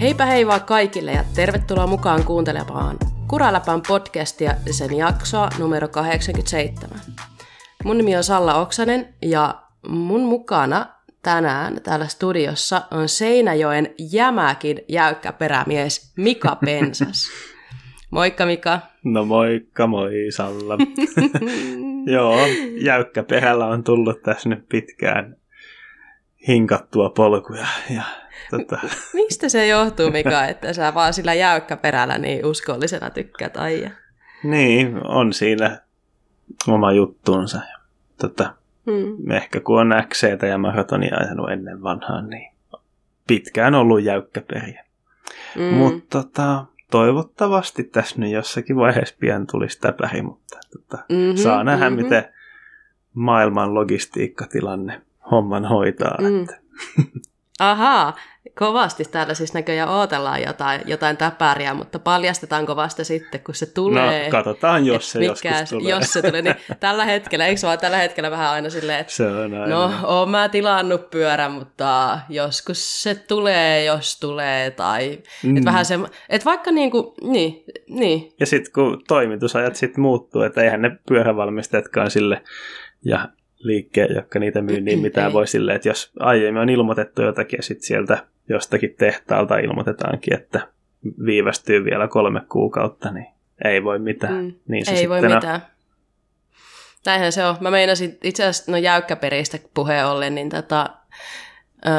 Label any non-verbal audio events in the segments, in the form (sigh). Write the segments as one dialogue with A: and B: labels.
A: Heipä hei vaan kaikille ja tervetuloa mukaan kuuntelemaan Kuraläpän podcastia ja sen jaksoa numero 87. Mun nimi on Salla Oksanen ja mun mukana tänään täällä studiossa on Seinäjoen jämäkin jäykkä perämies Mika (laughs) Pensas. Moikka Mika.
B: No moikka, moi Salla. (laughs) Joo, jäykkä perällä on tullut tässä nyt pitkään hinkattua polkuja. Ja, tota...
A: Mistä se johtuu, Mika, että sä vaan sillä jäykkä perällä niin uskollisena tykkäät aija?
B: Niin, on siinä oma juttuunsa. Tota, hmm. Ehkä kun on XC ja maratonia ajanut ennen vanhaan, niin pitkään ollut jäykkä periä. Hmm. Mutta tota, toivottavasti tässä nyt jossakin vaiheessa pian tulisi täpäri, mutta tota, mm-hmm, saa nähdä, mm-hmm. miten maailman logistiikkatilanne homman hoitaa. Mm. Että. (laughs)
A: Ahaa, kovasti täällä siis näköjään odotellaan jotain, jotain täpäriä, mutta paljastetaanko vasta sitten, kun se tulee?
B: No, katsotaan, jos se mikä, joskus tulee.
A: Jos se tulee, niin tällä hetkellä, eikö vaan tällä hetkellä vähän aina silleen, että
B: se on aina.
A: no, oon mä tilannut pyörän, mutta joskus se tulee, jos tulee, tai mm. että vähän se, että vaikka niin kuin, niin, niin.
B: Ja sitten kun toimitusajat sitten muuttuu, että eihän ne pyörävalmistajatkaan sille, ja liikkeen, jotka niitä myy, niin mitään voi silleen, että jos aiemmin on ilmoitettu jotakin ja sitten sieltä jostakin tehtaalta ilmoitetaankin, että viivästyy vielä kolme kuukautta, niin ei voi mitään. Mm,
A: niin se ei voi on. mitään. Näinhän se on. Mä meinasin itse asiassa no jäykkäperistä puheen ollen, niin tota, öö,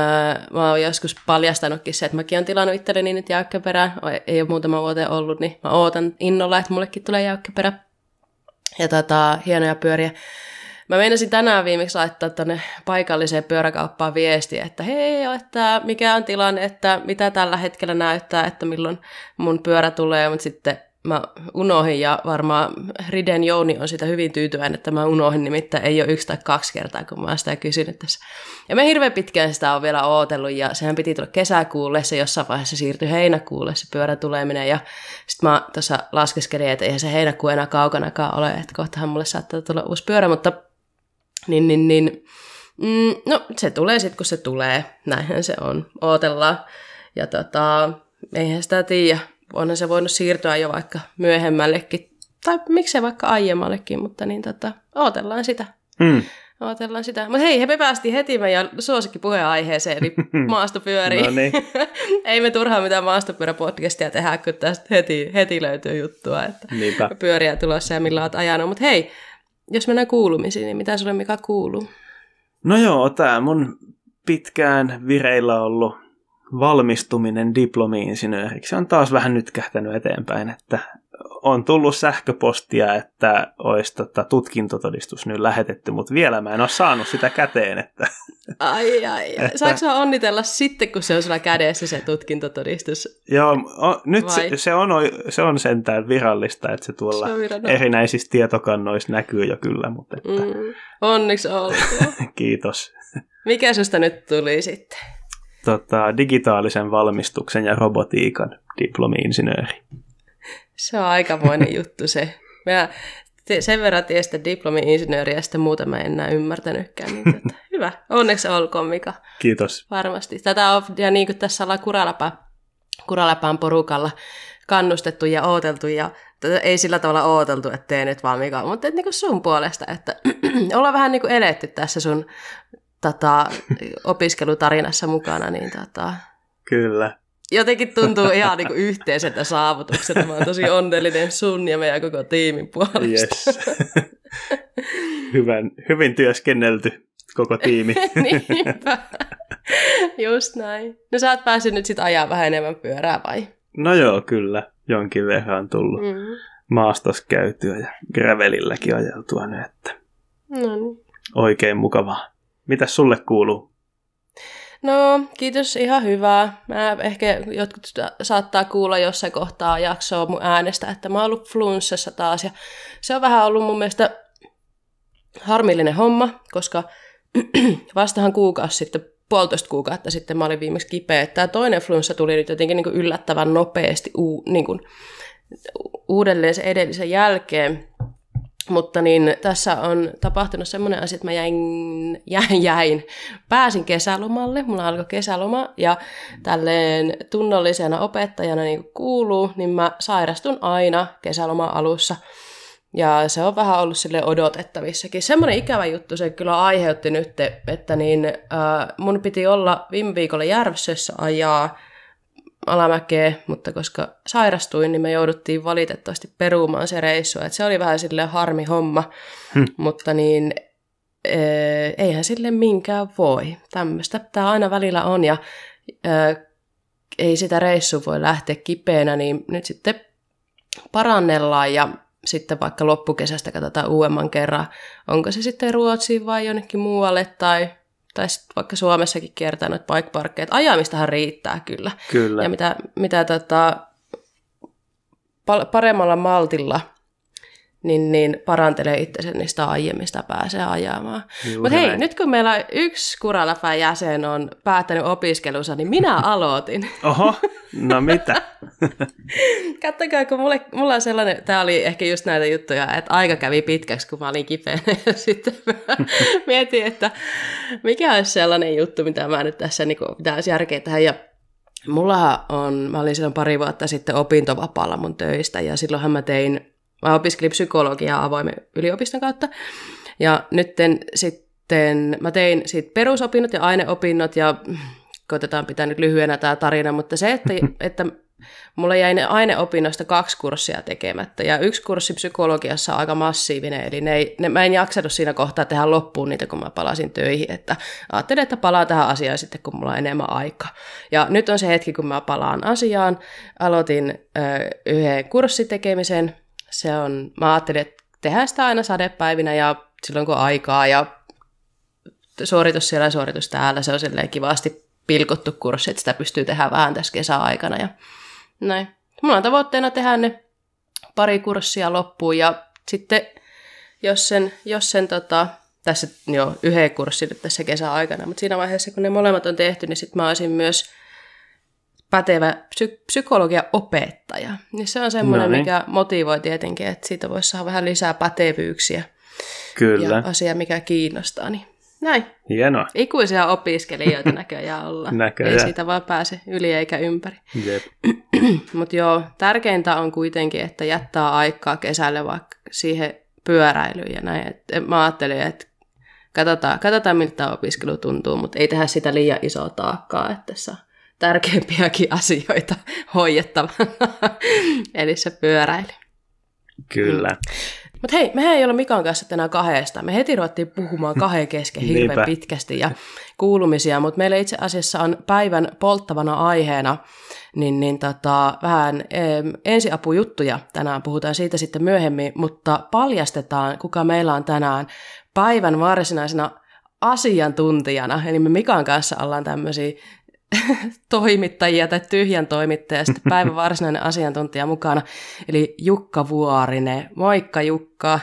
A: mä oon joskus paljastanutkin se, että mäkin oon tilannut itselleni nyt jäykkäperää. Ei ole muutama vuoteen ollut, niin mä ootan innolla, että mullekin tulee jäykkäperä. Ja tota, hienoja pyöriä. Mä meinasin tänään viimeksi laittaa tänne paikalliseen pyöräkauppaan viesti, että hei, että mikä on tilanne, että mitä tällä hetkellä näyttää, että milloin mun pyörä tulee, mutta sitten mä unohin ja varmaan Riden Jouni on sitä hyvin tyytyväinen, että mä unohin, nimittäin ei ole yksi tai kaksi kertaa, kun mä sitä kysynyt tässä. Ja me hirveän pitkään sitä on vielä ootellut ja sehän piti tulla kesäkuulle, se jossain vaiheessa siirtyi heinäkuulle se pyörä tuleminen ja sitten mä tuossa laskeskelin, että eihän se heinäkuu enää kaukanakaan ole, että kohtahan mulle saattaa tulla uusi pyörä, mutta niin, niin, niin mm, no se tulee sitten, kun se tulee. Näinhän se on. Ootellaan. Ja tota, eihän sitä tiedä. Onhan se voinut siirtyä jo vaikka myöhemmällekin. Tai miksei vaikka aiemmallekin, mutta niin tota, ootellaan sitä. Mm. Ootellaan sitä. Mutta hei, me päästiin heti meidän suosikkipuheenaiheeseen, eli (laughs) maastopyöriin. no niin. (laughs) Ei me turhaan mitään maastopyöräpodcastia tehdä, kun tästä heti, heti löytyy juttua, että Niinpä. pyöriä tulossa ja millä olet ajanut. Mutta hei, jos mennään kuulumisiin, niin mitä sulle mikä kuuluu?
B: No joo, tämä mun pitkään vireillä ollut valmistuminen diplomi-insinööriksi on taas vähän nyt kähtänyt eteenpäin, että on tullut sähköpostia, että olisi tota tutkintotodistus nyt lähetetty, mutta vielä mä en ole saanut sitä käteen. Että,
A: ai, ai, ai. Saanko onnitella sitten, kun se on sulla kädessä se tutkintotodistus?
B: Joo, o, nyt se, se, on, se on sentään virallista, että se tuolla se erinäisissä tietokannoissa näkyy jo kyllä. Mutta että... mm,
A: onneksi olkoon. (laughs)
B: Kiitos.
A: Mikä susta nyt tuli sitten?
B: Tota, digitaalisen valmistuksen ja robotiikan diplomi-insinööri.
A: Se on aikamoinen (laughs) juttu se. Mä sen verran tiestä diplomi-insinööriä ja sitten muuta mä en enää ymmärtänytkään. Niin tota, (laughs) hyvä. Onneksi olkoon Mika.
B: Kiitos.
A: Varmasti. Tätä on, ja niin kuin tässä ollaan Kuraläpä, Kuraläpän porukalla kannustettu ja ooteltu ja tätä ei sillä tavalla ooteltu, että tee nyt vaan Mika, mutta et, niin kuin sun puolesta, että (clears throat) ollaan vähän niin kuin eletty tässä sun tota, opiskelutarinassa mukana. Niin, tota...
B: Kyllä
A: jotenkin tuntuu ihan niin yhteiseltä saavutukselta. Mä oon tosi onnellinen sun ja meidän koko tiimin puolesta. Yes. (laughs)
B: Hyvän, hyvin työskennelty koko tiimi. (laughs)
A: Niinpä. Just näin. No sä oot päässyt nyt sitten ajaa vähän enemmän pyörää vai?
B: No joo, kyllä. Jonkin verran on tullut mm-hmm. maastos käytyä ja gravelilläkin ajeltua nyt, että no niin. oikein mukavaa. Mitäs sulle kuuluu?
A: No, kiitos, ihan hyvää. Mä ehkä jotkut saattaa kuulla jossain kohtaa jaksoa mun äänestä, että mä oon ollut flunssassa taas. Ja se on vähän ollut mun mielestä harmillinen homma, koska (clears throat) vastahan kuukausi sitten, puolitoista kuukautta sitten mä olin viimeksi kipeä. Tämä toinen flunssa tuli nyt jotenkin niin kuin yllättävän nopeasti uu, niin kuin, uudelleen se edellisen jälkeen. Mutta niin, tässä on tapahtunut semmoinen asia, että mä jäin, jäin, jäin, pääsin kesälomalle, mulla alkoi kesäloma ja tälleen tunnollisena opettajana niin kuuluu, niin mä sairastun aina kesäloma alussa. Ja se on vähän ollut sille odotettavissakin. Semmoinen ikävä juttu se kyllä aiheutti nyt, että niin, äh, mun piti olla viime viikolla Järvsössä ajaa alamäkeä, mutta koska sairastuin, niin me jouduttiin valitettavasti perumaan se reissu. Et se oli vähän sille harmi homma, hm. mutta niin e, eihän sille minkään voi. Tämmöistä tämä aina välillä on ja e, ei sitä reissu voi lähteä kipeänä, niin nyt sitten parannellaan ja sitten vaikka loppukesästä katsotaan uudemman kerran, onko se sitten Ruotsiin vai jonnekin muualle tai tai vaikka Suomessakin kiertää noita bike parkkeja. Ajamistahan riittää kyllä.
B: kyllä.
A: Ja mitä, mitä tota, paremmalla maltilla niin, niin parantelee itsensä niistä aiemmista pääsee ajamaan. Mutta hei, nyt kun meillä yksi Kuraläpän jäsen on päättänyt opiskelunsa, niin minä (laughs) aloitin.
B: Oho, no mitä? (laughs)
A: Kattokaa, kun mulle, mulla on sellainen, tämä oli ehkä just näitä juttuja, että aika kävi pitkäksi, kun mä olin kipeänä, (laughs) ja sitten mietin, että mikä olisi sellainen juttu, mitä mä nyt tässä niin pitäisi järkeä tähän, ja Mulla on, mä olin silloin pari vuotta sitten opintovapaalla mun töistä ja silloinhan mä tein Mä opiskelin psykologiaa avoimen yliopiston kautta. Ja nyt sitten mä tein siitä perusopinnot ja aineopinnot ja koitetaan pitää nyt lyhyenä tämä tarina, mutta se, että, (laughs) että mulla jäi ne aineopinnoista kaksi kurssia tekemättä ja yksi kurssi psykologiassa on aika massiivinen, eli ne ei, ne, mä en jaksanut siinä kohtaa tehdä loppuun niitä, kun mä palasin töihin, että ajattelin, että palaan tähän asiaan sitten, kun mulla on enemmän aikaa. Ja nyt on se hetki, kun mä palaan asiaan, aloitin ö, yhden kurssitekemisen, se on, mä ajattelin, että tehdään sitä aina sadepäivinä ja silloin kun aikaa ja suoritus siellä ja suoritus täällä, se on silleen kivasti pilkottu kurssi, että sitä pystyy tehdä vähän tässä kesäaikana ja näin. Mulla on tavoitteena tehdä ne pari kurssia loppuun ja sitten jos sen, jos sen tota, tässä jo yhden kurssin tässä kesäaikana, mutta siinä vaiheessa kun ne molemmat on tehty, niin sitten mä olisin myös pätevä psy- psykologian opettaja. Niin se on semmoinen, no niin. mikä motivoi tietenkin, että siitä voisi saada vähän lisää pätevyyksiä.
B: Kyllä.
A: Ja asia, mikä kiinnostaa. Niin näin.
B: Hienoa.
A: Ikuisia opiskelijoita näköjään olla. (laughs)
B: näköjään.
A: Ei siitä vaan pääse yli eikä ympäri.
B: Jep. (clears throat)
A: Mutta joo, tärkeintä on kuitenkin, että jättää aikaa kesälle vaikka siihen pyöräilyyn ja näin. Et mä ajattelin, että katsotaan, katsotaan miltä tämä opiskelu tuntuu, mutta ei tehdä sitä liian isoa taakkaa, että saa tärkeimpiäkin (laughs) asioita hoidettavana, eli se pyöräily.
B: Kyllä.
A: Mm. Mutta hei, mehän ei ole Mikan kanssa tänään kahdesta. Me heti ruvettiin puhumaan (laughs) kahden kesken hirveän pitkästi ja kuulumisia, mutta meillä itse asiassa on päivän polttavana aiheena niin, niin tota, vähän ensiapujuttuja. Tänään puhutaan siitä sitten myöhemmin, mutta paljastetaan, kuka meillä on tänään päivän varsinaisena asiantuntijana. Eli me Mikan kanssa ollaan tämmöisiä (laughs) toimittajia tai tyhjän toimittaja, sitten päivän varsinainen asiantuntija mukana, eli Jukka Vuorinen. Moikka Jukka.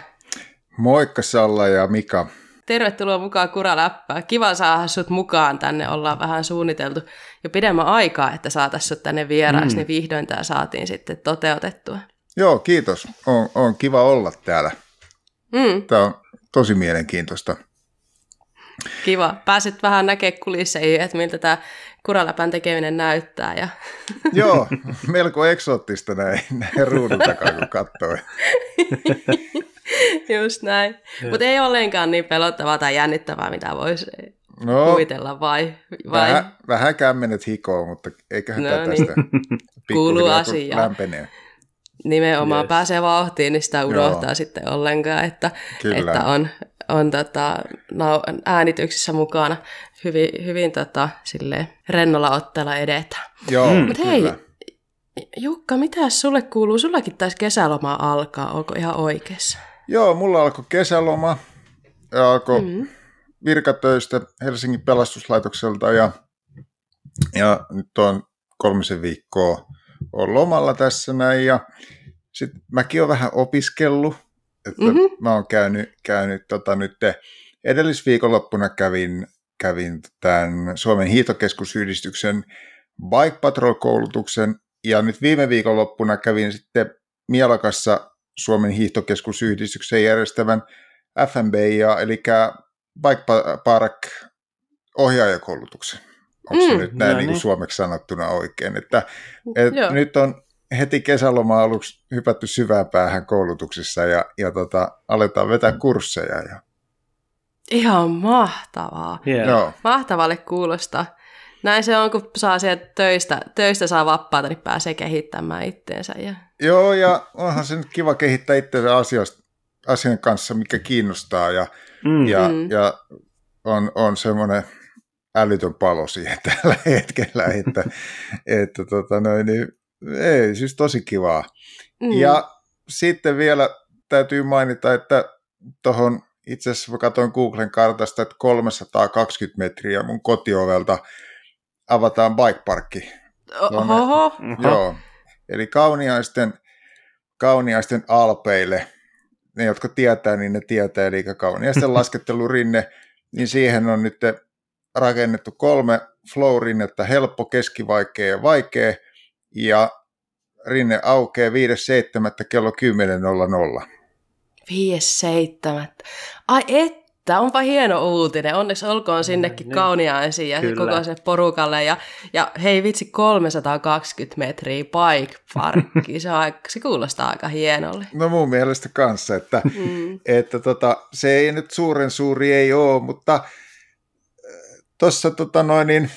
C: Moikka Salla ja Mika.
A: Tervetuloa mukaan Kuraläppään. Kiva saada sut mukaan tänne. Ollaan vähän suunniteltu jo pidemmän aikaa, että saataisiin sut tänne vieraaksi, mm. niin vihdoin tämä saatiin sitten toteutettua.
C: Joo, kiitos. On, on kiva olla täällä. Mm. Tämä on tosi mielenkiintoista.
A: Kiva. Pääsit vähän näkemään kulisseihin, että miltä tämä kuraläpän tekeminen näyttää. Ja... (laughs)
C: Joo, melko eksoottista näin, näin ruudun takaa, kun katsoo. (laughs)
A: Just näin. Mutta ei ollenkaan niin pelottavaa tai jännittävää, mitä voisi no, kuvitella, vai? vai?
C: Vähän, vähän kämmenet hikoo, mutta eiköhän no, tämä tästä (laughs) niin.
A: Kuuluu asiaan.
C: lämpenee.
A: Nimenomaan yes. pääsee vauhtiin, niin sitä unohtaa Joo. sitten ollenkaan, että, että on, on tota, äänityksissä mukana hyvin, hyvin tota, silleen, rennolla otteella edetä.
C: Joo, mm.
A: Mutta hei, Jukka, mitä sulle kuuluu? Sullakin taisi kesäloma alkaa, onko ihan oikeassa?
C: Joo, mulla alkoi kesäloma ja alkoi mm. virkatöistä Helsingin pelastuslaitokselta ja, ja nyt on kolmisen viikkoa on lomalla tässä näin ja sitten mäkin olen vähän opiskellut, että mm-hmm. mä oon käynyt, käynyt tota, nyt edellisviikonloppuna kävin kävin tämän Suomen hiihtokeskusyhdistyksen Bike Patrol-koulutuksen ja nyt viime viikonloppuna kävin sitten Mielakassa Suomen hiihtokeskusyhdistyksen järjestävän FMBIA, eli Bike Park ohjaajakoulutuksen. Onko se mm, nyt näin no niin. niin suomeksi sanottuna oikein? Että, et nyt on heti kesäloma aluksi hypätty syvään päähän koulutuksissa ja, ja tota, aletaan vetää kursseja. Ja...
A: Ihan mahtavaa.
B: Yeah. Joo.
A: Mahtavalle kuulostaa. Näin se on, kun saa sieltä töistä, töistä saa vapaata, niin pääsee kehittämään itteensä. Ja...
C: Joo, ja onhan se nyt kiva kehittää itseänsä asioista, asian kanssa, mikä kiinnostaa. Ja, mm. ja, mm. ja on, on semmoinen älytön palo siihen (laughs) tällä hetkellä, että, että tota noin, niin, ei, siis tosi kivaa. Mm. Ja sitten vielä täytyy mainita, että tuohon itse asiassa katsoin Googlen kartasta, että 320 metriä mun kotiovelta avataan bikeparkki.
A: Oho.
C: Joo. Eli kauniaisten, kauniaisten alpeille, ne jotka tietää, niin ne tietää, eli kauniaisten (laughs) laskettelurinne, niin siihen on nyt rakennettu kolme flow-rinnettä, helppo, keskivaikea ja vaikea, ja rinne aukeaa 5.7. kello 10.00.
A: 5.7. Ai että, onpa hieno uutinen. Onneksi olkoon sinnekin niin, kauniaisiin ja kyllä. koko se porukalle. Ja, ja hei vitsi, 320 metriä bike parkki. Se, on, se kuulostaa aika hienolle.
C: No mun mielestä kanssa, että, mm. että tota, se ei nyt suuren suuri ei ole, mutta tuossa tota noin, niin,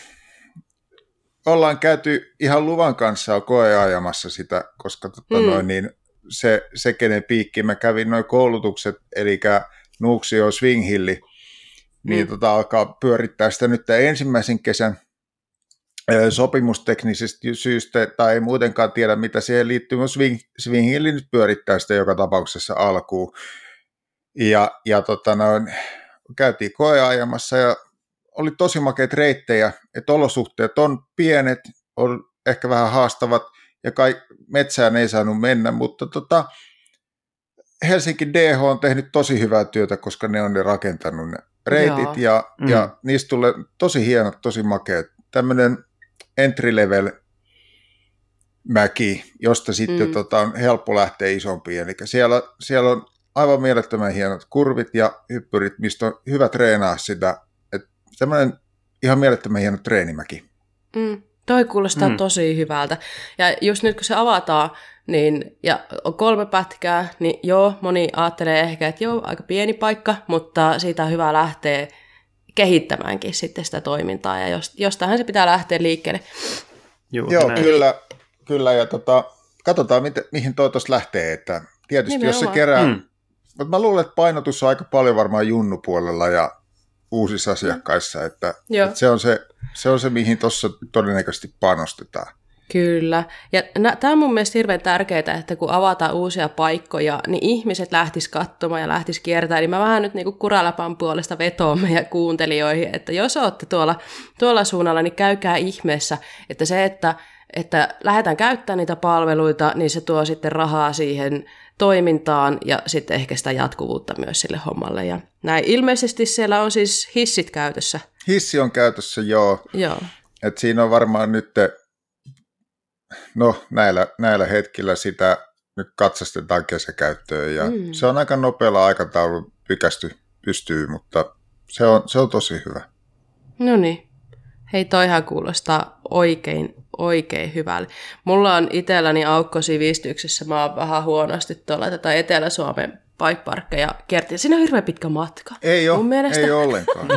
C: ollaan käyty ihan luvan kanssa koeajamassa sitä, koska tota mm. noin, niin, se, se kenen piikki, mä kävin noin koulutukset, eli Nuuksio Swing Hilli, niin mm. tota, alkaa pyörittää sitä nyt ensimmäisen kesän sopimusteknisistä syistä, tai ei muutenkaan tiedä, mitä siihen liittyy, mutta Swing, Swing Hilli nyt pyörittää sitä joka tapauksessa alkuun. Ja, ja tota noin, käytiin koeajamassa ja oli tosi makeita reittejä, että olosuhteet on pienet, on ehkä vähän haastavat ja kai metsään ei saanut mennä, mutta tota, Helsinki DH on tehnyt tosi hyvää työtä, koska ne on ne rakentanut ne reitit ja, mm. ja niistä tulee tosi hienot, tosi makeat. Tämmöinen entry level mäki, josta sitten mm. tota, on helppo lähteä isompiin. Eli siellä, siellä on aivan mielettömän hienot kurvit ja hyppyrit, mistä on hyvä treenaa sitä semmoinen ihan mielettömän hieno treenimäki.
A: Mm, toi kuulostaa mm. tosi hyvältä. Ja just nyt kun se avataan, niin, ja on kolme pätkää, niin joo, moni ajattelee ehkä, että joo, aika pieni paikka, mutta siitä on hyvä lähteä kehittämäänkin sitten sitä toimintaa, ja jos, jostahan se pitää lähteä liikkeelle.
C: Joo, joo kyllä, kyllä, ja tota, katsotaan, miten, mihin toi tuossa lähtee, että tietysti Nimenomaan. jos se kerää, mm. mutta mä luulen, että painotus on aika paljon varmaan junnupuolella, ja uusissa asiakkaissa, että, että se, on se, se on se, mihin tuossa todennäköisesti panostetaan.
A: Kyllä. Ja tämä on mun mielestä hirveän tärkeää, että kun avataan uusia paikkoja, niin ihmiset lähtis katsomaan ja lähtis kiertämään. Eli mä vähän nyt niinku Kuraläpän puolesta vetoon meidän kuuntelijoihin, että jos olette tuolla, tuolla suunnalla, niin käykää ihmeessä, että se, että, että lähdetään käyttämään niitä palveluita, niin se tuo sitten rahaa siihen toimintaan ja sitten ehkä sitä jatkuvuutta myös sille hommalle. Ja näin ilmeisesti siellä on siis hissit käytössä.
C: Hissi on käytössä, joo.
A: joo.
C: Et siinä on varmaan nyt, no näillä, näillä hetkillä sitä nyt katsastetaan kesäkäyttöön ja mm. se on aika nopealla aikataulu pykästy pystyy, mutta se on, se on tosi hyvä.
A: No niin. Hei, toihan kuulostaa oikein, oikein hyvälle. Mulla on itselläni sivistyksessä, mä oon vähän huonosti tuolla tätä Etelä-Suomen bikeparkkeja kiertiin. Siinä on hirveän pitkä matka.
C: Ei ole, mun mielestä. ei ollenkaan.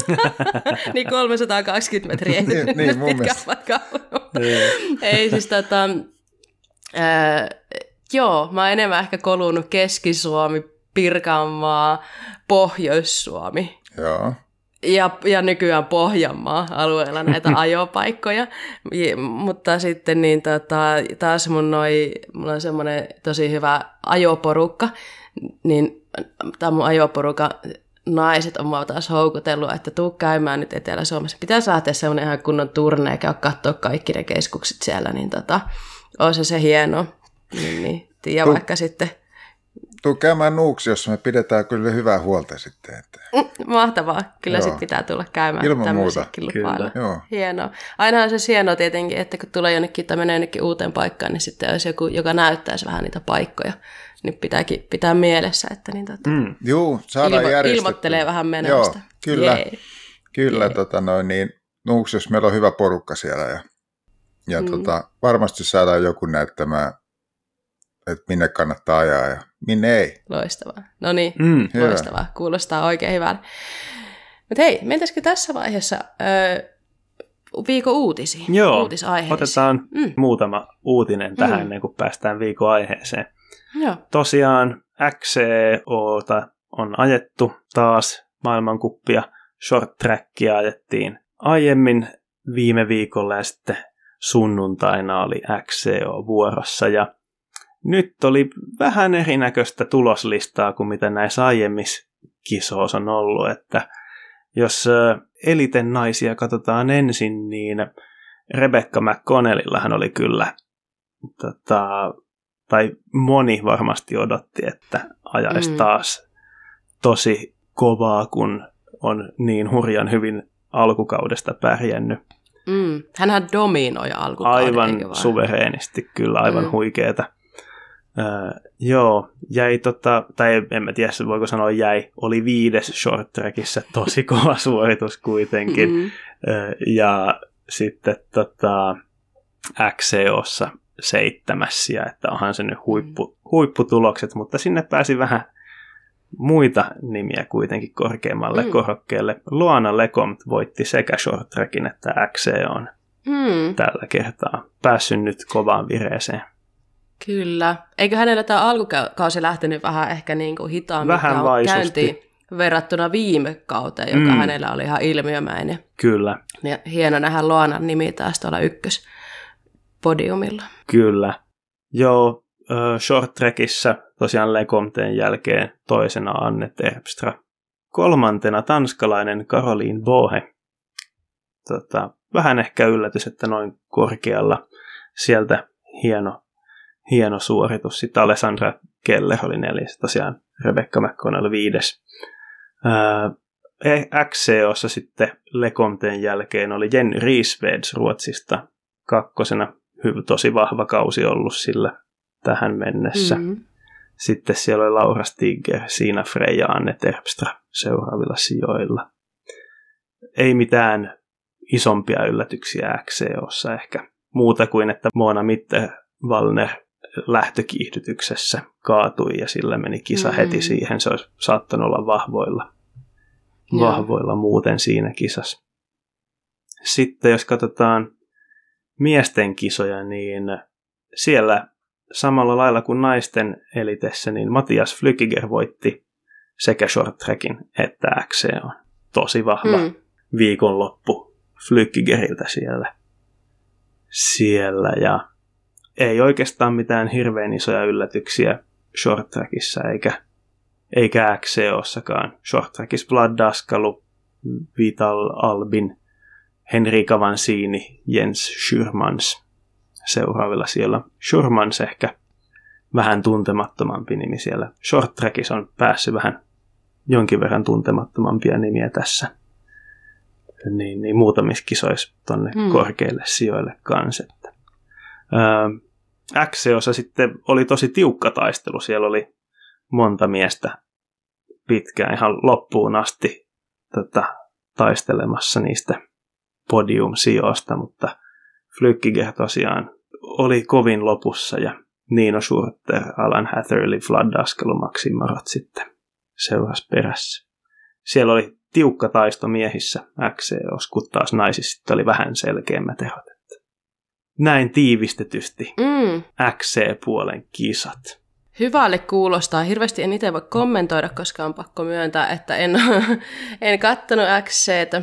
C: (laughs)
A: niin 320 metriä ei niin, niin, mun pitkä matka. Niin. ei siis tota, äh, joo, mä oon enemmän ehkä kolunut Keski-Suomi, Pirkanmaa, Pohjois-Suomi.
C: Joo
A: ja, ja nykyään Pohjanmaa alueella näitä (laughs) ajopaikkoja, ja, mutta sitten niin tota, taas mun noi, mulla on semmoinen tosi hyvä ajoporukka, niin tämä mun ajoporukka naiset on mua taas houkutellut, että tuu käymään nyt Etelä-Suomessa. Pitää saada semmoinen ihan kunnon turne ja käy katsoa kaikki ne keskukset siellä, niin tota, on se se hieno. Niin, niin. Ja vaikka sitten
C: tuu käymään Nuuksiossa, me pidetään kyllä hyvää huolta sitten. Että...
A: Mm, mahtavaa. Kyllä sitten pitää tulla käymään
C: Ilman muuta.
A: Kyllä. Joo. Hienoa. Ainahan se hienoa tietenkin, että kun tulee jonnekin tai menee jonnekin uuteen paikkaan, niin sitten olisi joku, joka näyttäisi vähän niitä paikkoja. Nyt pitääkin pitää mielessä, että niin tota,
B: Mm.
C: Juu, saadaan
A: ilmo- ilmoittelee vähän menosta.
C: Joo, kyllä.
A: Jee.
C: Kyllä,
A: Jee.
C: tota noin, niin, nuuks, jos meillä on hyvä porukka siellä ja, ja
A: mm.
C: tota, varmasti saadaan joku näyttämään, että minne kannattaa ajaa ja minne ei.
A: Loistavaa. No niin,
B: Mm.
C: Hyvä.
A: loistavaa. Kuulostaa oikein hyvältä. Mutta hei, mentäisikö tässä vaiheessa öö, viikon uutisiin?
B: Joo, otetaan
A: Mm.
B: muutama uutinen tähän
A: Mm.
B: ennen kuin päästään viikon aiheeseen.
A: Joo.
B: Tosiaan XCOta on ajettu taas maailmankuppia, short trackia ajettiin aiemmin viime viikolla ja sitten sunnuntaina oli XCO vuorossa ja nyt oli vähän erinäköistä tuloslistaa kuin mitä näissä aiemmissa kisoissa on ollut, että jos eliten naisia katsotaan ensin, niin Rebecca McConnellillahan oli kyllä tota, tai moni varmasti odotti, että ajaisi
A: Mm.
B: taas tosi kovaa, kun on niin hurjan hyvin alkukaudesta pärjännyt.
A: Mm. Hänhän dominoi alkukauden,
B: Aivan suvereenisti, kyllä aivan
A: mm.
B: huikeeta. Öö, joo, jäi tota, tai en mä tiedä voiko sanoa jäi, oli viides short trackissa, tosi (laughs) kova suoritus kuitenkin.
A: Mm.
B: Öö, ja sitten tota, XCOssa seitsemässiä, että onhan se nyt huippu, huipputulokset, mutta sinne pääsi vähän muita nimiä kuitenkin korkeammalle
A: Mm.
B: mm. korokkeelle. Luana Lecomt voitti sekä short trackin että XCOn
A: Mm.
B: tällä kertaa. Päässyt nyt kovaan vireeseen.
A: Kyllä. Eikö hänellä tämä alkukausi lähtenyt vähän ehkä niin kuin hitaammin
B: Vähän vaisusti.
A: käyntiin verrattuna viime kauteen, joka
B: Mm.
A: hänellä oli ihan ilmiömäinen.
B: Kyllä,
A: Ja hieno nähdä Luonan nimi taas tuolla ykkös podiumilla.
B: kyllä. Joo, short trackissa tosiaan Lecomten jälkeen toisena Anne Terpstra. Kolmantena tanskalainen Caroline Bohe. Tota, vähän ehkä yllätys, että noin korkealla sieltä hieno, hieno suoritus. Sitten Alessandra Keller oli neljäs, tosiaan Rebecca McConnell viides. Ää, XCOssa sitten Lecomten jälkeen oli Jenny Riesveds Ruotsista kakkosena. Hyvä, tosi vahva kausi ollut sillä tähän mennessä.
A: Mm.
B: Sitten siellä oli Laura Stigger, Siina Frey ja Anne Terpstra seuraavilla sijoilla. Ei mitään isompia yllätyksiä XCOssa ehkä. Muuta kuin, että Mona Mitterwallner lähtökiihdytyksessä kaatui ja sillä meni kisa
A: Mm.
B: heti siihen. Se olisi saattanut olla vahvoilla,
A: Joo.
B: vahvoilla muuten siinä kisassa. Sitten jos katsotaan miesten kisoja, niin siellä samalla lailla kuin naisten elitessä, niin Matias Flykiger voitti sekä short trackin että XCO. Tosi vahva mm.
A: Mm.
B: viikonloppu Flykigeriltä siellä. siellä. Ja ei oikeastaan mitään hirveän isoja yllätyksiä short trackissa eikä, eikä XCOssakaan. Short trackissa Vlad Daskalu, Vital Albin, Henri Vansini, Jens Schürmans seuraavilla siellä. Schürmans ehkä vähän tuntemattomampi nimi siellä. Short trackissa on päässyt vähän jonkin verran tuntemattomampia nimiä tässä. Niin, niin muutamissa kisoissa tonne
A: Hmm.
B: korkeille sijoille kanssa. Öö, XCOssa sitten oli tosi tiukka taistelu. Siellä oli monta miestä pitkään ihan loppuun asti tota, taistelemassa niistä podium-sijoista, mutta Flykkiger tosiaan oli kovin lopussa ja Nino Schurter, Alan Hatherley, Vlad Daskalo, Maxim Marot sitten seurasi perässä. Siellä oli tiukka taisto miehissä XCOs, kun taas naisissa oli vähän selkeämmät erot. Näin tiivistetysti
A: Mm.
B: XC-puolen kisat.
A: Hyvälle kuulostaa. Hirveästi en itse voi kommentoida, koska on pakko myöntää, että en, (laughs) en kattonut XCtä.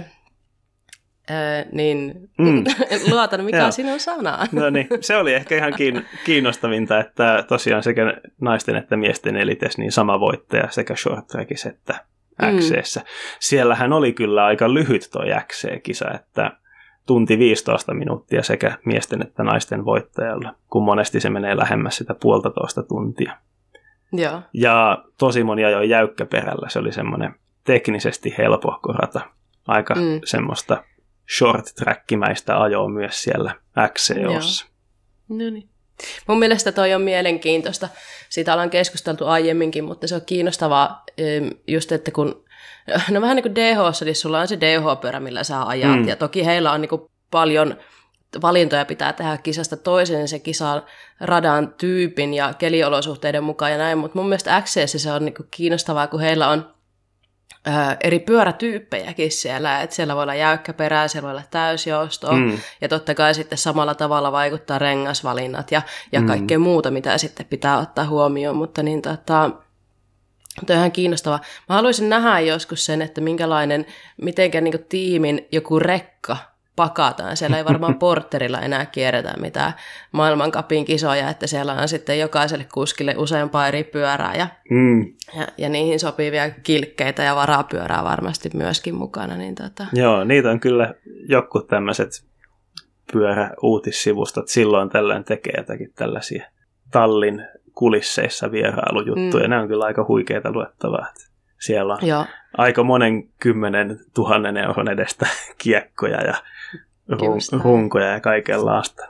A: Öö, niin
B: Mm. (laughs)
A: luotan, mikä sinun sana. (laughs)
B: No niin, se oli ehkä ihan kiin- kiinnostavinta, että tosiaan sekä naisten että miesten elites niin sama voittaja sekä short trackissa että
A: Mm.
B: XCssä. Siellähän oli kyllä aika lyhyt toi XC-kisa, että tunti 15 minuuttia sekä miesten että naisten voittajalla, kun monesti se menee lähemmäs sitä puolitoista tuntia.
A: Joo.
B: Ja tosi moni ajoi jäykkäperällä, se oli semmoinen teknisesti helpohko rata. Aika
A: mm.
B: semmoista short trackimäistä ajoa myös siellä XCOssa.
A: No niin. Mun mielestä toi on mielenkiintoista. Siitä ollaan keskusteltu aiemminkin, mutta se on kiinnostavaa just, että kun No vähän niin kuin DH, niin sulla on se DH-pyörä, millä sä ajat, mm. ja toki heillä on niin kuin paljon valintoja pitää tehdä kisasta toiseen se kisan radan tyypin ja keliolosuhteiden mukaan ja näin, mutta mun mielestä XCS se on niinku kiinnostavaa, kun heillä on eri pyörätyyppejäkin siellä, että siellä voi olla jäykkä perä, siellä voi olla täysjousto, mm. ja totta kai sitten samalla tavalla vaikuttaa rengasvalinnat ja, ja mm. kaikkea muuta, mitä sitten pitää ottaa huomioon, mutta niin tota, Tuo on ihan kiinnostavaa. Mä haluaisin nähdä joskus sen, että minkälainen, mitenkä niin tiimin joku rekka pakataan. Siellä ei varmaan (laughs) porterilla enää kierretä mitään maailmankapin kisoja, että siellä on sitten jokaiselle kuskille useampaa eri pyörää ja, mm. ja, ja niihin sopivia kilkkeitä ja varapyörää varmasti myöskin mukana. Niin tota.
B: Joo, niitä on kyllä joku tämmöiset pyöräuutissivustot silloin tällöin tekee jotakin tällaisia tallin kulisseissa vierailujuttuja. Mm. Ne on kyllä aika huikeita luettavaa. Siellä on Joo. aika monen kymmenen tuhannen euron edestä (laughs) kiekkoja ja run- runkoja ja kaikenlaista.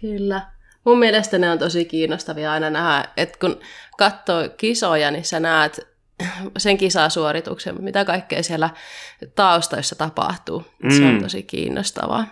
A: Kyllä. Mun mielestä ne on tosi kiinnostavia aina nähdä, että kun katsoo kisoja, niin sä näet (clears throat) sen kisasuorituksen, mitä kaikkea siellä taustoissa tapahtuu. Mm. Se on mm. tosi kiinnostavaa.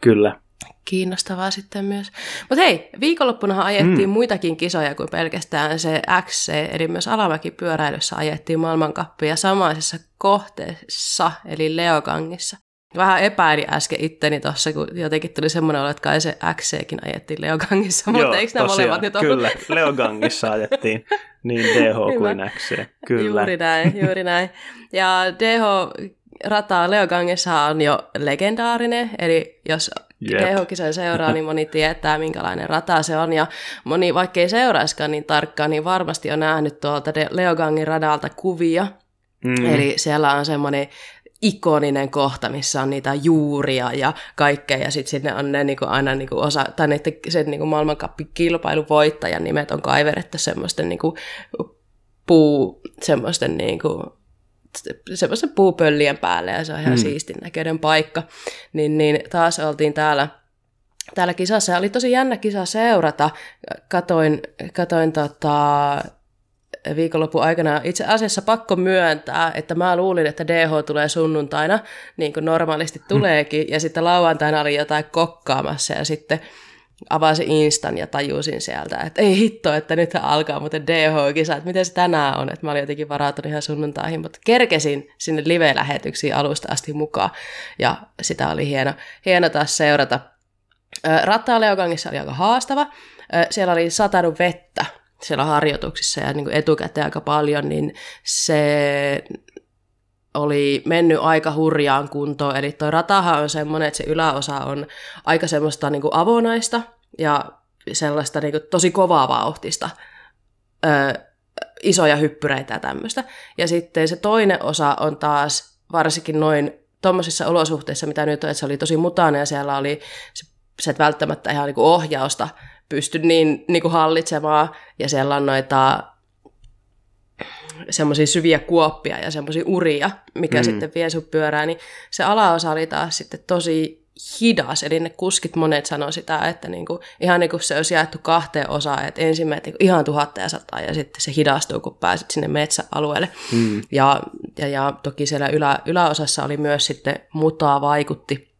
B: Kyllä
A: kiinnostavaa sitten myös. Mutta hei, viikonloppunahan ajettiin mm. muitakin kisoja kuin pelkästään se XC, eli myös alamäkipyöräilyssä ajettiin maailmankappia samaisessa kohteessa, eli Leokangissa. Vähän epäili äsken itteni tuossa, kun jotenkin tuli semmoinen olo, että kai se XCkin ajettiin Leogangissa, mutta eikö nämä molemmat nyt
B: ollut? Kyllä, Leogangissa ajettiin niin DH (laughs) kuin XC, kyllä.
A: Juuri näin, juuri näin. Ja DH-rata Leogangissa on jo legendaarinen, eli jos DH-kisoja seuraa, niin moni tietää, minkälainen rata se on. Ja moni, vaikka ei seuraiskaan niin tarkkaan, niin varmasti on nähnyt tuolta Leogangin radalta kuvia. Mm. Eli siellä on semmoinen ikoninen kohta, missä on niitä juuria ja kaikkea, ja sitten sinne on ne niinku aina niinku osa, tai ne, sen niinku maailmankappikilpailun voittajan nimet on kaiverettu semmoisten niinku puu, semmoisten niinku semmoisen puupöllien päälle ja se on ihan mm. siistin näköinen paikka. Niin, niin taas oltiin täällä, täällä kisassa ja oli tosi jännä kisa seurata. Katoin, katoin tota, viikonlopun aikana itse asiassa pakko myöntää, että mä luulin, että DH tulee sunnuntaina, niin kuin normaalisti mm. tuleekin, ja sitten lauantaina oli jotain kokkaamassa, ja sitten avasin Instan ja tajusin sieltä, että ei hitto, että nyt alkaa muuten DH-kisa, että miten se tänään on, että mä olin jotenkin varautunut ihan sunnuntaihin, mutta kerkesin sinne live-lähetyksiin alusta asti mukaan, ja sitä oli hieno, hieno taas seurata. Rattaa Leokangissa oli aika haastava, siellä oli satanut vettä siellä harjoituksissa ja niin kuin etukäteen aika paljon, niin se oli mennyt aika hurjaan kuntoon. Eli tuo ratahan on semmoinen, että se yläosa on aika semmoista niin kuin avonaista ja sellaista niin kuin tosi kovaa vauhtista. Öö, isoja hyppyreitä ja tämmöistä. Ja sitten se toinen osa on taas varsinkin noin tuommoisissa olosuhteissa, mitä nyt on, että se oli tosi mutainen ja siellä oli se, välttämättä ihan niin kuin ohjausta pysty niin, niin kuin hallitsemaan ja siellä on noita semmoisia syviä kuoppia ja semmoisia uria, mikä mm. sitten vie sun pyörää, niin se alaosa oli taas sitten tosi hidas, eli ne kuskit monet sanoi sitä, että niinku, ihan niin kuin se olisi jaettu kahteen osaan, että ensimmäinen niinku ihan tuhatta ja sataa ja sitten se hidastuu, kun pääsit sinne metsäalueelle. Mm. Ja, ja, ja toki siellä ylä, yläosassa oli myös sitten mutaa vaikutti,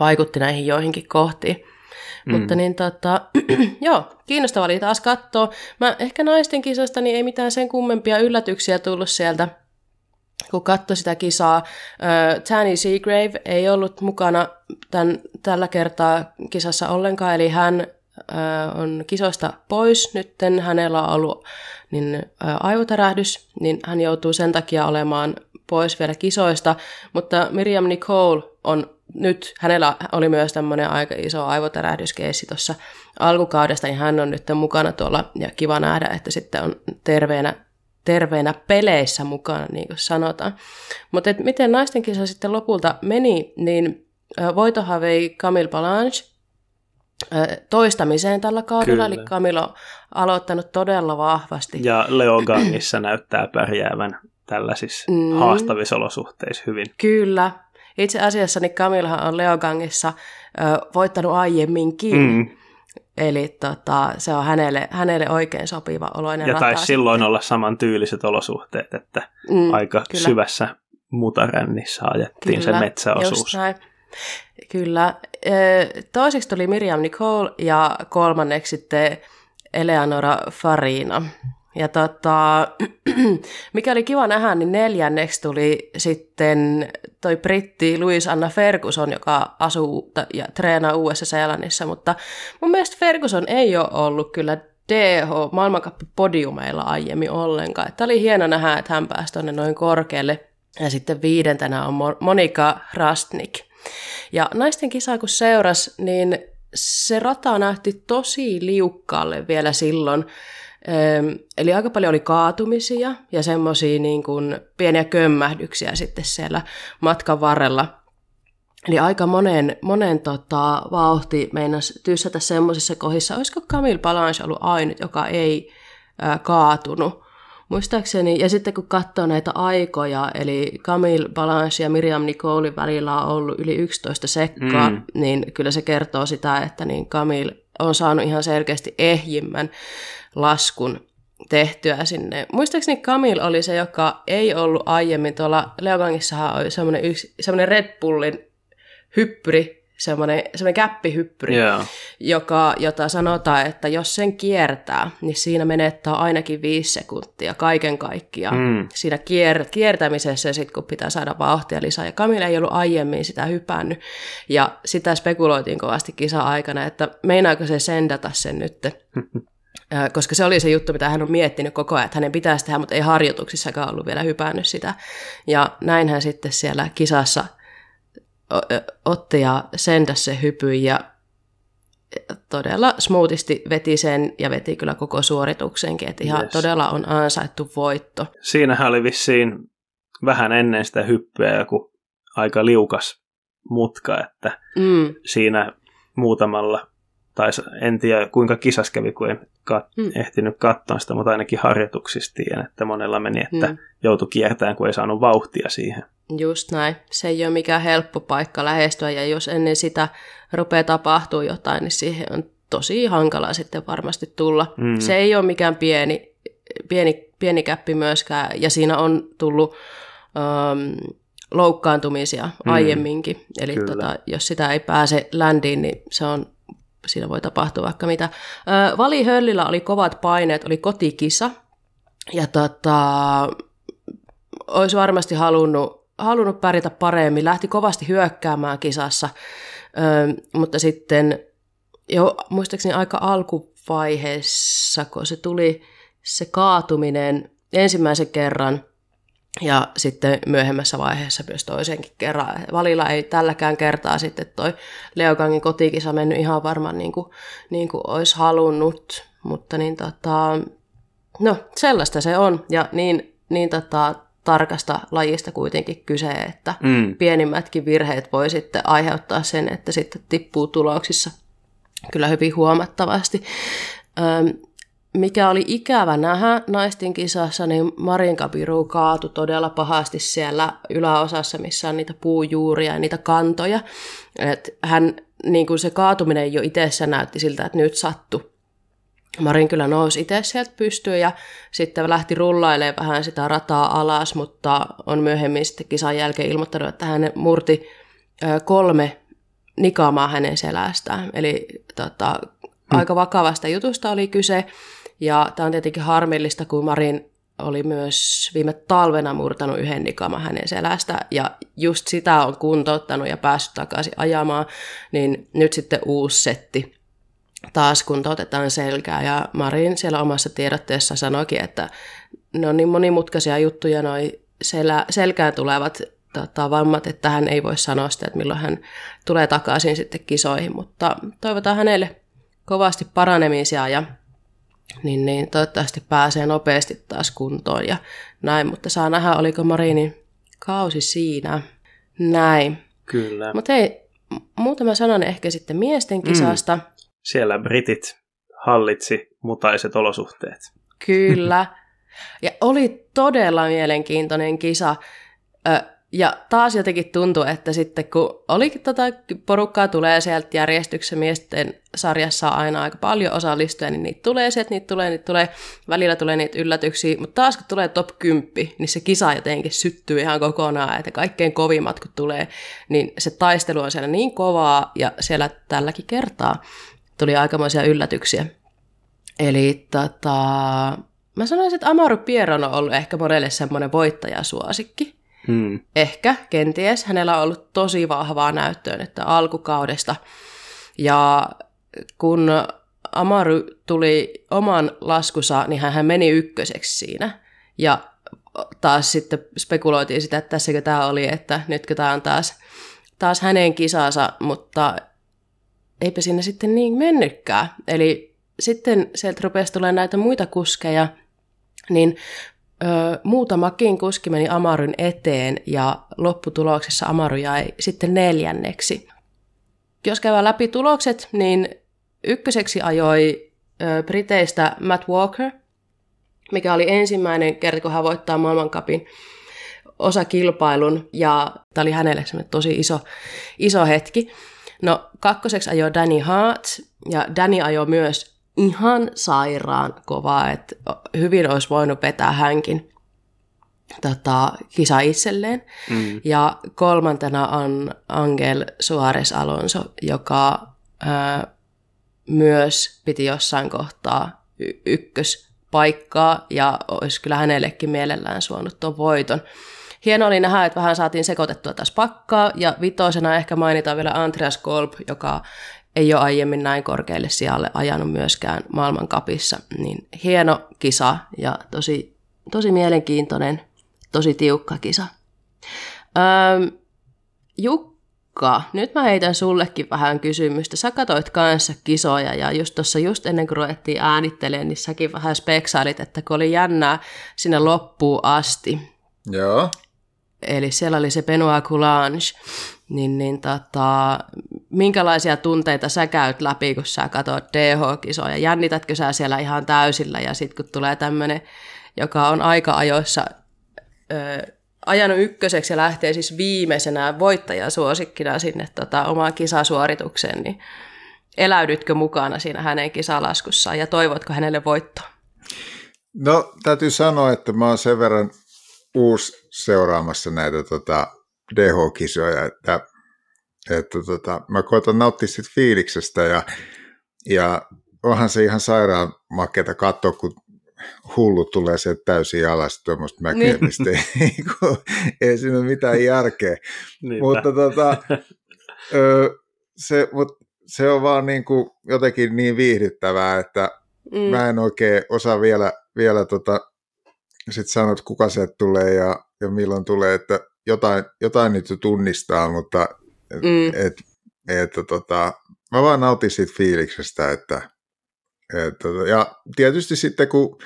A: vaikutti näihin joihinkin kohtiin. Mm. Mutta niin tota, (clears throat) joo, kiinnostavaa oli taas katsoa. Mä ehkä naisten kisasta niin ei mitään sen kummempia yllätyksiä tullut sieltä, kun katsoi sitä kisaa. Tanny Seagrave ei ollut mukana tämän, tällä kertaa kisassa ollenkaan, eli hän on kisoista pois nytten. Hänellä on ollut niin, aivotärähdys, niin hän joutuu sen takia olemaan pois vielä kisoista, mutta Miriam Nicole on nyt, hänellä oli myös tämmöinen aika iso aivotärähdyskeissi tuossa alkukaudesta, niin hän on nyt mukana tuolla, ja kiva nähdä, että sitten on terveenä, terveenä peleissä mukana, niin kuin sanotaan. Mutta miten naisten kisa sitten lopulta meni, niin voitohan vei Camille Balange toistamiseen tällä kaudella, Kyllä. eli Camille on aloittanut todella vahvasti.
B: Ja Leogangissa näyttää pärjäävän tällaisissa mm. haastavissa olosuhteissa hyvin.
A: Kyllä, itse asiassa niin Camilha on Leogangissa ö, voittanut aiemminkin. Mm. Eli tota, se on hänelle, hänelle oikein sopiva oloinen
B: Ja taisi silloin olla saman tyyliset olosuhteet, että mm, aika kyllä. syvässä mutarännissä ajettiin kyllä, se metsäosuus.
A: Kyllä. Toiseksi tuli Miriam Nicole ja kolmanneksi sitten Eleonora Farina. Ja tota, (clears throat) mikä oli kiva nähdä, niin neljänneksi tuli sitten toi britti Louis Anna Ferguson, joka asuu ja treenaa Uudessa-Seelannissa, mutta mun mielestä Ferguson ei ole ollut kyllä DH maailmankappi-podiumeilla aiemmin ollenkaan. Tämä oli hieno nähdä, että hän pääsi tuonne noin korkealle. Ja sitten viidentenä on Monika Rastnik. Ja naisten kisa kun seurasi, niin se rata nähti tosi liukkaalle vielä silloin. Eli aika paljon oli kaatumisia ja semmoisia niin kuin pieniä kömmähdyksiä sitten siellä matkan varrella. Eli aika monen, monen tota, vauhti meinas tyssätä semmoisissa kohdissa. Olisiko Camille Balanche ollut ainut, joka ei ää, kaatunut? Muistaakseni, ja sitten kun katsoo näitä aikoja, eli Camille Balanche ja Miriam Nicolin välillä on ollut yli 11 sekkaa, mm. niin kyllä se kertoo sitä, että niin Camille on saanut ihan selkeästi ehjimmän laskun tehtyä sinne. Muistaakseni Camille oli se, joka ei ollut aiemmin tuolla Leogangissahan oli semmoinen, yksi, semmoinen Red Bullin hyppyri, semmoinen, semmoinen käppihyppyri, yeah. joka, jota sanotaan, että jos sen kiertää, niin siinä menettää ainakin viisi sekuntia kaiken kaikkiaan. Mm. Siinä kier, kiertämisessä sit, kun pitää saada vauhtia lisää. Ja Camille ei ollut aiemmin sitä hypännyt. Ja sitä spekuloitiin kovasti kisa-aikana, että meinaako se sendata sen nyt. (laughs) koska se oli se juttu, mitä hän on miettinyt koko ajan, että hänen pitäisi tehdä, mutta ei harjoituksissakaan ollut vielä hypännyt sitä. Ja näin hän sitten siellä kisassa otti ja sentäsi se hypy ja todella smoothisti veti sen ja veti kyllä koko suorituksenkin, että ihan yes. todella on ansaittu voitto.
B: Siinähän oli vissiin vähän ennen sitä hyppyä joku aika liukas mutka, että mm. siinä muutamalla, tai en tiedä kuinka kisas kävi, kun en kat- mm. ehtinyt katsoa sitä, mutta ainakin harjoituksista tiedän, että monella meni, että mm. joutui kiertämään, kun ei saanut vauhtia siihen.
A: Just näin. Se ei ole mikään helppo paikka lähestyä, ja jos ennen sitä rupeaa tapahtuu jotain, niin siihen on tosi hankala sitten varmasti tulla. Mm. Se ei ole mikään pieni, pieni, pieni käppi myöskään, ja siinä on tullut um, loukkaantumisia mm. aiemminkin. Eli tota, jos sitä ei pääse ländiin, niin se on, siinä voi tapahtua vaikka mitä. Ö, Vali Höllillä oli kovat paineet, oli kotikisa, ja tota, olisi varmasti halunnut halunnut pärjätä paremmin, lähti kovasti hyökkäämään kisassa, ö, mutta sitten jo muistaakseni aika alkuvaiheessa, kun se tuli se kaatuminen ensimmäisen kerran ja sitten myöhemmässä vaiheessa myös toisenkin kerran. Valilla ei tälläkään kertaa sitten toi Leokangin kotikisa mennyt ihan varmaan niin kuin, niin kuin olisi halunnut, mutta niin tota, no sellaista se on ja niin, niin tota, tarkasta lajista kuitenkin kyse, että mm. pienimmätkin virheet voi sitten aiheuttaa sen, että sitten tippuu tuloksissa kyllä hyvin huomattavasti. Öm, mikä oli ikävä nähdä naisten kisassa, niin Marin Kapiru kaatui todella pahasti siellä yläosassa, missä on niitä puujuuria ja niitä kantoja. Et hän, niin kuin se kaatuminen jo itsessä näytti siltä, että nyt sattui Marin kyllä nousi itse sieltä pystyyn ja sitten lähti rullailemaan vähän sitä rataa alas, mutta on myöhemmin sitten kisan jälkeen ilmoittanut, että hän murti kolme nikamaa hänen selästään. Eli tota, hmm. aika vakavasta jutusta oli kyse. Ja tämä on tietenkin harmillista, kun Marin oli myös viime talvena murtanut yhden nikaman hänen selästä, ja just sitä on kuntouttanut ja päässyt takaisin ajamaan, niin nyt sitten uusi setti taas kuntoutetaan selkää. Ja Marin siellä omassa tiedotteessa sanoikin, että ne on niin monimutkaisia juttuja, noi selä, selkään tulevat tota, vammat, että hän ei voi sanoa sitä, että milloin hän tulee takaisin sitten kisoihin, mutta toivotaan hänelle kovasti paranemisia ja niin, niin toivottavasti pääsee nopeasti taas kuntoon ja näin, mutta saa nähdä, oliko Marinin kausi siinä. Näin.
B: Kyllä.
A: Mutta hei, muutama sanan ehkä sitten miesten kisasta. Mm
B: siellä britit hallitsi mutaiset olosuhteet.
A: Kyllä. Ja oli todella mielenkiintoinen kisa. Ö, ja taas jotenkin tuntui, että sitten kun oli tota porukkaa tulee sieltä järjestyksen miesten sarjassa aina aika paljon osallistujia, niin niitä tulee sieltä, niitä tulee, niitä tulee, välillä tulee niitä yllätyksiä, mutta taas kun tulee top 10, niin se kisa jotenkin syttyy ihan kokonaan, että kaikkein kovimmat kun tulee, niin se taistelu on siellä niin kovaa, ja siellä tälläkin kertaa tuli aikamoisia yllätyksiä. Eli tota, mä sanoisin, että Amaru Pieron on ollut ehkä monelle semmoinen voittajasuosikki. Hmm. Ehkä, kenties. Hänellä on ollut tosi vahvaa näyttöä että alkukaudesta. Ja kun Amaru tuli oman laskusa, niin hän meni ykköseksi siinä. Ja taas sitten spekuloitiin sitä, että tässäkö tämä oli, että nytkö tämä on taas, taas hänen kisansa, mutta eipä sinne sitten niin mennytkään. Eli sitten sieltä rupesi tulemaan näitä muita kuskeja, niin ö, muutamakin kuski meni Amaryn eteen ja lopputuloksessa Amaru jäi sitten neljänneksi. Jos käydään läpi tulokset, niin ykköseksi ajoi ö, Briteistä Matt Walker, mikä oli ensimmäinen kerta, kun hän voittaa maailmankapin osakilpailun, ja tämä oli hänelle tosi iso, iso hetki. No kakkoseksi ajoi Danny Hart, ja Danny ajoi myös ihan sairaan kovaa, että hyvin olisi voinut vetää hänkin tota, kisa itselleen. Mm. Ja kolmantena on Angel Suarez Alonso, joka ää, myös piti jossain kohtaa y- ykköspaikkaa ja olisi kyllä hänellekin mielellään suonut tuon voiton. Hieno oli nähdä, että vähän saatiin sekoitettua tässä pakkaa, ja vitosena ehkä mainitaan vielä Andreas Kolb, joka ei ole aiemmin näin korkealle sijalle ajanut myöskään maailmankapissa. Niin hieno kisa ja tosi, tosi mielenkiintoinen, tosi tiukka kisa. Öö, Jukka, nyt mä heitän sullekin vähän kysymystä. Sä katoit kanssa kisoja ja just tuossa just ennen kuin ruvettiin äänittelemään, niin säkin vähän speksailit, että kun oli jännää sinne loppuun asti.
C: Joo.
A: Eli siellä oli se Benoit Coulange, niin, niin tota, minkälaisia tunteita sä käyt läpi, kun sä katsot DH-kisoja? Jännitätkö sä siellä ihan täysillä ja sitten kun tulee tämmöinen, joka on aika ajoissa ö, ajanut ykköseksi ja lähtee siis viimeisenä voittajasuosikkina sinne tota, omaan kisasuoritukseen, niin eläydytkö mukana siinä hänen kisalaskussaan ja toivotko hänelle voittoa?
C: No täytyy sanoa, että mä oon sen verran uusi seuraamassa näitä tota, DH-kisoja, että, että tota, mä koitan nauttia siitä fiiliksestä ja, ja onhan se ihan sairaan makeata katsoa, kun hullu tulee se täysin alas tuommoista (laughs) mäkeä, niin. mistä ei, ei siinä ole mitään järkeä. Niinpä. Mutta tota, (laughs) se, mut se on vaan niin kuin jotenkin niin viihdyttävää, että mm. mä en oikein osaa vielä, vielä tota, sit sanoa, että kuka se tulee ja, ja milloin tulee, että jotain, jotain nyt tunnistaa, mutta mm. et, et, tota, mä vaan nautin siitä fiiliksestä, että et, tota, ja tietysti sitten kun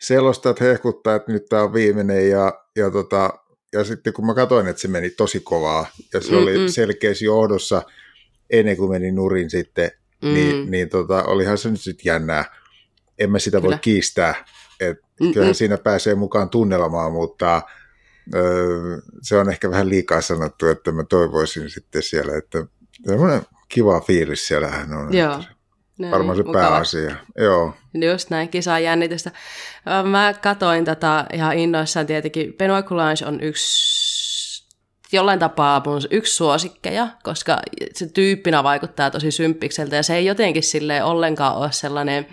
C: selostat hehkuttaa, että nyt tämä on viimeinen ja, ja, tota, ja sitten kun mä katsoin, että se meni tosi kovaa ja se Mm-mm. oli selkeässä johdossa ennen kuin meni nurin sitten, mm. niin, niin tota, olihan se nyt sitten jännää. En mä sitä Kyllä. voi kiistää, että kyllähän siinä pääsee mukaan tunnelmaan, mutta se on ehkä vähän liikaa sanottu, että mä toivoisin sitten siellä, että semmoinen kiva fiilis siellähän on.
A: Joo.
C: Näin, varmaan se mukava. pääasia. Joo.
A: Just näin, kisaa jännitystä. Mä katoin tätä ihan innoissaan tietenkin. Benoit Coulange on yksi jollain tapaa mun yksi suosikkeja, koska se tyyppinä vaikuttaa tosi symppikseltä ja se ei jotenkin sille ollenkaan ole sellainen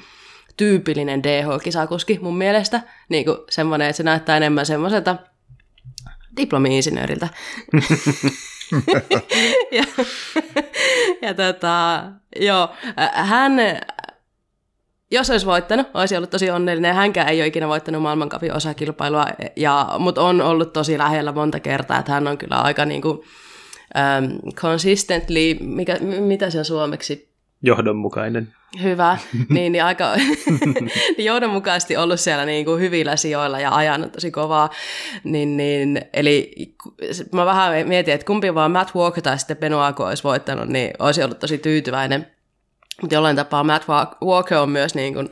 A: tyypillinen DH-kisakuski mun mielestä. Niin kuin semmoinen, että se näyttää enemmän semmoiselta diplomi-insinööriltä. (laughs) ja, ja tota, joo, hän, jos olisi voittanut, olisi ollut tosi onnellinen. Hänkään ei ole ikinä voittanut maailmankapin osakilpailua, ja, mutta on ollut tosi lähellä monta kertaa, että hän on kyllä aika niin kuin, um, consistently, mikä, mitä se on suomeksi?
B: Johdonmukainen.
A: Hyvä, (laughs) niin, niin aika (laughs) niin johdonmukaisesti ollut siellä niin kuin hyvillä sijoilla ja ajanut tosi kovaa. Niin, niin, eli mä vähän mietin, että kumpi vaan Matt Walker tai sitten Benoit olisi voittanut, niin olisi ollut tosi tyytyväinen. Mutta jollain tapaa Matt Walker on myös niin kuin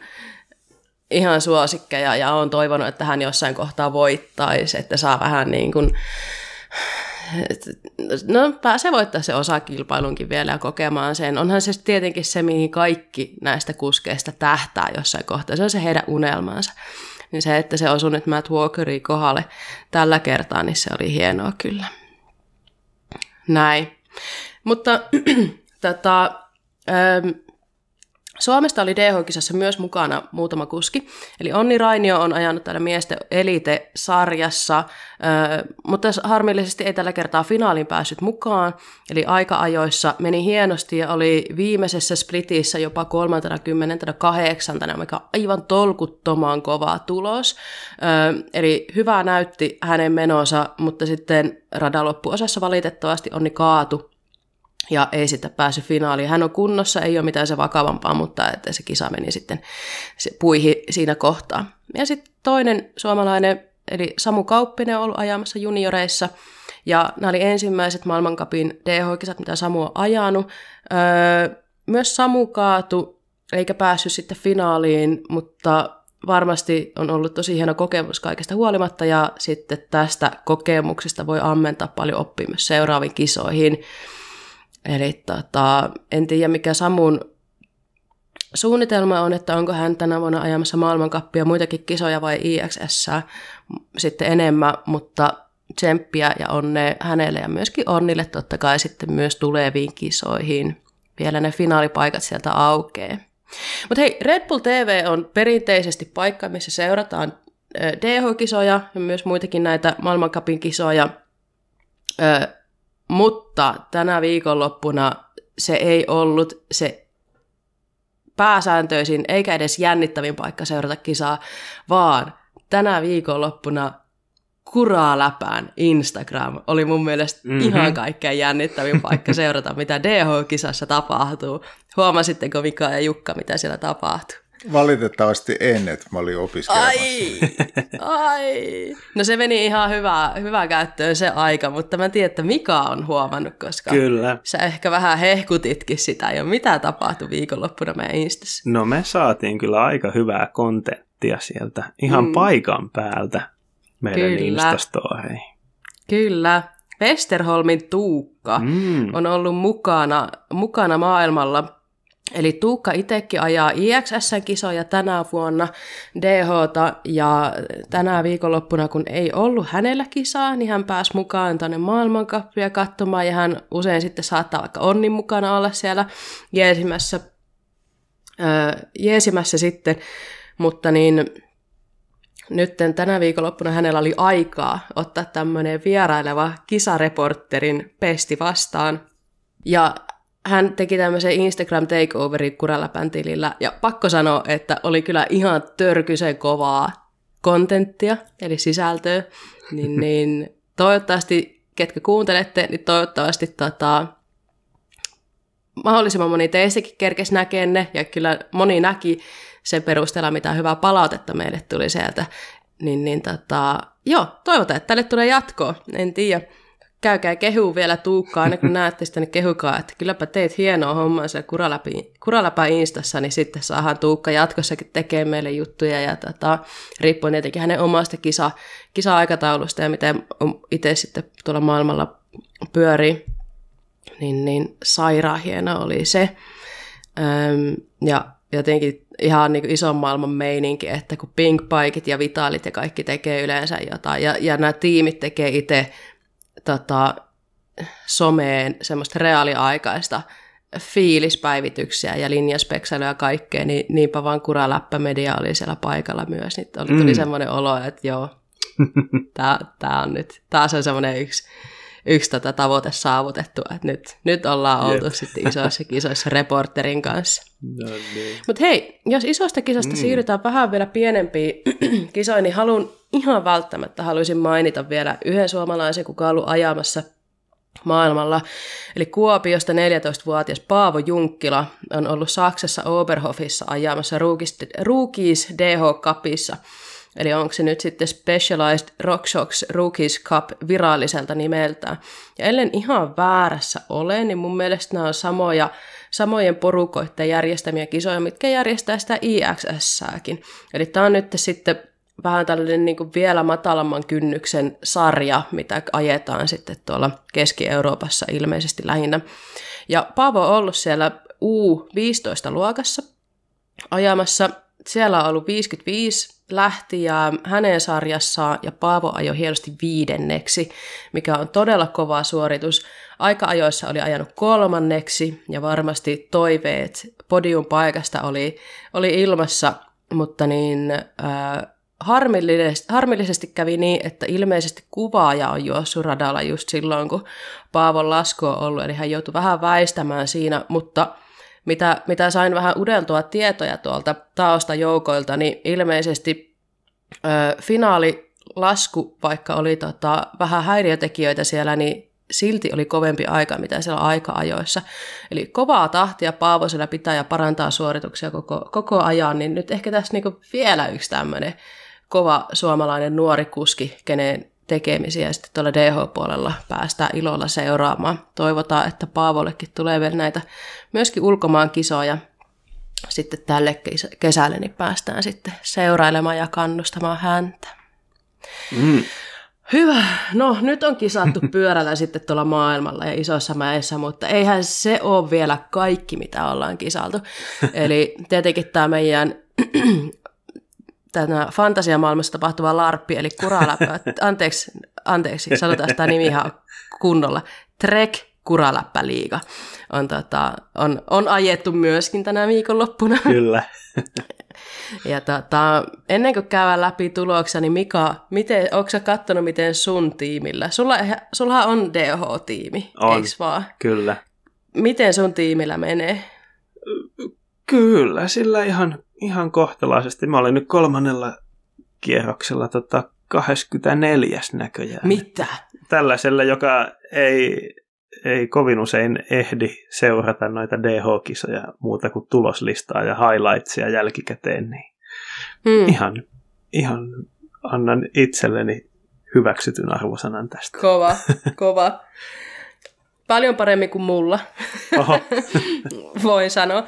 A: ihan suosikkeja ja on toivonut, että hän jossain kohtaa voittaisi, että saa vähän niin kuin no pääsee voittaa se osakilpailunkin vielä ja kokemaan sen. Onhan se tietenkin se, mihin kaikki näistä kuskeista tähtää jossain kohtaa. Se on se heidän unelmansa. Niin se, että se osui nyt Matt Walkeriin kohdalle tällä kertaa, niin se oli hienoa kyllä. Näin. Mutta (clears throat) tota, ähm, Suomesta oli DH-kisassa myös mukana muutama kuski. Eli Onni Rainio on ajanut täällä miesten Elite-sarjassa, mutta harmillisesti ei tällä kertaa finaaliin päässyt mukaan. Eli aika-ajoissa meni hienosti ja oli viimeisessä splitissä jopa 38, mikä on aivan tolkuttoman kova tulos. Eli hyvää näytti hänen menonsa, mutta sitten radan loppuosassa valitettavasti Onni kaatu ja ei sitten päässyt finaaliin. Hän on kunnossa, ei ole mitään se vakavampaa, mutta että se kisa meni sitten se puihi siinä kohtaa. Ja sitten toinen suomalainen, eli Samu Kauppinen on ollut ajamassa junioreissa, ja nämä oli ensimmäiset maailmankapin DH-kisat, mitä Samu on ajanut. Öö, myös Samu kaatu, eikä päässyt sitten finaaliin, mutta varmasti on ollut tosi hieno kokemus kaikesta huolimatta, ja sitten tästä kokemuksesta voi ammentaa paljon oppia myös seuraaviin kisoihin. Eli tota, en tiedä mikä Samun suunnitelma on, että onko hän tänä vuonna ajamassa maailmankappia, muitakin kisoja vai IXS sitten enemmän, mutta tsemppiä ja onne hänelle ja myöskin Onnille totta kai sitten myös tuleviin kisoihin. Vielä ne finaalipaikat sieltä aukeaa. Mutta hei, Red Bull TV on perinteisesti paikka, missä seurataan DH-kisoja ja myös muitakin näitä maailmankapin kisoja mutta tänä viikonloppuna se ei ollut se pääsääntöisin eikä edes jännittävin paikka seurata kisaa, vaan tänä viikonloppuna kuraa läpään Instagram oli mun mielestä mm-hmm. ihan kaikkein jännittävin paikka seurata, (laughs) mitä DH-kisassa tapahtuu. Huomasitteko Mika ja Jukka, mitä siellä tapahtuu?
C: Valitettavasti en, että mä olin opiskelemassa.
A: Ai, ai. No se meni ihan hyvää, hyvää käyttöön se aika, mutta mä tiedän, että Mika on huomannut, koska
B: Kyllä.
A: sä ehkä vähän hehkutitkin sitä jo. Mitä tapahtui viikonloppuna meidän Instassa?
B: No me saatiin kyllä aika hyvää kontenttia sieltä ihan mm. paikan päältä meidän kyllä. Instastoriin.
A: Kyllä. Westerholmin Tuukka mm. on ollut mukana, mukana maailmalla Eli Tuukka itsekin ajaa IXS-kisoja tänä vuonna dh ja tänä viikonloppuna, kun ei ollut hänellä kisaa, niin hän pääsi mukaan tänne maailmankappia katsomaan, ja hän usein sitten saattaa vaikka onnin mukana olla siellä jeesimässä, öö, jeesimässä sitten, mutta niin nyt tänä viikonloppuna hänellä oli aikaa ottaa tämmöinen vieraileva kisareporterin pesti vastaan, ja hän teki tämmöisen Instagram takeoverin Kuraläpän tilillä, ja pakko sanoa, että oli kyllä ihan törkysen kovaa kontenttia, eli sisältöä, niin, (laughs) niin toivottavasti, ketkä kuuntelette, niin toivottavasti tota, mahdollisimman moni teistäkin kerkesi näkeen ne, ja kyllä moni näki sen perusteella, mitä hyvää palautetta meille tuli sieltä, niin, niin tota, joo, toivotaan, että tälle tulee jatkoa, en tiedä käykää kehu vielä Tuukkaa, aina kun näette sitä, niin kehukaa, että kylläpä teet hienoa hommaa siellä Kuraläpä, Kuraläpä Instassa, niin sitten saadaan Tuukka jatkossakin tekemään meille juttuja ja tota, riippuen tietenkin hänen omasta kisa, kisa-aikataulusta ja miten itse sitten tuolla maailmalla pyörii, niin, niin sairaan hieno oli se. Öm, ja jotenkin ihan niin ison maailman meininki, että kun Pink Pikeit ja Vitalit ja kaikki tekee yleensä jotain, ja, ja nämä tiimit tekee itse tota, someen semmoista reaaliaikaista fiilispäivityksiä ja linjaspeksailuja ja kaikkea, niin niinpä vaan Kuraläppämedia oli siellä paikalla myös. Niin oli, tuli mm. semmoinen olo, että joo, tämä, tämä on nyt taas on semmoinen yksi, yksi tota tavoite saavutettu, että nyt, nyt ollaan oltu Jep. sitten isoissa (laughs) kisoissa reporterin kanssa. No niin. Mutta hei, jos isosta kisasta mm. siirrytään vähän vielä pienempiin (clears throat) kisoihin, niin haluan ihan välttämättä haluaisin mainita vielä yhden suomalaisen, kuka on ollut ajamassa maailmalla. Eli Kuopiosta 14-vuotias Paavo Junkkila on ollut Saksassa Oberhofissa ajamassa Rookies DH Cupissa. Eli onko se nyt sitten Specialized RockShox Rookies Cup viralliselta nimeltään. Ja ellen ihan väärässä ole, niin mun mielestä nämä on samoja, samojen porukoiden järjestämiä kisoja, mitkä järjestää sitä IXS-sääkin. Eli tämä on nyt sitten vähän tällainen niin kuin vielä matalamman kynnyksen sarja, mitä ajetaan sitten tuolla Keski-Euroopassa ilmeisesti lähinnä. Ja Paavo on ollut siellä U15-luokassa ajamassa. Siellä on ollut 55 lähti hänen sarjassaan ja Paavo ajoi hienosti viidenneksi, mikä on todella kova suoritus. Aika-ajoissa oli ajanut kolmanneksi ja varmasti toiveet podium paikasta oli, oli ilmassa, mutta niin äh, harmillisesti, harmillisesti kävi niin, että ilmeisesti kuvaaja on juossut radalla just silloin, kun Paavon lasku on ollut, eli hän joutui vähän väistämään siinä, mutta mitä, mitä sain vähän udeltua tietoja tuolta taustajoukoilta, niin ilmeisesti ö, finaalilasku, vaikka oli tota, vähän häiriötekijöitä siellä, niin silti oli kovempi aika, mitä siellä aika-ajoissa. Eli kovaa tahtia Paavo siellä pitää ja parantaa suorituksia koko, koko ajan, niin nyt ehkä tässä niinku vielä yksi tämmöinen kova suomalainen nuori kuski, kenen tekemisiä sitten tuolla DH-puolella päästään ilolla seuraamaan. Toivotaan, että Paavollekin tulee vielä näitä myöskin ulkomaan kisoja sitten tälle kesälle, niin päästään sitten seurailemaan ja kannustamaan häntä. Mm. Hyvä. No nyt on kisattu (laughs) pyörällä sitten tuolla maailmalla ja isossa mäessä, mutta eihän se ole vielä kaikki, mitä ollaan kisaltu. (laughs) Eli tietenkin tämä meidän (clears throat) tämä fantasiamaailmassa tapahtuva larppi, eli kuraläppä, (laughs) anteeksi, anteeksi, sanotaan sitä nimi ihan kunnolla, Trek Kuraläppäliiga on, tota, on, on ajettu myöskin tänä viikonloppuna.
B: Kyllä. (laughs)
A: ja tota, ennen kuin käydään läpi tuloksia, niin Mika, miten, onko sä katsonut, miten sun tiimillä, sulla, sulla on DH-tiimi, on, eikö vaan?
B: kyllä.
A: Miten sun tiimillä menee?
B: Kyllä, sillä ihan ihan kohtalaisesti. Mä olin nyt kolmannella kierroksella tota 24 näköjään.
A: Mitä?
B: Tällaisella, joka ei, ei kovin usein ehdi seurata noita DH-kisoja muuta kuin tuloslistaa ja highlightsia jälkikäteen, niin hmm. ihan, ihan annan itselleni hyväksytyn arvosanan tästä.
A: Kova, kova. (laughs) Paljon paremmin kuin mulla, (laughs) voin sanoa.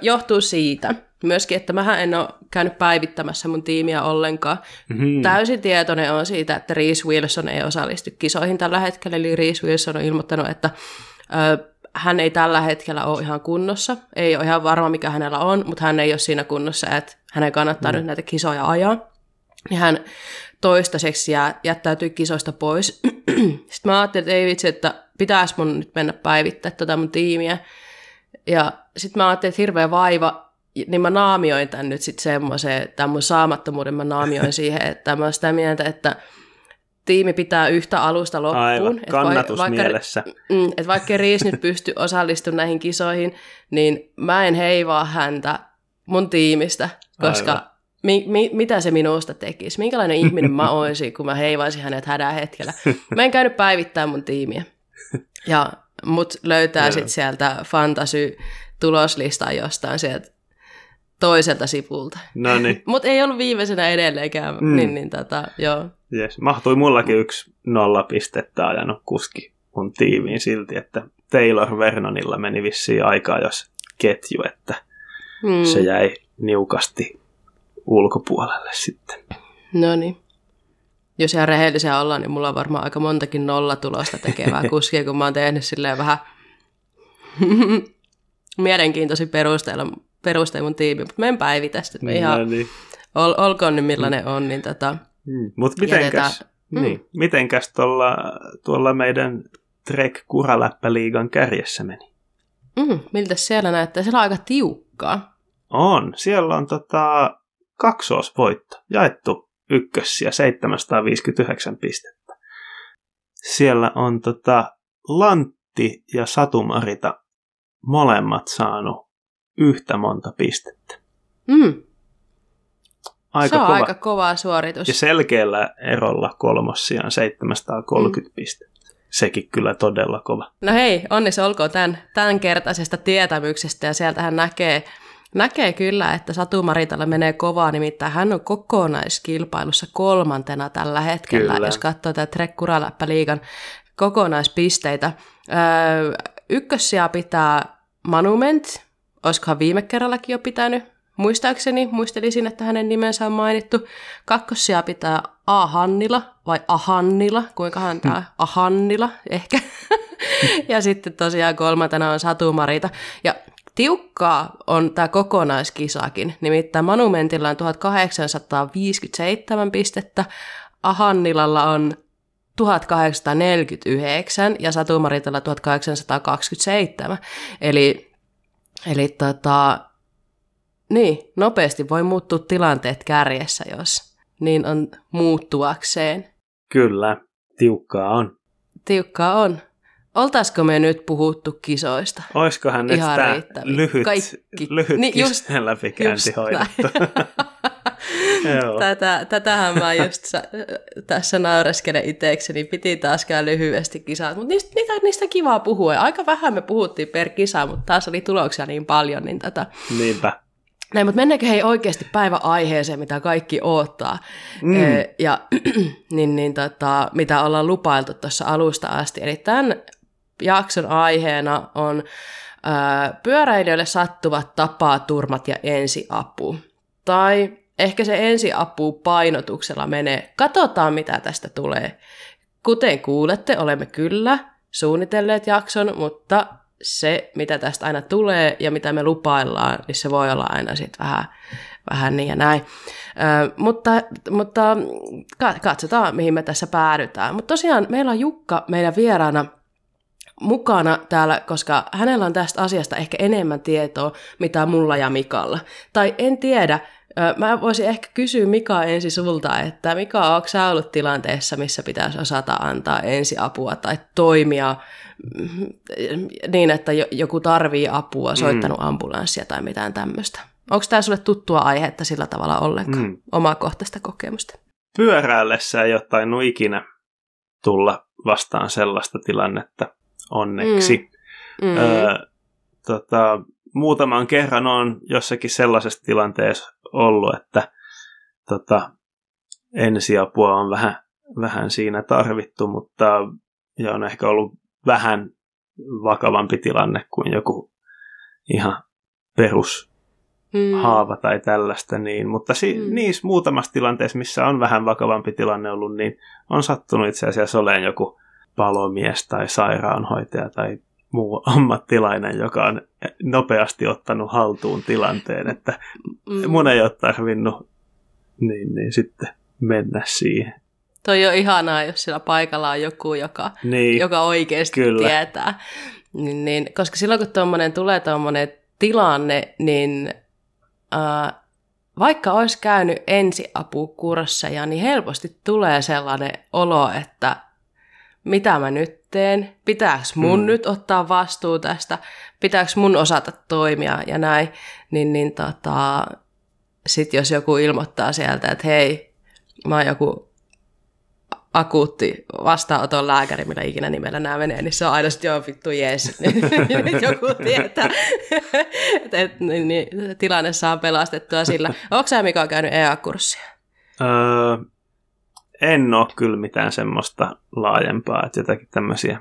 A: Johtuu siitä, Myöskin, että mähän en ole käynyt päivittämässä mun tiimiä ollenkaan. Mm-hmm. Täysin tietoinen on siitä, että Reese Wilson ei osallistu kisoihin tällä hetkellä, eli Reese Wilson on ilmoittanut, että ö, hän ei tällä hetkellä ole ihan kunnossa. Ei ole ihan varma, mikä hänellä on, mutta hän ei ole siinä kunnossa, että hänen kannattaa mm. nyt näitä kisoja ajaa. Ja hän toistaiseksi jää, jättäytyy kisoista pois. (clears throat) Sitten mä ajattelin, että ei vitsi, että pitäisi mun nyt mennä päivittää tätä mun tiimiä. Ja sitten mä ajattelin, että hirveä vaiva niin mä naamioin tämän nyt sitten semmoiseen, tämän mun saamattomuuden mä naamioin siihen, että mä oon sitä mieltä, että tiimi pitää yhtä alusta loppuun.
B: Aivan, kannatus
A: vaikka,
B: mielessä.
A: Mm, että vaikka Riis nyt pystyy osallistumaan näihin kisoihin, niin mä en heivaa häntä mun tiimistä, koska mi, mi, mitä se minusta tekisi? Minkälainen ihminen mä (laughs) olisin, kun mä heivaisin hänet hädän hetkellä? Mä en käynyt päivittämään mun tiimiä. Ja mut löytää sitten sieltä fantasy tuloslistaa jostain sieltä toiselta sivulta.
B: No niin. (laughs)
A: Mutta ei ollut viimeisenä edelleenkään, mm. niin, niin tota, joo.
B: Yes. Mahtui mullakin yksi nolla pistettä ajanut kuski mun tiimiin silti, että Taylor Vernonilla meni vissiin aikaa, jos ketju, että mm. se jäi niukasti ulkopuolelle sitten.
A: No niin. Jos ihan rehellisiä ollaan, niin mulla on varmaan aika montakin nollatulosta tekevää (laughs) kuskia, kun mä oon tehnyt silleen vähän (laughs) mielenkiintoisin perusteella perustein mun tiimi, mutta mä en päivitä sitä. Niin, ihan, niin. ol, olkoon nyt millainen mm. on, niin tota,
B: mm. Mutta mitenkäs, mm. niin, mitenkäs tuolla, tuolla meidän Trek Kuraläppäliigan kärjessä meni?
A: Mm, miltä siellä näyttää? Siellä on aika tiukkaa.
B: On. Siellä on tota, kaksoisvoitto. Jaettu ykkössiä 759 pistettä. Siellä on tota, Lantti ja Satumarita molemmat saanut yhtä monta pistettä.
A: Mm. Aika se on kova. aika kova suoritus.
B: Ja selkeällä erolla kolmossiaan 730 mm. pistettä. Sekin kyllä todella kova.
A: No hei, onneksi olkoon tämän, tämän kertaisesta tietämyksestä ja sieltähän näkee, näkee kyllä, että Satu Maritalla menee kovaa, nimittäin hän on kokonaiskilpailussa kolmantena tällä hetkellä, kyllä. jos katsoo tätä Trek liigan kokonaispisteitä. Öö, ykkössiä pitää Monument, olisikohan viime kerrallakin jo pitänyt. muistaakseni, muistelisin, että hänen nimensä on mainittu. Kakkosia pitää Ahannila vai Ahannila, kuinkahan tämä hmm. Ahannila ehkä. (laughs) ja sitten tosiaan kolmantena on Satumarita. Ja Tiukkaa on tämä kokonaiskisakin, nimittäin Monumentilla on 1857 pistettä, Ahannilalla on 1849 ja Satumaritalla 1827. Eli, eli tota, niin, nopeasti voi muuttua tilanteet kärjessä, jos niin on muuttuakseen.
B: Kyllä, tiukkaa on.
A: Tiukkaa on. Oltaisiko me nyt puhuttu kisoista?
B: Oiskohan nyt tämä lyhyt, Kaikki. lyhyt niin, just, läpikäynti hoidettu? (laughs)
A: Tätä, tätähän mä just tässä naureskelen itsekseni. Piti taas käydä lyhyesti kisaa. Mutta niistä, niistä, niistä kivaa puhua. Aika vähän me puhuttiin per kisa, mutta taas oli tuloksia niin paljon. Niin tätä...
B: Niinpä.
A: Näin, mutta mennäänkö hei oikeasti päiväaiheeseen, mitä kaikki odottaa. Mm. E, ja (clears throat) niin, niin, tota, mitä ollaan lupailtu tuossa alusta asti. Eli tämän jakson aiheena on pyöräilijöille sattuvat tapaturmat ja ensiapu. Tai ehkä se ensiapu painotuksella menee. Katsotaan, mitä tästä tulee. Kuten kuulette, olemme kyllä suunnitelleet jakson, mutta se, mitä tästä aina tulee ja mitä me lupaillaan, niin se voi olla aina sitten vähän, vähän niin ja näin. Ö, mutta, mutta katsotaan, mihin me tässä päädytään. Mutta tosiaan meillä on Jukka meidän vieraana mukana täällä, koska hänellä on tästä asiasta ehkä enemmän tietoa, mitä mulla ja Mikalla. Tai en tiedä, Mä voisin ehkä kysyä Mika ensi sulta, että Mika, onko sä ollut tilanteessa, missä pitäisi osata antaa ensiapua tai toimia mm, niin, että joku tarvii apua, soittanut mm. ambulanssia tai mitään tämmöistä? Onko tämä sulle tuttua aihetta sillä tavalla ollenkaan, mm. omakohtaista kokemusta?
B: Pyöräillessä ei ole tainnut ikinä tulla vastaan sellaista tilannetta, onneksi. Mm. Mm. Öö, tota, muutaman kerran on jossakin sellaisessa tilanteessa ollut, että tota, ensiapua on vähän, vähän siinä tarvittu, mutta ja on ehkä ollut vähän vakavampi tilanne kuin joku ihan perus mm. haava tai tällaista, niin, mutta si- mm. niissä muutamassa tilanteessa, missä on vähän vakavampi tilanne ollut, niin on sattunut itse asiassa olemaan joku palomies tai sairaanhoitaja tai muu ammattilainen, joka on nopeasti ottanut haltuun tilanteen, että mm. mun ei ole tarvinnut niin, niin sitten mennä siihen.
A: Toi on ihanaa, jos siellä paikalla on joku, joka, niin, joka oikeasti kyllä. tietää. Niin, niin, koska silloin kun tuommoinen tulee tuommoinen tilanne, niin äh, vaikka olisi käynyt ensiapukursseja, niin helposti tulee sellainen olo, että mitä mä nyt teen, pitääkö mun mm. nyt ottaa vastuu tästä, pitääkö mun osata toimia ja näin, niin, niin tota, sitten jos joku ilmoittaa sieltä, että hei, mä oon joku akuutti vastaanoton lääkäri, millä ikinä nimellä nämä menee, niin se on aina sitten joo vittu jees. (laughs) Niin joku tietää, (laughs) että et, niin, niin, tilanne saa pelastettua sillä. Onko sä Mika käynyt EA-kurssia?
B: Öö, en ole kyllä mitään semmoista laajempaa, että jotakin tämmöisiä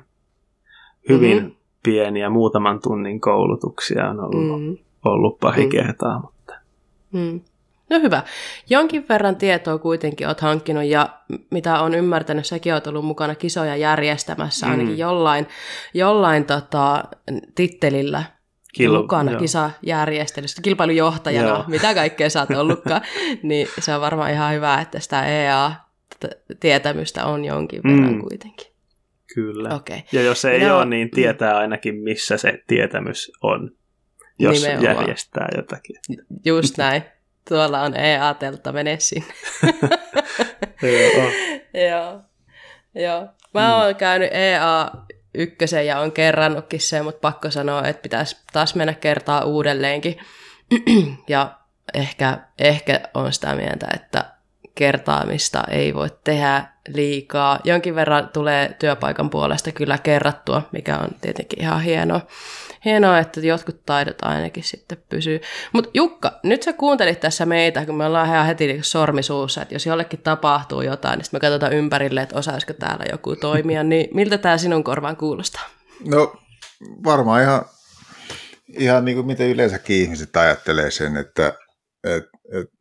B: hyvin mm-hmm. pieniä muutaman tunnin koulutuksia on ollut, mm. ollut pari mm. kertaa. Mutta.
A: Mm. No hyvä. Jonkin verran tietoa kuitenkin olet hankkinut ja mitä on ymmärtänyt, sekin olet ollut mukana kisoja järjestämässä mm. ainakin jollain, jollain tota, tittelillä Kil- mukana joo. kisajärjestelystä, kilpailujohtajana, joo. mitä kaikkea sä oot ollutkaan, (laughs) niin se on varmaan ihan hyvä, että sitä EA-tietämystä on jonkin verran mm. kuitenkin.
B: Kyllä. Okay. Ja jos ei no, ole, niin mm. tietää ainakin, missä se tietämys on, jos Nimenomaan. järjestää jotakin.
A: Just näin. Tuolla on EA-teltta, mene sinne. (laughs)
B: Joo.
A: Joo. Joo. Mä mm. oon käynyt EA ykkösen ja on kerrannutkin sen, mutta pakko sanoa, että pitäisi taas mennä kertaa uudelleenkin. (clears throat) ja ehkä, ehkä on sitä mieltä, että kertaamista ei voi tehdä liikaa. Jonkin verran tulee työpaikan puolesta kyllä kerrattua, mikä on tietenkin ihan hienoa. Hienoa, että jotkut taidot ainakin sitten pysyy. Mutta Jukka, nyt sä kuuntelit tässä meitä, kun me ollaan ihan heti sormisuussa, että jos jollekin tapahtuu jotain, niin sitten me katsotaan ympärille, että osaisiko täällä joku toimia, (laughs) niin miltä tämä sinun korvaan kuulostaa?
C: No varmaan ihan, ihan niin kuin miten yleensäkin ihmiset ajattelee sen, että et, et,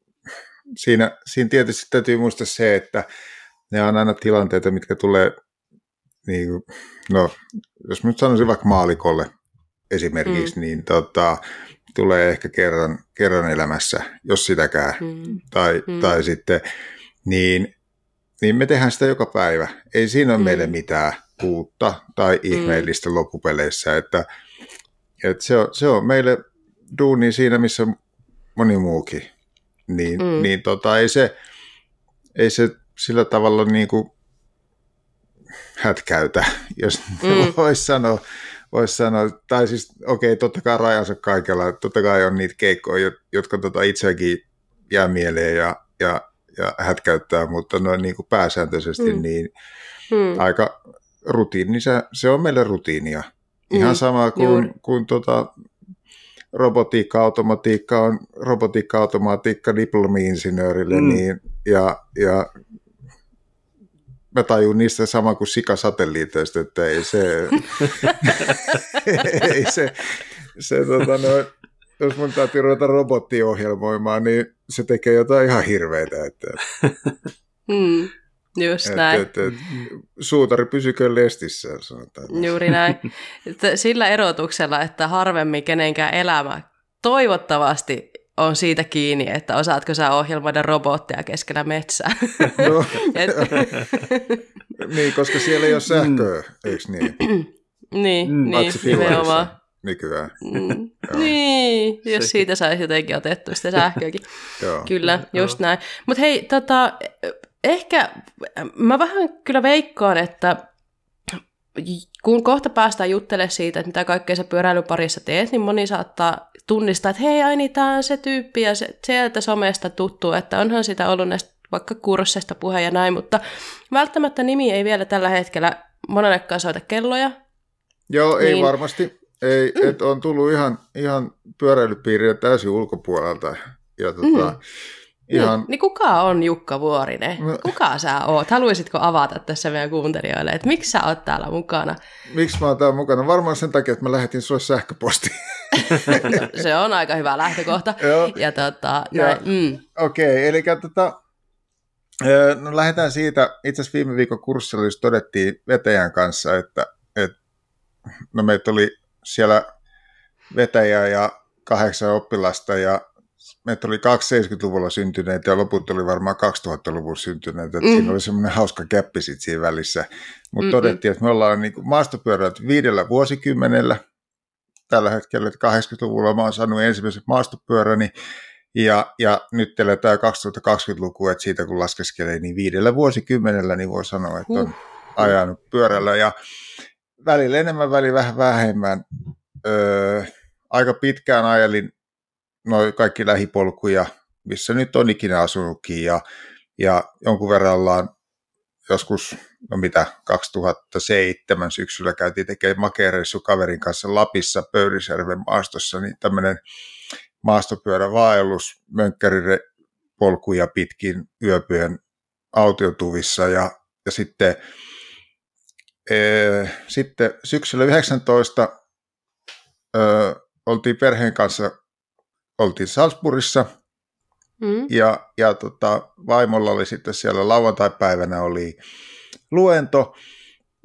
C: siinä, siinä tietysti täytyy muistaa se, että ne on aina tilanteita, mitkä tulee, niin, no, jos nyt sanoisin vaikka maalikolle esimerkiksi, mm. niin tota, tulee ehkä kerran, kerran elämässä, jos sitäkään, mm. Tai, mm. tai sitten, niin, niin me tehdään sitä joka päivä. Ei siinä ole mm. meille mitään uutta tai mm. ihmeellistä mm. loppupeleissä, että, että se, on, se on meille duuni siinä, missä moni muukin. Niin, mm. niin tota, ei, se, ei se sillä tavalla niin kuin hätkäytä, (laughs) jos mm. voisi sanoa, vois sanoa. Tai siis, okei, okay, totta kai rajansa kaikella. Totta kai on niitä keikkoja, jotka tota itseäkin jää mieleen ja, ja, ja hätkäyttää, mutta noin niin kuin pääsääntöisesti mm. niin mm. aika rutiini. Se, se on meille rutiinia. Ihan mm. sama kuin, kuin tota, robotiikka, automatiikka on robotiikka, automatiikka diplomi-insinöörille, mm. niin, ja, ja mä tajun niistä sama kuin sikasatelliiteista, että ei se, (laughs) ei se, se tota, no, jos mun täytyy ruveta robottiohjelmoimaan, niin se tekee jotain ihan hirveitä. Että,
A: mm. Just et, näin. Et, et,
C: suutari pysykö lestissä,
A: sanotaan. Juuri näin. (laughs) Sillä erotuksella, että harvemmin kenenkään elämä toivottavasti on siitä kiinni, että osaatko sä ohjelmoida robotteja keskellä metsää. (laughs) No. (laughs) Et...
C: niin, koska siellä ei ole sähköä, mm. eikö niin? (clears throat)
A: niin, mm. niin nimenomaan.
C: Nykyään.
A: Mm. niin, jos Sekin. siitä saisi jotenkin otettua sitä sähköäkin. Kyllä, just näin. Mutta hei, tota, ehkä mä vähän kyllä veikkaan, että kun kohta päästään juttelemaan siitä, että mitä kaikkea sä pyöräilyparissa teet, niin moni saattaa tunnistaa, että hei, ai niin, tämä on se tyyppi ja se, sieltä somesta tuttu, että onhan sitä ollut näistä vaikka kursseista puhe ja näin, mutta välttämättä nimi ei vielä tällä hetkellä monellekaan soita kelloja.
C: Joo, niin... ei varmasti. Ei, mm. et on tullut ihan, ihan pyöräilypiiriä täysin ulkopuolelta. Ja tota, mm.
A: Ihan... Niin, niin kuka on Jukka Vuorinen? No. Kuka sä oot? Haluaisitko avata tässä meidän kuuntelijoille, että miksi sä oot täällä mukana?
C: Miksi mä oon täällä mukana? Varmaan sen takia, että mä lähetin sulle sähköpostiin.
A: no, (laughs) se on aika hyvä lähtökohta. (laughs) ja tota,
C: ja, mm. Okei, okay, eli tota, no lähdetään siitä, itse asiassa viime viikon kurssilla todettiin vetäjän kanssa, että, että no meitä oli siellä vetäjä ja kahdeksan oppilasta ja meitä oli kaksi 70-luvulla syntyneitä ja loput oli varmaan 2000-luvulla syntyneitä. Mm. Siinä oli semmoinen hauska käppi sit siinä välissä. Mutta todettiin, että me ollaan niin maastopyörät viidellä vuosikymmenellä tällä hetkellä, että 80-luvulla mä oon saanut ensimmäiset maastopyöräni, ja, ja nyt eletään 2020-lukua, että siitä kun laskeskelee, niin viidellä vuosikymmenellä niin voi sanoa, että on uh. ajanut pyörällä. Ja välillä enemmän, välillä vähän vähemmän. Öö, aika pitkään ajelin noin kaikki lähipolkuja, missä nyt on ikinä asunutkin ja, ja jonkun verran ollaan joskus, no mitä, 2007 syksyllä käytiin tekemään makeereissu kaverin kanssa Lapissa Pöyrisjärven maastossa, niin tämmöinen maastopyörävaellus polkuja pitkin yöpyön autiotuvissa ja, ja sitten, ee, sitten syksyllä 19 ö, oltiin perheen kanssa oltiin Salzburgissa mm. ja, ja tota, vaimolla oli sitten siellä lauantai-päivänä oli luento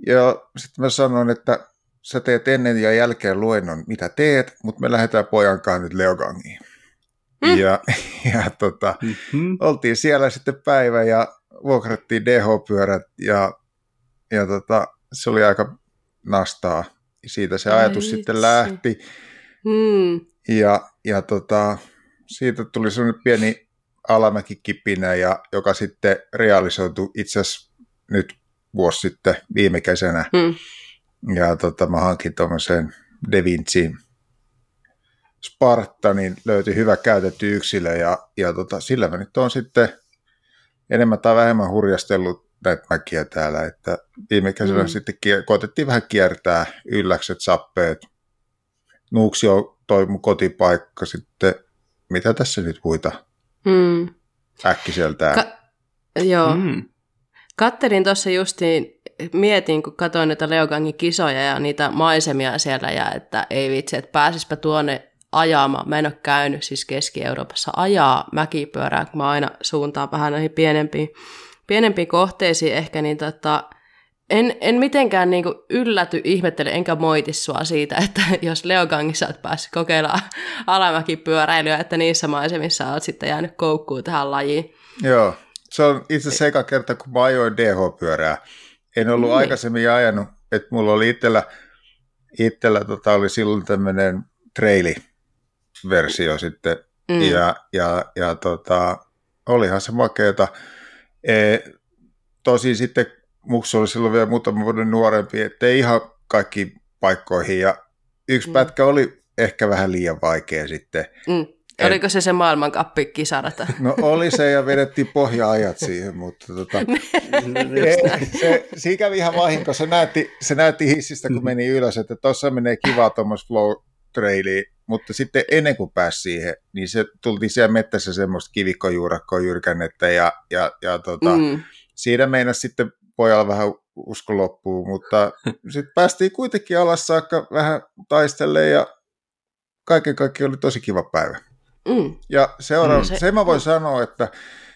C: ja sitten mä sanoin, että sä teet ennen ja jälkeen luennon, mitä teet, mutta me lähdetään pojankaan nyt Leogangiin. Mm. Ja, (laughs) ja tota, mm-hmm. oltiin siellä sitten päivä ja vuokrattiin DH-pyörät ja, ja tota, se oli aika nastaa. Siitä se ajatus Ai sitten lähti. Mm. Ja, ja tota, siitä tuli sellainen pieni alamäkikipinä, ja, joka sitten realisoitui itse asiassa nyt vuosi sitten viime kesänä. Mm. Ja tota, mä hankin tuommoisen De Vinci Spartanin, löytyi hyvä käytetty yksilö, ja, ja tota, sillä mä nyt on sitten enemmän tai vähemmän hurjastellut näitä mäkiä täällä, että viime kesänä mm. sitten koetettiin vähän kiertää ylläkset, sappeet. Nuuksio toi mun kotipaikka sitten, mitä tässä nyt muita mm. äkkiseltään. Ka-
A: joo. Mm. Kattelin tuossa justiin, mietin, kun katsoin näitä Leogangin kisoja ja niitä maisemia siellä, ja että ei vitsi, että pääsispä tuonne ajamaan. Mä en ole käynyt siis Keski-Euroopassa ajaa mäkipyörää, kun mä aina suuntaan vähän näihin pienempiin, pienempiin kohteisiin ehkä, niin tota, en, en mitenkään niin ylläty, ihmettele, enkä moiti sua siitä, että (laughs) jos Leogangissa olet päässyt kokeilemaan (laughs) alamäkipyöräilyä, että niissä maisemissa olet sitten jäänyt koukkuun tähän lajiin.
C: Joo, se on itse asiassa eka kerta, kun mä ajoin DH-pyörää. En ollut niin. aikaisemmin ajanut, että mulla oli itsellä, itsellä tota, oli silloin tämmöinen traili-versio sitten, mm. ja, ja, ja tota, olihan se makeeta. E, tosi sitten muksu oli silloin vielä muutama vuoden nuorempi, ettei ihan kaikki paikkoihin, ja yksi mm. pätkä oli ehkä vähän liian vaikea sitten.
A: Mm. Oliko se se maailmankappi kisarata? (laughs)
C: No oli se ja vedettiin pohja-ajat siihen, mutta tota, (laughs) se, se, siinä kävi ihan vahinko. Se näytti, se näytti hissistä, kun meni ylös, että tuossa menee kivaa tuommoista flow trailiin, mutta sitten ennen kuin pääsi siihen, niin se tultiin siellä mettässä semmoista kivikkojuurakkoa jyrkännettä ja, ja, ja tota, mm. siinä meinasi sitten pojalla vähän usko loppuu, mutta (laughs) sitten päästiin kuitenkin alas saakka vähän taistelle ja kaiken kaikkiaan oli tosi kiva päivä. Mm. Ja seuraava, mm, se, se mä voin mm. sanoa, että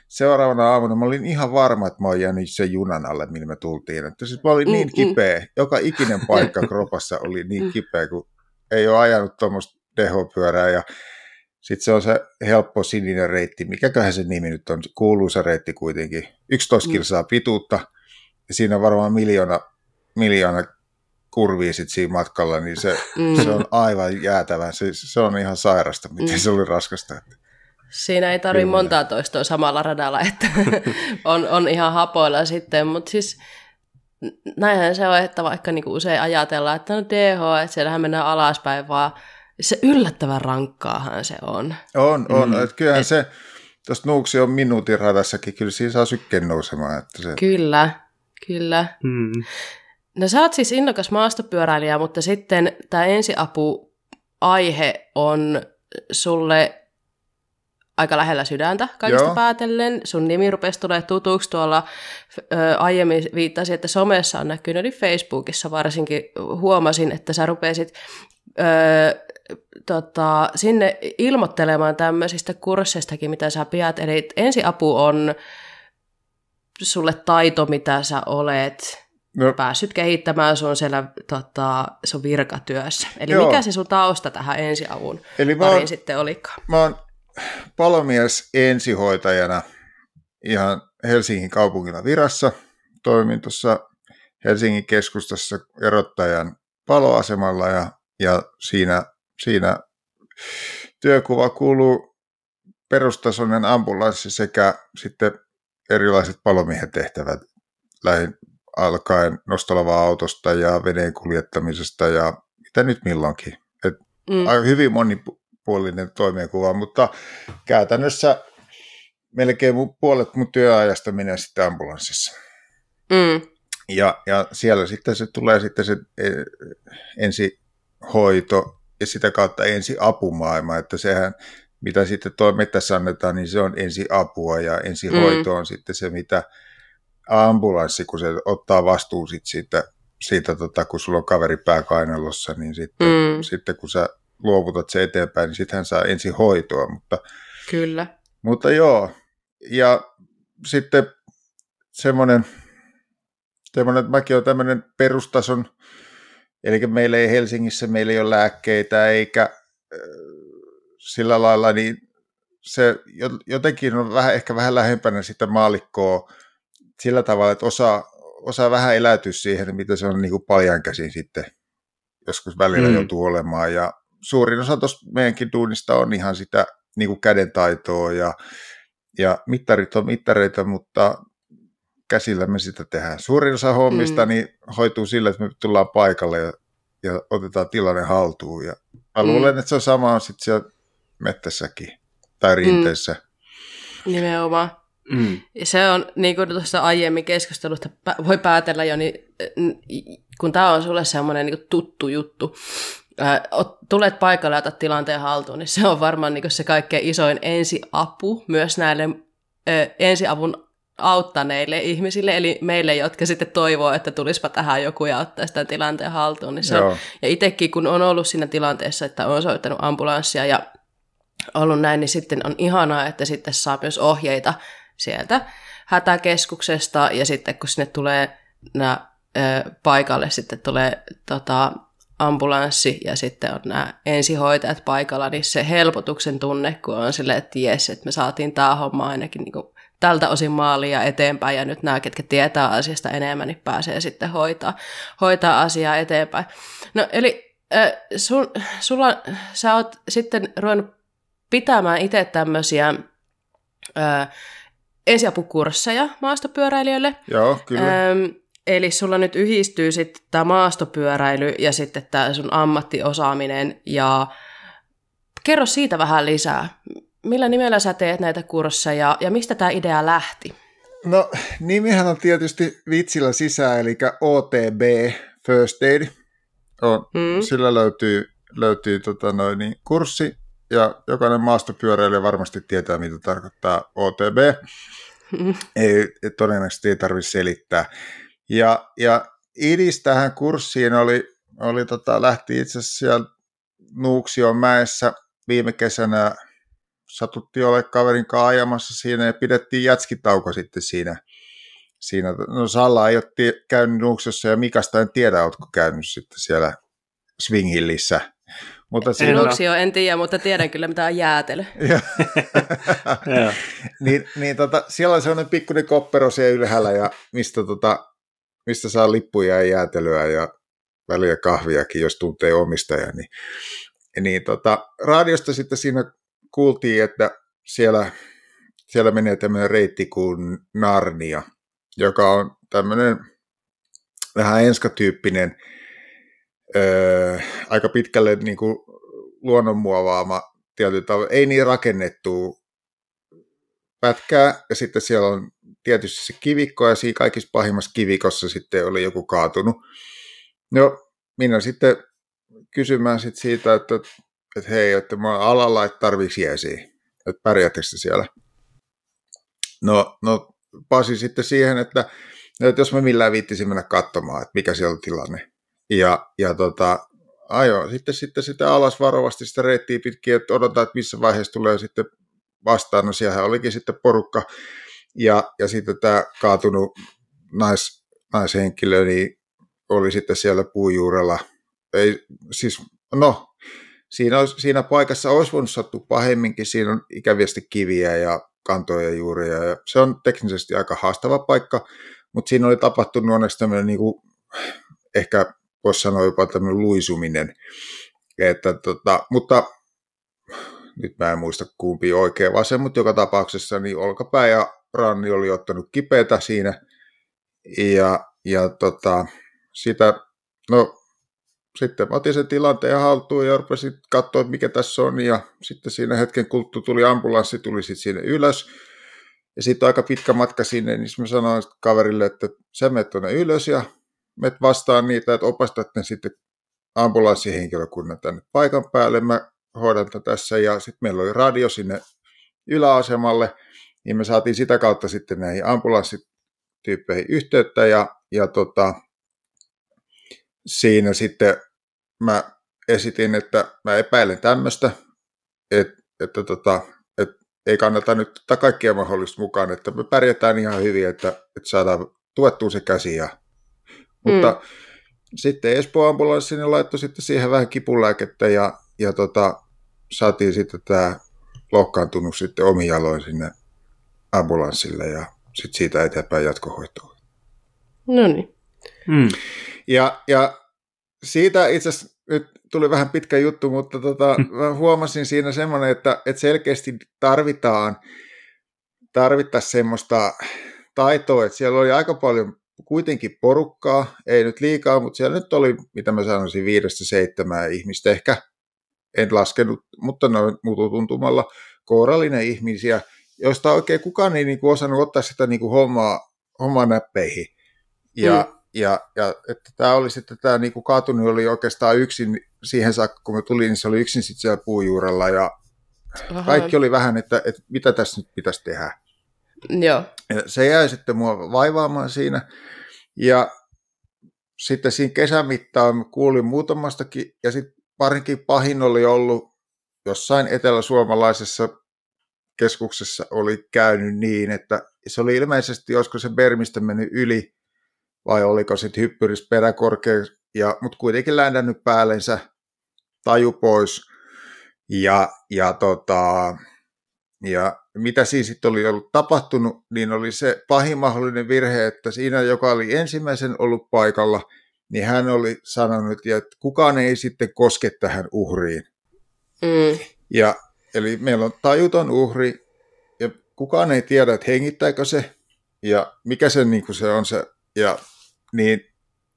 C: seuraavana aamuna mä olin ihan varma, että mä oon jäänyt sen junan alle, millä me tultiin. Että siis mä olin mm, niin mm. kipeä, mm. joka ikinen paikka (laughs) kropassa oli niin mm. kipeä, kun ei ole ajanut tuommoista dehopyörää ja sitten se on se helppo sininen reitti, mikäköhän se nimi nyt on, kuuluisa reitti kuitenkin, 11 mm. kilsaa pituutta, siinä on varmaan miljoona, miljoona kurvia sit siinä matkalla, niin se, mm. se on aivan jäätävä. Se, se on ihan sairasta, miten mm. se oli raskasta.
A: Siinä ei tarvitse montaa toistoa samalla radalla, että (laughs) on, on ihan hapoilla sitten, mutta siis näinhän se on, että vaikka niinku usein ajatellaan, että no DH, että siellähän mennään alaspäin, vaan se yllättävän rankkaahan se on.
C: On, on. Mm. Kyllähän Et... se, tuosta Nuuksi on minuutin radassakin, kyllä siinä saa sykkeen nousemaan. Että se...
A: Kyllä, kyllä. Mm. No sä oot siis innokas maastopyöräilijä, mutta sitten tämä ensiapu-aihe on sulle aika lähellä sydäntä kaikista Joo. päätellen. Sun nimi rupesi tulee tutuksi tuolla, ö, aiemmin viittasin, että somessa on näkynyt, eli Facebookissa varsinkin huomasin, että sä rupesit ö, tota, sinne ilmoittelemaan tämmöisistä kursseistakin, mitä sä pidät. Eli ensiapu on sulle taito, mitä sä olet no. päässyt kehittämään sun siellä tota, sun virkatyössä. Eli Joo. mikä se sun tausta tähän ensiavun Eli pariin oon, sitten olikaan?
C: Mä oon palomies ensihoitajana ihan Helsingin kaupungilla virassa. Toimin tuossa Helsingin keskustassa erottajan paloasemalla ja, ja siinä, siinä työkuva kuuluu perustasoinen ambulanssi sekä sitten erilaiset palomiehen tehtävät lähin alkaen nostalavaa autosta ja veneen kuljettamisesta ja mitä nyt milloinkin. Et mm. Hyvin monipuolinen toimenkuva, mutta käytännössä melkein puolet mun työajasta menee sitten ambulanssissa. Mm. Ja, ja siellä sitten se tulee sitten se e, ensihoito ja sitä kautta ensi apumaailma, että sehän mitä sitten tuo mettässä annetaan, niin se on ensi apua ja ensihoito mm. on sitten se, mitä ambulanssi, kun se ottaa vastuun sit siitä, siitä tota, kun sulla on kaveri pääkainalossa, niin sitten, mm. sitten kun sä luovutat se eteenpäin, niin sitten hän saa ensin hoitoa. Mutta,
A: Kyllä.
C: Mutta joo, ja sitten semmoinen, semmoinen että mäkin olen tämmöinen perustason, eli meillä ei Helsingissä, meillä ei ole lääkkeitä eikä sillä lailla, niin se jotenkin on vähän, ehkä vähän lähempänä sitä maalikkoa sillä tavalla, että osaa, osaa vähän eläytyä siihen, mitä se on niin kuin paljan käsin sitten joskus välillä mm. joutuu olemaan. Ja suurin osa tuosta meidänkin duunista on ihan sitä niin kuin kädentaitoa ja, ja mittarit on mittareita, mutta käsillä me sitä tehdään. Suurin osa hommista mm. niin hoituu sillä, että me tullaan paikalle ja, ja otetaan tilanne haltuun. Ja mä mm. luulen, että se on sama sitten siellä mettässäkin tai rinteessä.
A: Mm. Nimenomaan. Mm. Se on, niin kuin tuossa aiemmin keskustelusta voi päätellä jo, niin kun tämä on sulle semmoinen niin tuttu juttu, ää, tulet paikalle ja otat tilanteen haltuun, niin se on varmaan niin se kaikkein isoin ensiapu myös näille ää, ensiavun auttaneille ihmisille, eli meille, jotka sitten toivoo, että tulispa tähän joku ja ottaa sitä tilanteen haltuun. Niin se on, ja itsekin, kun on ollut siinä tilanteessa, että on soittanut ambulanssia ja ollut näin, niin sitten on ihanaa, että sitten saa myös ohjeita sieltä hätäkeskuksesta, ja sitten kun sinne tulee nämä paikalle sitten tulee tota, ambulanssi ja sitten on nämä ensihoitajat paikalla, niin se helpotuksen tunne, kun on silleen, että jes, että me saatiin tämä homma ainakin niin kuin tältä osin maaliin ja eteenpäin, ja nyt nämä, ketkä tietää asiasta enemmän, niin pääsee sitten hoitaa, hoitaa asiaa eteenpäin. No eli äh, sun, sulla, sä oot sitten ruvennut pitämään itse tämmöisiä ensiapukursseja maastopyöräilijöille.
C: Joo, kyllä. Ähm,
A: Eli sulla nyt yhdistyy sitten tämä maastopyöräily ja sitten tämä sun ammattiosaaminen ja kerro siitä vähän lisää. Millä nimellä sä teet näitä kursseja ja mistä tämä idea lähti?
C: No nimihän on tietysti vitsillä sisään, eli OTB, First Aid. On, mm. Sillä löytyy, löytyy tota noin, niin, kurssi ja jokainen maastopyöräilijä varmasti tietää, mitä tarkoittaa OTB. Mm. Ei, todennäköisesti ei tarvitse selittää. Ja, ja idis tähän kurssiin oli, oli tota, lähti itse asiassa siellä Nuuksion mäessä viime kesänä satuttiin olla kaverin kanssa ajamassa siinä ja pidettiin jätskitauko sitten siinä. siinä. No Salla ei ole käynyt Nuuksiossa ja Mikasta en tiedä, oletko käynyt sitten siellä Swinghillissä.
A: Mutta siinä Nuuksio en tiedä, mutta tiedän kyllä mitä on jäätelö. (laughs)
C: niin, niin tota, siellä on sellainen pikkuinen koppero siellä ylhäällä, ja mistä tota, mistä saa lippuja ja jäätelyä ja väliä kahviakin, jos tuntee omistajan. Niin, niin tota, radiosta sitten siinä kuultiin, että siellä, siellä menee tämmöinen reitti kuin Narnia, joka on tämmöinen vähän enskatyyppinen, öö, aika pitkälle niin kuin luonnonmuovaama tietyllä tavalla, ei niin rakennettu pätkää, ja sitten siellä on tietysti se kivikko, ja siinä kaikissa pahimmassa kivikossa sitten oli joku kaatunut. No, minä sitten kysymään sit siitä, että, että hei, että mä oon alalla, että tarvitsisi että pärjäättekö siellä? No, no pasi sitten siihen, että, että jos mä millään viittisin mennä katsomaan, että mikä siellä on tilanne. Ja, ja tota, ajo sitten, sitten sitä alas varovasti sitä reittiä pitkin, että odotetaan, että missä vaiheessa tulee sitten vastaan. No siellä olikin sitten porukka ja, ja sitten tämä kaatunut nais, naishenkilö niin oli sitten siellä puujuurella. Ei, siis, no, siinä, siinä paikassa olisi voinut sattua pahemminkin. Siinä on ikäviästi kiviä ja kantoja juuria. Ja se on teknisesti aika haastava paikka, mutta siinä oli tapahtunut onneksi tämmöinen niin kuin, ehkä voisi sanoa jopa tämmöinen luisuminen. Että, tota, mutta nyt mä en muista kumpi oikein vasen, mutta joka tapauksessa niin olkapää ja Ranni oli ottanut kipeätä siinä. Ja, ja tota, sitä, no sitten mä otin sen tilanteen haltuun ja rupesin katsoa, mikä tässä on. Ja sitten siinä hetken kulttu tuli ambulanssi, tuli sitten sinne ylös. Ja sitten aika pitkä matka sinne, niin mä sanoin kaverille, että sä menet tuonne ylös ja met vastaan niitä, että opastat ne sitten ambulanssihenkilökunnan tänne paikan päälle. Mä hoidan tässä ja sitten meillä oli radio sinne yläasemalle – niin me saatiin sitä kautta sitten näihin ambulanssityyppeihin yhteyttä ja, ja tota, siinä sitten mä esitin, että mä epäilen tämmöistä, että, että, tota, että ei kannata nyt ottaa kaikkia mahdollista mukaan, että me pärjätään ihan hyvin, että, että saadaan tuettua se käsi. Ja, mutta mm. sitten Espoo ambulanssi niin laittoi sitten siihen vähän kipulääkettä ja, ja tota, saatiin sitten tämä loukkaantunut sitten omin jaloin sinne ambulanssille ja sitten siitä eteenpäin jatkohoitoon.
A: No niin.
C: Hmm. Ja, ja siitä itse asiassa nyt tuli vähän pitkä juttu, mutta tota, hmm. mä huomasin siinä semmoinen, että, että selkeästi tarvitaan tarvittaisiin semmoista taitoa, että siellä oli aika paljon kuitenkin porukkaa, ei nyt liikaa, mutta siellä nyt oli, mitä mä sanoisin, viidestä seitsemää ihmistä ehkä, en laskenut, mutta noin mututuntumalla, kourallinen ihmisiä, josta oikein kukaan ei niin kuin osannut ottaa sitä niin kuin hommaa, hommaa näppeihin. Ja, mm. ja, ja että tämä oli sitten, tämä niin kuin kaatunut oli oikeastaan yksin siihen saakka, kun me tuli, niin se oli yksin sitten siellä puujuurella ja Aha. kaikki oli vähän, että, että mitä tässä nyt pitäisi tehdä.
A: Joo.
C: Ja se jäi sitten mua vaivaamaan siinä. Ja sitten siinä kesän mittaan kuulin muutamastakin, ja sitten parinkin pahin oli ollut jossain eteläsuomalaisessa keskuksessa oli käynyt niin, että se oli ilmeisesti, olisiko se Bermistä mennyt yli, vai oliko sitten hyppyris peräkorkea, ja, mutta kuitenkin ländännyt päällensä taju pois. Ja, ja, tota, ja mitä siinä sitten oli ollut tapahtunut, niin oli se pahin mahdollinen virhe, että siinä, joka oli ensimmäisen ollut paikalla, niin hän oli sanonut, että kukaan ei sitten koske tähän uhriin. Mm. Ja, eli meillä on tajuton uhri, ja kukaan ei tiedä, että hengittääkö se, ja mikä se, niin se on se, ja niin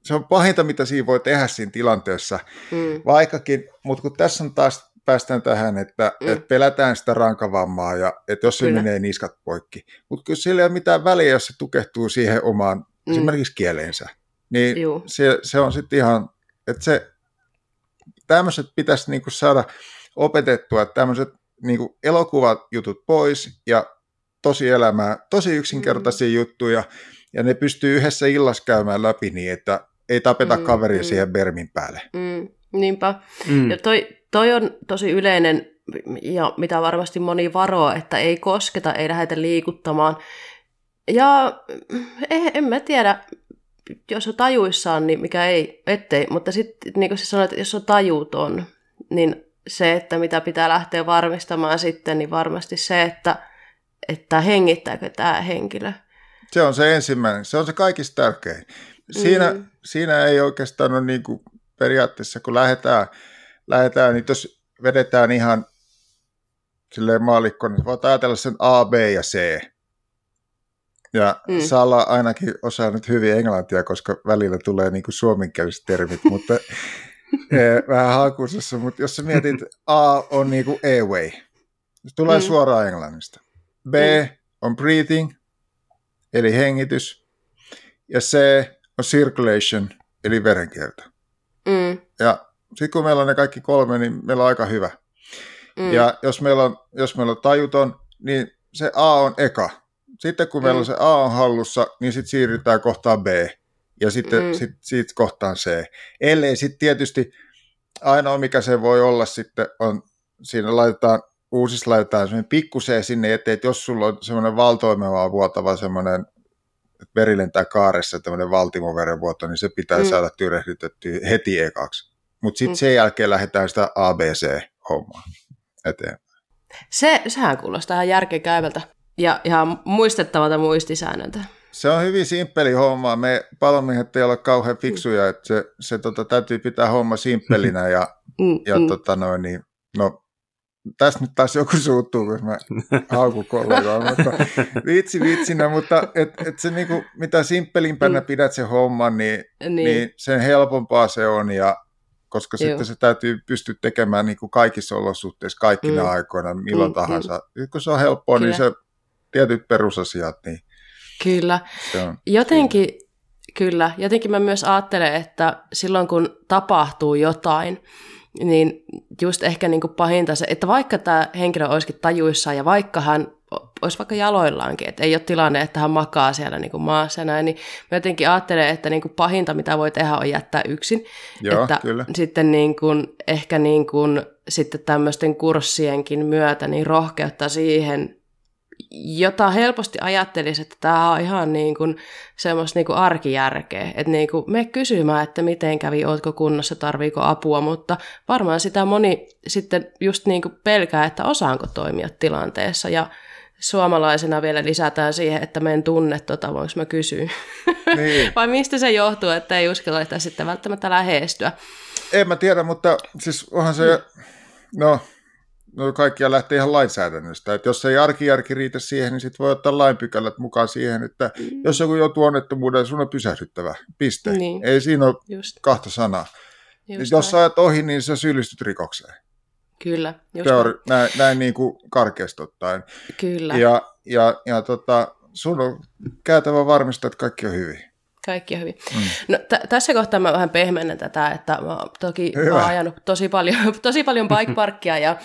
C: se on pahinta, mitä siinä voi tehdä siinä tilanteessa, mm. vaikkakin, mutta kun tässä on taas päästään tähän, että, mm. että pelätään sitä rankavammaa ja että jos se kyllä. menee niskat poikki. Mutta kyllä sillä ei ole mitään väliä, jos se tukehtuu siihen omaan mm. esimerkiksi kieleensä. Niin se, se on sitten ihan, että se, tämmöiset pitäisi niinku saada opetettua, että tämmöiset niinku jutut pois ja tosi elämää, tosi yksinkertaisia mm. juttuja, ja ne pystyy yhdessä illassa käymään läpi niin, että ei tapeta mm, kaveria mm. siihen bermin päälle.
A: Mm, niinpä. Mm. Ja toi, toi on tosi yleinen, ja mitä varmasti moni varoo, että ei kosketa, ei lähdetä liikuttamaan. Ja eh, en mä tiedä, jos on tajuissaan, niin mikä ei, ettei. Mutta sitten niin kuin sä sanoit, että jos on tajuton, niin se, että mitä pitää lähteä varmistamaan sitten, niin varmasti se, että, että hengittääkö tämä henkilö.
C: Se on se ensimmäinen, se on se kaikista tärkein. Siinä, mm. siinä ei oikeastaan ole niin kuin periaatteessa, kun lähdetään, lähdetään, niin jos vedetään ihan silleen maalikko, niin voit ajatella sen A, B ja C. Ja mm. Sala ainakin osaa nyt hyvin englantia, koska välillä tulee niin kuin suomenkieliset termit, (laughs) mutta e, vähän hakusessa. Mutta jos sä mietit, A on niin kuin airway. Se tulee mm. suoraan englannista. B mm. on breathing, eli hengitys. Ja C on circulation, eli verenkierto. Mm. Ja sitten kun meillä on ne kaikki kolme, niin meillä on aika hyvä. Mm. Ja jos meillä, on, jos meillä on tajuton, niin se A on eka. Sitten kun mm. meillä on se A on hallussa, niin sitten siirrytään kohtaan B. Ja sitten mm. sit, siitä kohtaan C. Ellei sitten tietysti ainoa mikä se voi olla sitten on, siinä laitetaan, uusissa laitetaan semmoinen pikku C sinne eteen, että jos sulla on semmoinen valtoimeva vuotava semmoinen veri lentää kaaressa tämmöinen valtimoverenvuoto, niin se pitää mm. saada tyrehdytettyä heti ekaksi. Mutta sitten mm. sen jälkeen lähdetään sitä ABC-hommaa eteenpäin.
A: Se, sehän kuulostaa ihan järkekäyvältä ja ihan muistettavalta muistisäännöltä.
C: Se on hyvin simppeli homma. Me palomiehet ei ole kauhean fiksuja, että se, se tota, täytyy pitää homma simppelinä ja, mm, ja mm. Tota, noin, niin, no, tässä nyt taas joku suuttuu, kun mä (laughs) haukun kollegaa, mutta vitsi vitsinä, mutta et, et se niinku, mitä simppelimpänä mm. pidät se homman, niin, niin. niin sen helpompaa se on, ja koska Joo. sitten se täytyy pystyä tekemään niin kuin kaikissa olosuhteissa, kaikkina mm. aikoina, milloin mm, tahansa. Kyllä. Kun se on helppoa, niin kyllä. niin se tietyt perusasiat, niin
A: Kyllä. Jotenkin, siinä. kyllä, jotenkin mä myös ajattelen, että silloin kun tapahtuu jotain, niin just ehkä niin kuin pahinta se, että vaikka tämä henkilö olisikin tajuissaan ja vaikka hän olisi vaikka jaloillaankin, että ei ole tilanne, että hän makaa siellä niin kuin maassa ja näin, niin mä jotenkin ajattelen, että niin kuin pahinta, mitä voi tehdä, on jättää yksin.
C: Joo,
A: että
C: kyllä.
A: sitten niin kuin, ehkä niin kuin, sitten tämmöisten kurssienkin myötä niin rohkeutta siihen jota helposti ajattelisi, että tämä on ihan niin kuin semmoista niin kuin arkijärkeä. Että niin kuin me kysymään, että miten kävi, ootko kunnossa, tarviiko apua, mutta varmaan sitä moni sitten just niin kuin pelkää, että osaanko toimia tilanteessa. Ja suomalaisena vielä lisätään siihen, että me en tunne tota, voinko mä kysyä. (laughs) Niin. (laughs) Vai mistä se johtuu, että ei uskalla sitten välttämättä lähestyä?
C: En mä tiedä, mutta siis onhan se, no no kaikkia lähtee ihan lainsäädännöstä. Että jos ei arkijärki riitä siihen, niin sitten voi ottaa lainpykälät mukaan siihen, että mm. jos joku joutuu onnettomuuden, sun on pysähdyttävä. Piste. Niin. Ei siinä ole Just. kahta sanaa. Just jos sä ajat ohi, niin sä syyllistyt rikokseen.
A: Kyllä.
C: Just Teori- näin, näin niin kuin karkeasti ottaen.
A: Kyllä.
C: Ja, ja, ja tota, sun on käytävä varmistaa, että kaikki on hyvin.
A: Kaikki on hyvin. Mm. No, t- tässä kohtaa mä vähän pehmennän tätä, että mä toki Hyvä. mä oon ajanut tosi paljon, (laughs) tosi paljon bike parkkia ja,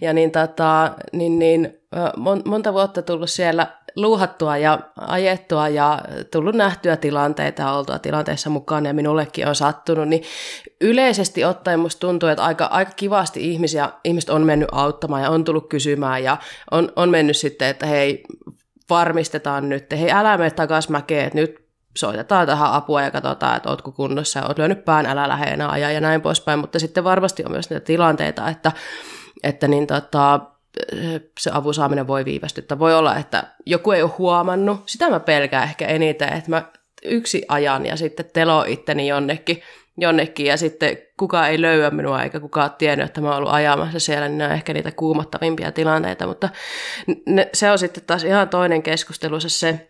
A: ja niin, tota, niin, niin, mon, monta vuotta tullut siellä luuhattua ja ajettua ja tullut nähtyä tilanteita ja oltua tilanteessa mukaan ja minullekin on sattunut, niin yleisesti ottaen musta tuntuu, että aika, aika kivasti ihmisiä, ihmiset on mennyt auttamaan ja on tullut kysymään ja on, on mennyt sitten, että hei, varmistetaan nyt, hei älä mene takaisin mäkeen, että nyt soitetaan tähän apua ja katsotaan, että ootko kunnossa oot lyönyt pään, älä lähde enää ajaa ja näin poispäin, mutta sitten varmasti on myös niitä tilanteita, että, että niin tota, se avun saaminen voi viivästyttää. Voi olla, että joku ei ole huomannut. Sitä mä pelkään ehkä eniten, että mä yksi ajan ja sitten telo itteni jonnekin, jonnekin ja sitten kukaan ei löyä minua eikä kukaan tiennyt, että mä oon ollut ajamassa siellä, niin ne on ehkä niitä kuumottavimpia tilanteita, mutta ne, se on sitten taas ihan toinen keskustelu se, se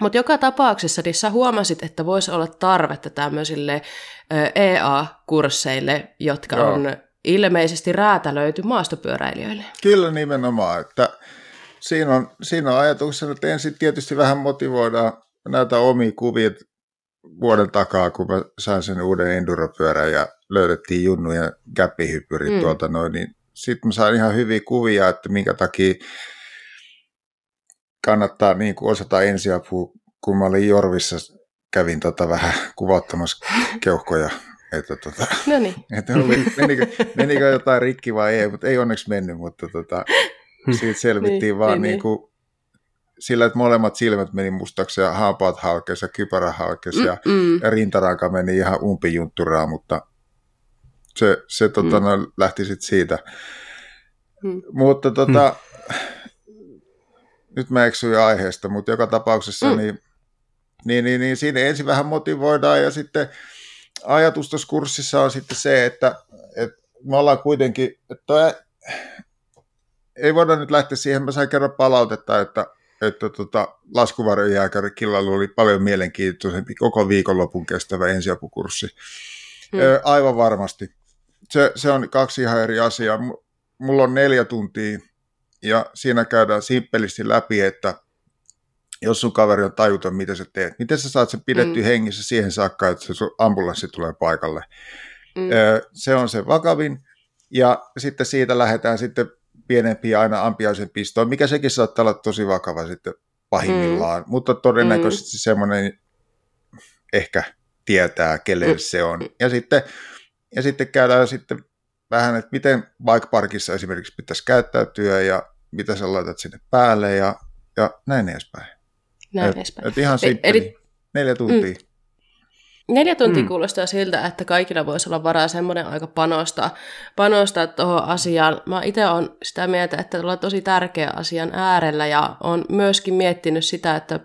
A: mutta joka tapauksessa niin sä huomasit, että voisi olla tarvetta tämmöisille EA-kursseille, jotka Joo. on ilmeisesti räätälöity maastopyöräilijöille.
C: Kyllä nimenomaan, että siinä on, siinä on ajatuksena, että ensin tietysti vähän motivoidaan näitä omia kuvia vuoden takaa, kun mä sain sen uuden enduropyörän ja löydettiin Junnu ja käppihyppyri mm. tuolta noin, niin sitten mä sain ihan hyviä kuvia, että minkä takia kannattaa niin kuin osata ensiapua, kun mä olin Jorvissa, kävin tota vähän kuvauttamassa keuhkoja että tota,
A: no niin. (laughs)
C: että oli, menikö, menikö, jotain rikki vai ei, mutta ei onneksi mennyt, mutta tota, siitä selvittiin niin, vaan niin, niin kuin, niin. sillä, että molemmat silmät meni mustaksi ja haapaat halkesi ja kypärä halkesi ja, ja rintaranka meni ihan umpijuntturaan, mutta se, se tota, mm. no, lähti sitten siitä. Mm. Mutta tota, mm. Nyt mä eksyin aiheesta, mutta joka tapauksessa mm. niin, niin, niin, niin siinä ensin vähän motivoidaan ja sitten ajatus tuossa kurssissa on sitten se, että, että me ollaan kuitenkin, että ei voida nyt lähteä siihen, mä sain kerran palautetta, että, että tota, laskuvarjojääkäri Killalla oli paljon mielenkiintoisempi koko viikonlopun kestävä ensiapukurssi. Hmm. Aivan varmasti. Se, se on kaksi ihan eri asiaa. Mulla on neljä tuntia ja siinä käydään simppelisti läpi, että jos sun kaveri on tajuton, mitä sä teet. Miten sä saat sen pidetty mm. hengissä siihen saakka, että se ambulanssi tulee paikalle. Mm. Se on se vakavin. Ja sitten siitä lähdetään sitten pienempiä aina ampiaisen pistoon, mikä sekin saattaa olla tosi vakava sitten pahimmillaan. Mm. Mutta todennäköisesti mm. semmoinen ehkä tietää, kelle mm. se on. Ja sitten, ja sitten käydään sitten vähän, että miten bike parkissa esimerkiksi pitäisi käyttäytyä ja mitä sä laitat sinne päälle ja, ja näin edespäin.
A: Näin et, edespäin.
C: Et ihan simppeli. Eli, neljä tuntia. Mm.
A: Neljä tuntia mm. kuulostaa siltä, että kaikilla voisi olla varaa semmoinen aika panostaa, panostaa tuohon asiaan. Mä itse olen sitä mieltä, että ollaan tosi tärkeä asian äärellä ja on myöskin miettinyt sitä, että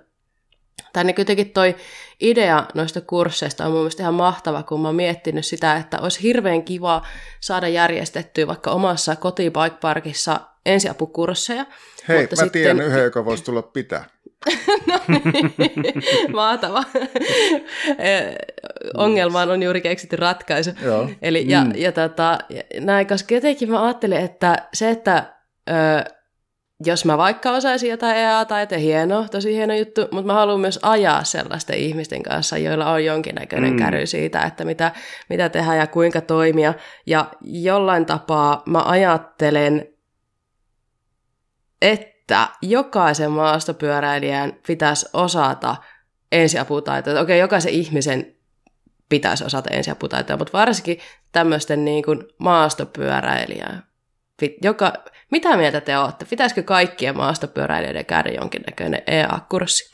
A: tänne kuitenkin toi idea noista kursseista on mun mielestä ihan mahtava, kun mä oon miettinyt sitä, että olisi hirveän kiva saada järjestettyä vaikka omassa kotibike-parkissa ensiapukursseja.
C: Hei, mutta mä sitten... tiedän yhden, joka voisi tulla pitää. (laughs)
A: no niin, mahtava. Ongelmaan on juuri keksitty ratkaisu. Joo. Eli, ja, mm. ja, tota, näin, koska jotenkin mä ajattelin, että se, että ö, jos mä vaikka osaisin jotain EA tai että hieno, tosi hieno juttu, mutta mä haluan myös ajaa sellaisten ihmisten kanssa, joilla on jonkinnäköinen mm. käry siitä, että mitä, mitä tehdä ja kuinka toimia. Ja jollain tapaa mä ajattelen, että jokaisen maastopyöräilijän pitäisi osata ensiaputaitoja. Okei, jokaisen ihmisen pitäisi osata ensiaputaitoja, mutta varsinkin tämmöisten niin kuin maastopyöräilijää. Joka, mitä mieltä te olette? Pitäisikö kaikkien maastopyöräilijöiden käydä jonkinnäköinen EA-kurssi?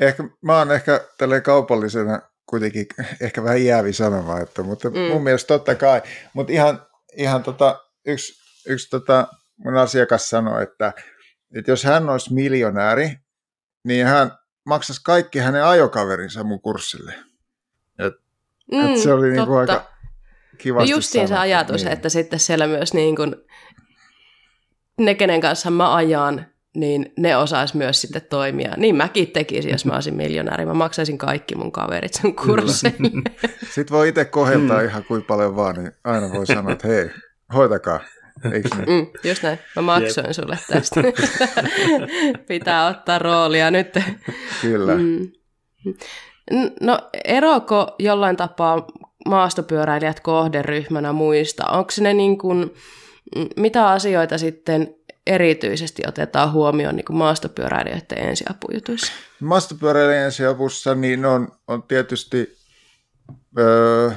C: Ehkä, mä oon ehkä tälleen kaupallisena kuitenkin ehkä vähän jäävi sanomaan, että, mutta mm. mun mielestä totta kai. Mutta ihan, ihan tota, yksi, yksi tota, mun asiakas sanoi, että että jos hän olisi miljonääri, niin hän maksaisi kaikki hänen ajokaverinsa mun kurssille. Et, mm, et se oli niinku aika kivasti
A: no justiin se ajatus, niin. että sitten siellä myös niin kuin, ne, kenen kanssa mä ajan, niin ne osaisi myös sitten toimia. Niin mäkin tekisin, jos mä olisin miljonääri. Mä maksaisin kaikki mun kaverit sun kurssille.
C: Sitten voi itse koheltaa mm. ihan kuin paljon vaan, niin aina voi sanoa, että hei, hoitakaa. Eikö niin?
A: Mm, just näin. Mä maksoin Jep. sulle tästä. (laughs) Pitää ottaa roolia nyt.
C: Kyllä. Mm.
A: No eroko jollain tapaa maastopyöräilijät kohderyhmänä muista? Onko ne niin kuin, mitä asioita sitten erityisesti otetaan huomioon niin kuin maastopyöräilijöiden ensiapujutuissa?
C: Maastopyöräilijöiden ensiapussa niin on, on tietysti, öö,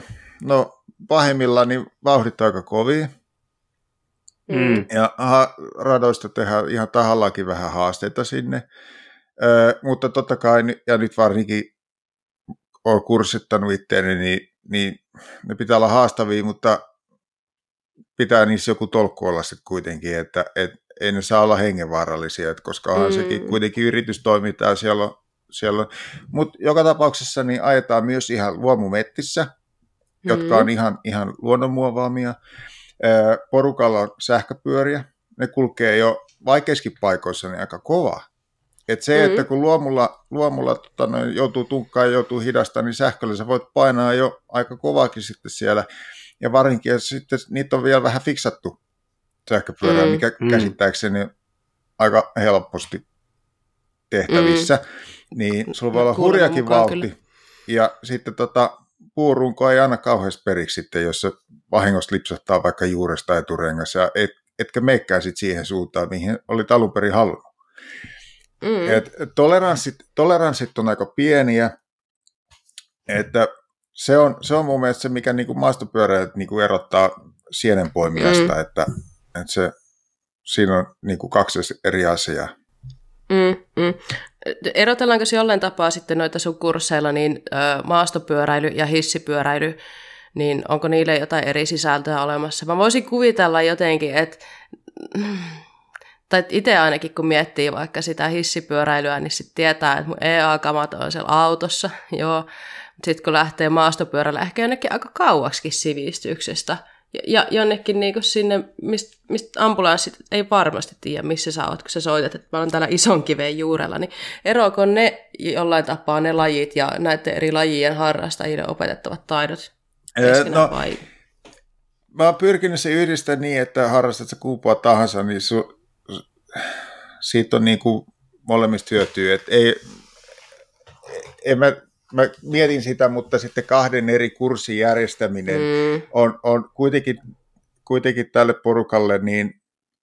C: no pahimmillaan niin vauhdit aika kovia. Mm. Ja ha, radoista tehdään ihan tahallakin vähän haasteita sinne. Öö, mutta totta kai, ja nyt varsinkin olen kurssittanut itseäni, niin, niin ne pitää olla haastavia, mutta pitää niissä joku tolkku olla sitten kuitenkin, että et, ei ne saa olla hengenvaarallisia, että koska onhan mm. sekin kuitenkin yritystoimintaa siellä on, siellä on. Mutta joka tapauksessa niin ajetaan myös ihan luomumettissä, jotka on mm. ihan, ihan luonnonmuovaamia. Porukalla on sähköpyöriä, ne kulkee jo vaikeissakin paikoissa niin aika kova. Et se, mm. että kun luomulla, luomulla tota, no, joutuu tunkkaan ja joutuu hidasta, niin sähköllä sä voit painaa jo aika kovaakin sitten siellä. Ja varsinkin, että sitten niitä on vielä vähän fiksattu sähköpyörää, mm. mikä mm. käsittääkseni aika helposti tehtävissä. Mm. Niin sulla voi olla hurjakin vauhti. Kyllä. Ja sitten tota, puurunko ei anna kauheasti periksi sitten, jos se vahingossa lipsahtaa vaikka juuresta eturengas, ja et, etkä meikkää sitten siihen suuntaan, mihin oli alun perin halunnut. Mm. Et toleranssit, toleranssit on aika pieniä, että se on, se on mun mielestä se, mikä niin maastopyöräilijät niin erottaa sienenpoimijasta, mm. että, että se, siinä on niin kuin kaksi eri asiaa.
A: Mm, mm. Erotellaanko se jollain tapaa sitten noita sun kursseilla, niin maastopyöräily ja hissipyöräily, niin onko niille jotain eri sisältöä olemassa? Mä voisin kuvitella jotenkin, että tai itse ainakin kun miettii vaikka sitä hissipyöräilyä, niin sitten tietää, että mun EA-kamat on siellä autossa, joo. Sitten kun lähtee maastopyörällä ehkä jonnekin aika kauaksikin sivistyksestä, ja jonnekin niin kuin sinne, mistä mist ambulanssit ei varmasti tiedä, missä sä oot, kun sä soitat, että mä oon täällä ison kiveen juurella, niin eroako ne jollain tapaa ne lajit ja näiden eri lajien harrastajille opetettavat taidot no, vai?
C: Mä oon pyrkinyt se yhdistää niin, että harrastat sä kuupua tahansa, niin su, siitä on niin kuin molemmista hyötyä. Et ei, en mä, mä mietin sitä, mutta sitten kahden eri kurssin järjestäminen mm. on, on kuitenkin, kuitenkin tälle porukalle niin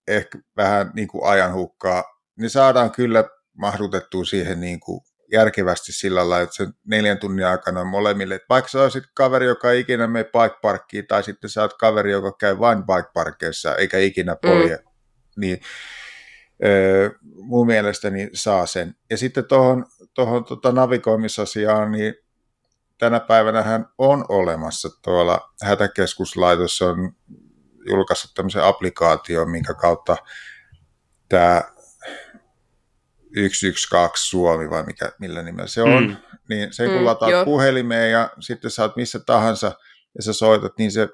C: ehkä vähän niin kuin ajanhukkaa. Ne saadaan kyllä mahdutettua siihen niin kuin järkevästi sillä lailla, että sen neljän tunnin aikana on molemmille. Et vaikka sä olisit kaveri, joka ei ikinä mene bike parkkiin, tai sitten sä oot kaveri, joka käy vain bike parkkeissa eikä ikinä polje, mm. niin mun mielestäni saa sen. Ja sitten tuohon tohon, tota navigoimisasiaan, niin tänä päivänä hän on olemassa tuolla hätäkeskuslaitos on julkaissut tämmöisen applikaation, minkä kautta tämä 112 Suomi vai mikä, millä nimellä se on, mm. niin se kun mm, lataat jo. puhelimeen ja sitten saat missä tahansa ja sä soitat, niin se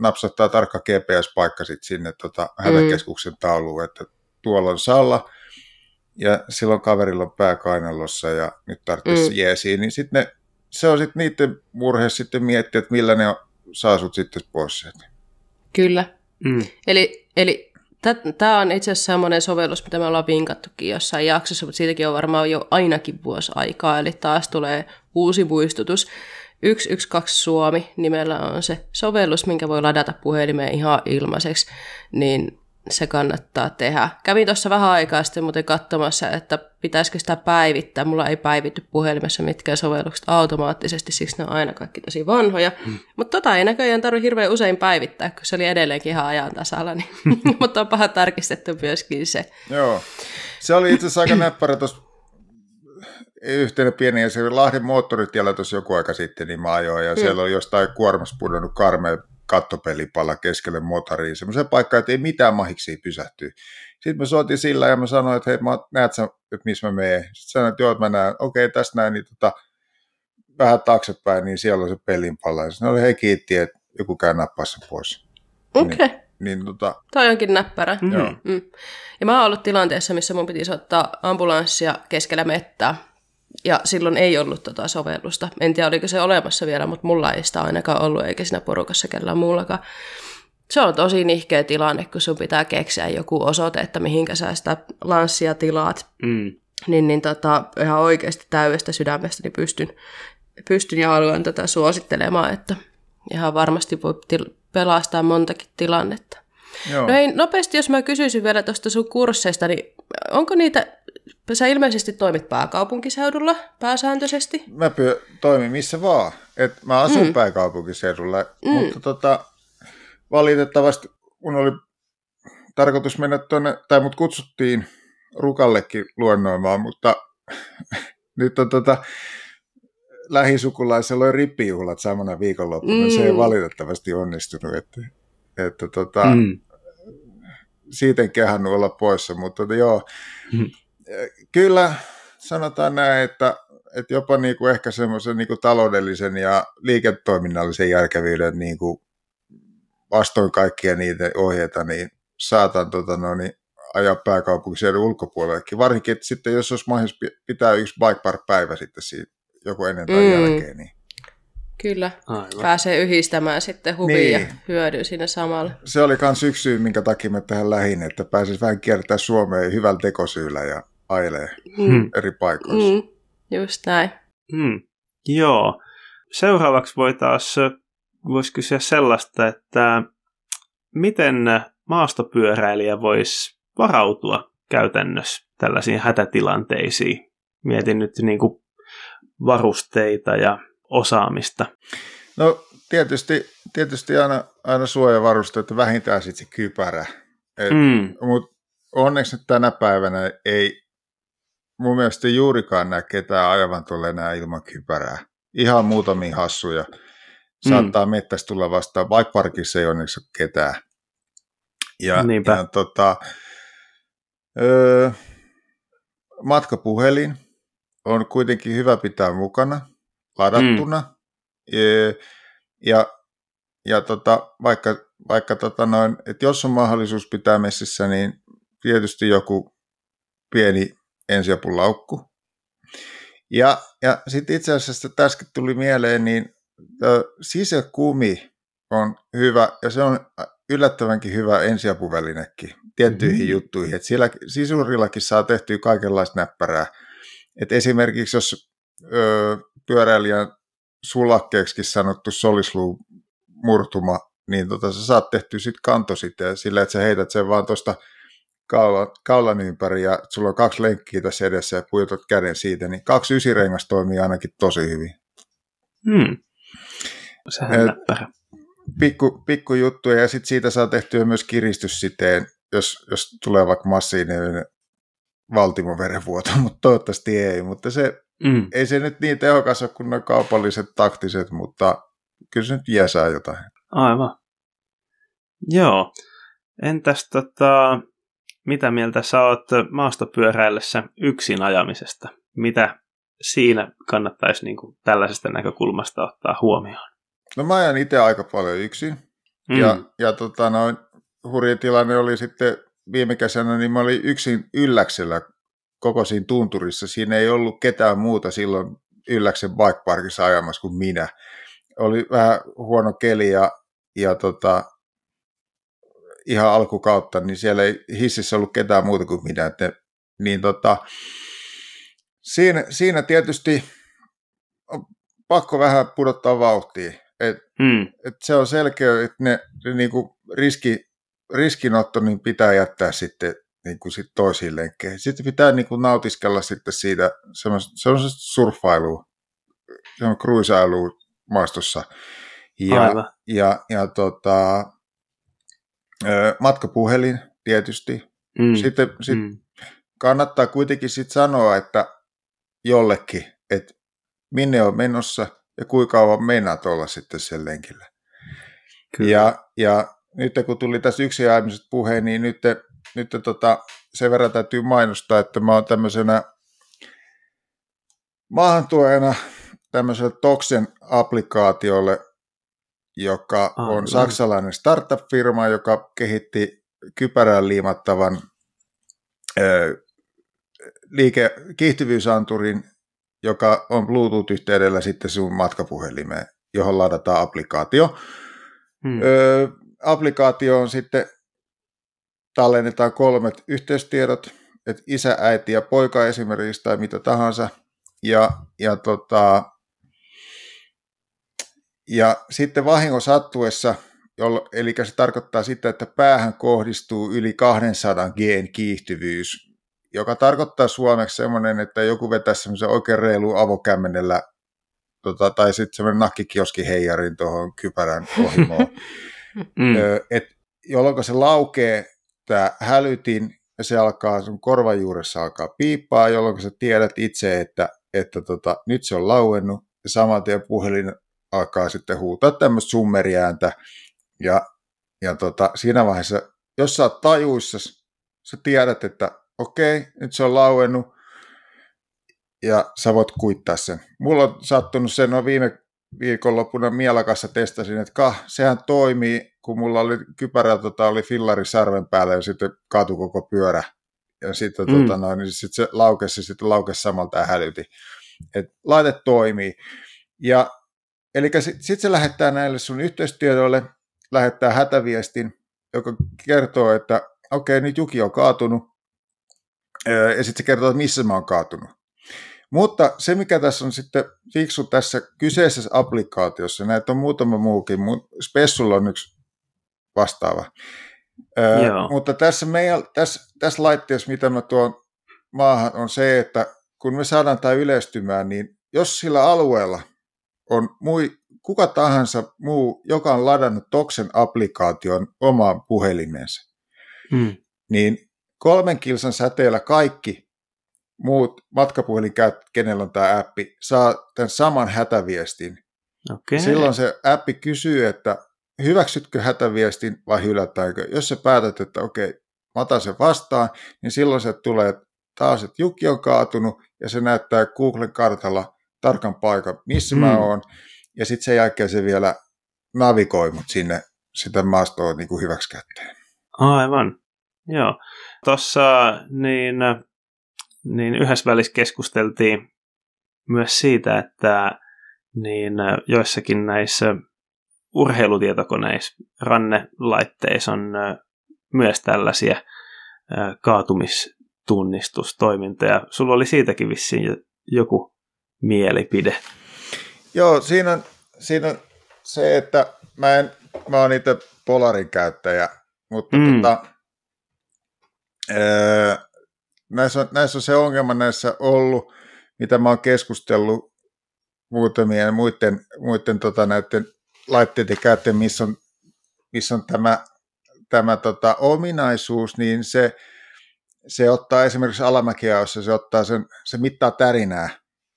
C: napsattaa tarkka GPS-paikka sitten sinne tota, hätäkeskuksen tauluun, että tuolla on Salla, ja silloin kaverilla on pää kainalossa ja nyt tarvitsisi mm. jeesiin, niin sitten ne, se on sitten niiden murhe sitten miettiä, että millä ne saa sut sitten pois sieltä.
A: Kyllä. Mm. Eli, eli tämä on itse asiassa semmoinen sovellus, mitä me ollaan vinkattukin jossain jaksossa, mutta siitäkin on varmaan jo ainakin vuosi aikaa, eli taas tulee uusi muistutus. 112 Suomi nimellä on se sovellus, minkä voi ladata puhelimeen ihan ilmaiseksi, niin se kannattaa tehdä. Kävin tuossa vähän aikaa sitten muuten katsomassa, että pitäisikö sitä päivittää. Mulla ei päivity puhelimessa mitkään sovellukset automaattisesti, siksi ne on aina kaikki tosi vanhoja. Hmm. Mutta tota ei näköjään tarvitse hirveän usein päivittää, kun se oli edelleenkin ihan ajan tasalla. Niin. (laughs) Mutta on paha tarkistettu myöskin se.
C: Joo. Se oli itse asiassa aika näppärä tuossa yhtenä pieni, ja se Lahden moottoritiellä tuossa joku aika sitten, niin mä ajoin, ja hmm. siellä oli jostain kuormassa pudonnut karmea kattopelipalla keskelle motoriin, semmoisen paikkaan, että ei mitään mahiksi pysähtyä. Sitten mä soitin sillä ja mä sanoin, että hei, mä, näet sä, että missä mä menen? Sitten sanoin, että joo, että mä näen, okei, okay, tästä näin, niin tota, vähän taaksepäin, niin siellä on se pelinpalla. Ja sitten oli, hei, kiitti, että joku käy nappassa pois.
A: Okei. Okay. Niin,
C: niin, tota...
A: Toi onkin näppärä. Mm. Joo. Mm. Ja mä oon ollut tilanteessa, missä mun piti soittaa ambulanssia keskellä mettää ja silloin ei ollut tota sovellusta. En tiedä, oliko se olemassa vielä, mutta mulla ei sitä ainakaan ollut, eikä siinä porukassa kellään muullakaan. Se on tosi nihkeä tilanne, kun sun pitää keksiä joku osoite, että mihinkä sä sitä lanssia tilaat. Mm. Niin, niin tota, ihan oikeasti täydestä sydämestä niin pystyn, pystyn ja haluan tätä suosittelemaan, että ihan varmasti voi til- pelastaa montakin tilannetta. Joo. No hei, nopeasti jos mä kysyisin vielä tuosta sun kursseista, niin onko niitä, sä ilmeisesti toimit pääkaupunkiseudulla pääsääntöisesti?
C: Mä pyö, toimin missä vaan. Et mä asun mm. pääkaupunkiseudulla, mm. mutta tota, valitettavasti mun oli tarkoitus mennä tuonne, tai mut kutsuttiin Rukallekin luennoimaan, mutta (laughs) nyt on tota, lähisukulaisella oli rippijuhlat samana viikonloppuna. Mm. Se ei mm. valitettavasti onnistunut, että, että tota, mm. siitä en kehannut olla poissa, mutta tota, joo, mm. kyllä sanotaan näin, että, että jopa niin kuin ehkä semmoisen niin kuin taloudellisen ja liiketoiminnallisen järkevyyden niin kuin vastoin kaikkia niitä ohjeita, niin saatan tota, no, niin, ajaa pääkaupunkiseudun ulkopuolellekin. Varsinkin, että sitten jos olisi mahdollista pitää yksi bike park päivä sitten siinä joku ennen tai mm. jälkeen. Niin...
A: Kyllä, Aivan. pääsee yhdistämään sitten huvia niin. ja hyödyä siinä samalla.
C: Se oli myös yksi syy, minkä takia mä tähän lähin, että pääsis vähän kiertää Suomeen hyvällä tekosyyllä ja ailee mm. eri paikoissa. Mm.
A: Just näin.
B: Mm. Joo. Seuraavaksi voi taas voisi kysyä sellaista, että miten maastopyöräilijä voisi varautua käytännössä tällaisiin hätätilanteisiin? Mietin nyt niin kuin varusteita ja osaamista.
C: No tietysti, tietysti aina, aina suojavarusteet, vähintään sitten se kypärä. mm. Mutta onneksi nyt tänä päivänä ei mun mielestä juurikaan näe ketään ajavan tuolle enää ilman kypärää. Ihan muutamia hassuja. Saattaa mm. mettästä tulla vastaan, vaikka parkissa ei onneksi ole ketään. Ja, Niinpä. ja tota, öö, matkapuhelin on kuitenkin hyvä pitää mukana, ladattuna. Mm. Ja, ja, tota, vaikka, vaikka tota noin, että jos on mahdollisuus pitää messissä, niin tietysti joku pieni ensiapulaukku. Ja, ja sitten itse asiassa tässäkin tuli mieleen, niin sisäkumi on hyvä, ja se on yllättävänkin hyvä ensiapuvälinekin tiettyihin mm. juttuihin. Et siellä sisurillakin saa tehtyä kaikenlaista näppärää. Et esimerkiksi jos ö, pyöräilijän sulakkeeksi sanottu solisluu murtuma, niin tota, sä saat tehtyä sit kanto sitten sillä, että sä heität sen vaan tuosta kaulan, kaulan ympäri ja sulla on kaksi lenkkiä tässä edessä ja pujotat käden siitä, niin kaksi ysirengasta toimii ainakin tosi hyvin.
B: Hmm. Sehän näppärä
C: pikku, pikku juttuja ja sitten siitä saa tehtyä myös kiristyssiteen, jos, jos tulee vaikka massiivinen valtimoverenvuoto, (laughs) mutta toivottavasti ei. Mutta se, mm. ei se nyt niin tehokas ole kuin nuo kaupalliset taktiset, mutta kyllä se nyt jäsää jotain.
B: Aivan. Joo. Entäs tota, mitä mieltä sä oot maastopyöräillessä yksin ajamisesta? Mitä siinä kannattaisi niin kuin tällaisesta näkökulmasta ottaa huomioon?
C: No mä ajan itse aika paljon yksin. Mm. Ja, ja tota, noin, hurja tilanne oli sitten viime kesänä, niin mä olin yksin ylläksellä koko siinä tunturissa. Siinä ei ollut ketään muuta silloin ylläksen bike parkissa ajamassa kuin minä. Oli vähän huono keli ja, ja tota, ihan alkukautta, niin siellä ei hississä ollut ketään muuta kuin minä. Että, niin tota, siinä, siinä tietysti on pakko vähän pudottaa vauhtia. Et, mm. et se on selkeä, että ne, ne niinku riski, riskinotto niin pitää jättää sitten niinku sit toisiin lenkkeihin. Sitten pitää niinku nautiskella sitten siitä semmoisesta surffailua, semmoista cruisailua maastossa. Ja, Aivan. ja, ja tota, matkapuhelin tietysti. Mm. Sitten sit mm. kannattaa kuitenkin sit sanoa, että jollekin, että minne on menossa – ja kuinka kauan meinaat olla sitten sen lenkillä. Kyllä. Ja, ja nyt kun tuli tässä yksi puheen, niin nyt, nyt tota, sen verran täytyy mainostaa, että mä oon tämmöisenä maahantuojana tämmöiselle Toxen applikaatiolle, joka ah, on saksalainen startup-firma, joka kehitti kypärään liimattavan liike, kiihtyvyysanturin, joka on Bluetooth-yhteydellä sitten sun matkapuhelimeen, johon ladataan applikaatio. Hmm. Öö, applikaatio on sitten, tallennetaan kolmet yhteystiedot, että isä, äiti ja poika esimerkiksi tai mitä tahansa. Ja, ja, tota, ja sitten vahingon sattuessa, jollo, eli se tarkoittaa sitä, että päähän kohdistuu yli 200 Gn kiihtyvyys, joka tarkoittaa suomeksi semmoinen, että joku vetää semmoisen oikein reilu avokämmenellä tota, tai sitten semmoinen nakkikioski heijarin tuohon kypärän ohimoon. (laughs) mm. et, jolloin se laukee, tämä hälytin, ja se alkaa, sun korvan juuressa alkaa piippaa, jolloin sä tiedät itse, että, että tota, nyt se on lauennut, ja saman tien puhelin alkaa sitten huutaa tämmöistä summeriääntä, ja, ja tota, siinä vaiheessa, jos sä oot tajuissa, sä tiedät, että okei, nyt se on lauennut, ja sä voit kuittaa sen. Mulla on sattunut sen, no viime viikonloppuna Mielakassa testasin, että kah, sehän toimii, kun mulla oli kypärä, tota, oli fillari sarven päällä ja sitten kaatu koko pyörä. Ja sitten mm. tota, no, niin sit se laukesi, sitten laukesi samalta ja hälytti. Et laite toimii. Ja eli sitten sit se lähettää näille sun yhteystiedoille, lähettää hätäviestin, joka kertoo, että okei, okay, nyt Juki on kaatunut. Ja sitten se kertoo, että missä mä oon kaatunut. Mutta se, mikä tässä on sitten fiksu tässä kyseisessä applikaatiossa, näitä on muutama muukin, mutta Spessulla on yksi vastaava. Öö, mutta tässä, meidän, tässä, tässä laitteessa, mitä mä tuon maahan, on se, että kun me saadaan tämä yleistymään, niin jos sillä alueella on mui, kuka tahansa muu, joka on ladannut Toksen applikaation omaan puhelimeensa, hmm. niin kolmen kilsan säteellä kaikki muut matkapuhelinkäyttäjät, kenellä on tämä appi, saa tämän saman hätäviestin. Okay. Silloin se appi kysyy, että hyväksytkö hätäviestin vai hylätäänkö. Jos sä päätät, että okei, okay, mä otan sen vastaan, niin silloin se tulee taas, että Jukki on kaatunut ja se näyttää Googlen kartalla tarkan paikan, missä mm. mä oon. Ja sitten sen jälkeen se vielä navigoi mut sinne sitä maastoa niin kuin hyväksi käteen.
B: Aivan. Joo. Tuossa niin niin yhdessä välissä keskusteltiin myös siitä, että niin joissakin näissä urheilutietokoneissa, rannelaitteissa on myös tällaisia kaatumistunnistustoimintoja. Sulla oli siitäkin vissiin joku mielipide.
C: Joo, siinä on, siinä on se, että mä, en, mä oon itse Polarin käyttäjä, mutta mm. tota, öö, näissä on, näissä on se ongelma näissä ollut, mitä mä oon keskustellut muutamien muiden, muiden tota, näiden laitteiden käyttäjien, missä on, missä on tämä, tämä tota, ominaisuus, niin se, se ottaa esimerkiksi alamäkiaossa, se ottaa sen, se mittaa tärinää.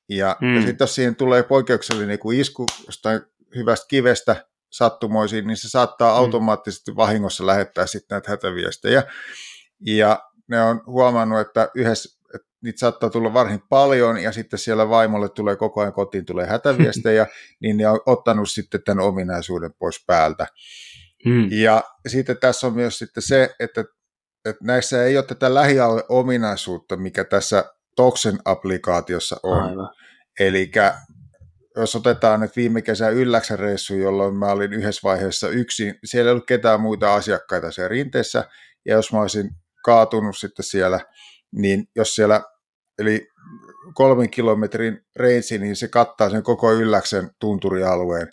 C: Ja, mm. ja sitten jos siihen tulee poikkeuksellinen niin isku jostain hyvästä kivestä sattumoisiin, niin se saattaa mm. automaattisesti vahingossa lähettää sitten näitä hätäviestejä. Ja ne on huomannut, että yhdessä että niitä saattaa tulla varsin paljon ja sitten siellä vaimolle tulee koko ajan kotiin tulee hätäviestejä, (laughs) niin ne on ottanut sitten tämän ominaisuuden pois päältä. Hmm. Ja sitten tässä on myös sitten se, että, että näissä ei ole tätä lähialueominaisuutta, mikä tässä Toxen applikaatiossa on. Eli jos otetaan nyt viime kesän ylläksen reissu, jolloin mä olin yhdessä vaiheessa yksin, siellä ei ollut ketään muita asiakkaita siellä rinteessä, ja jos mä olisin kaatunut sitten siellä, niin jos siellä, eli kolmen kilometrin reitsi, niin se kattaa sen koko ylläksen tunturialueen,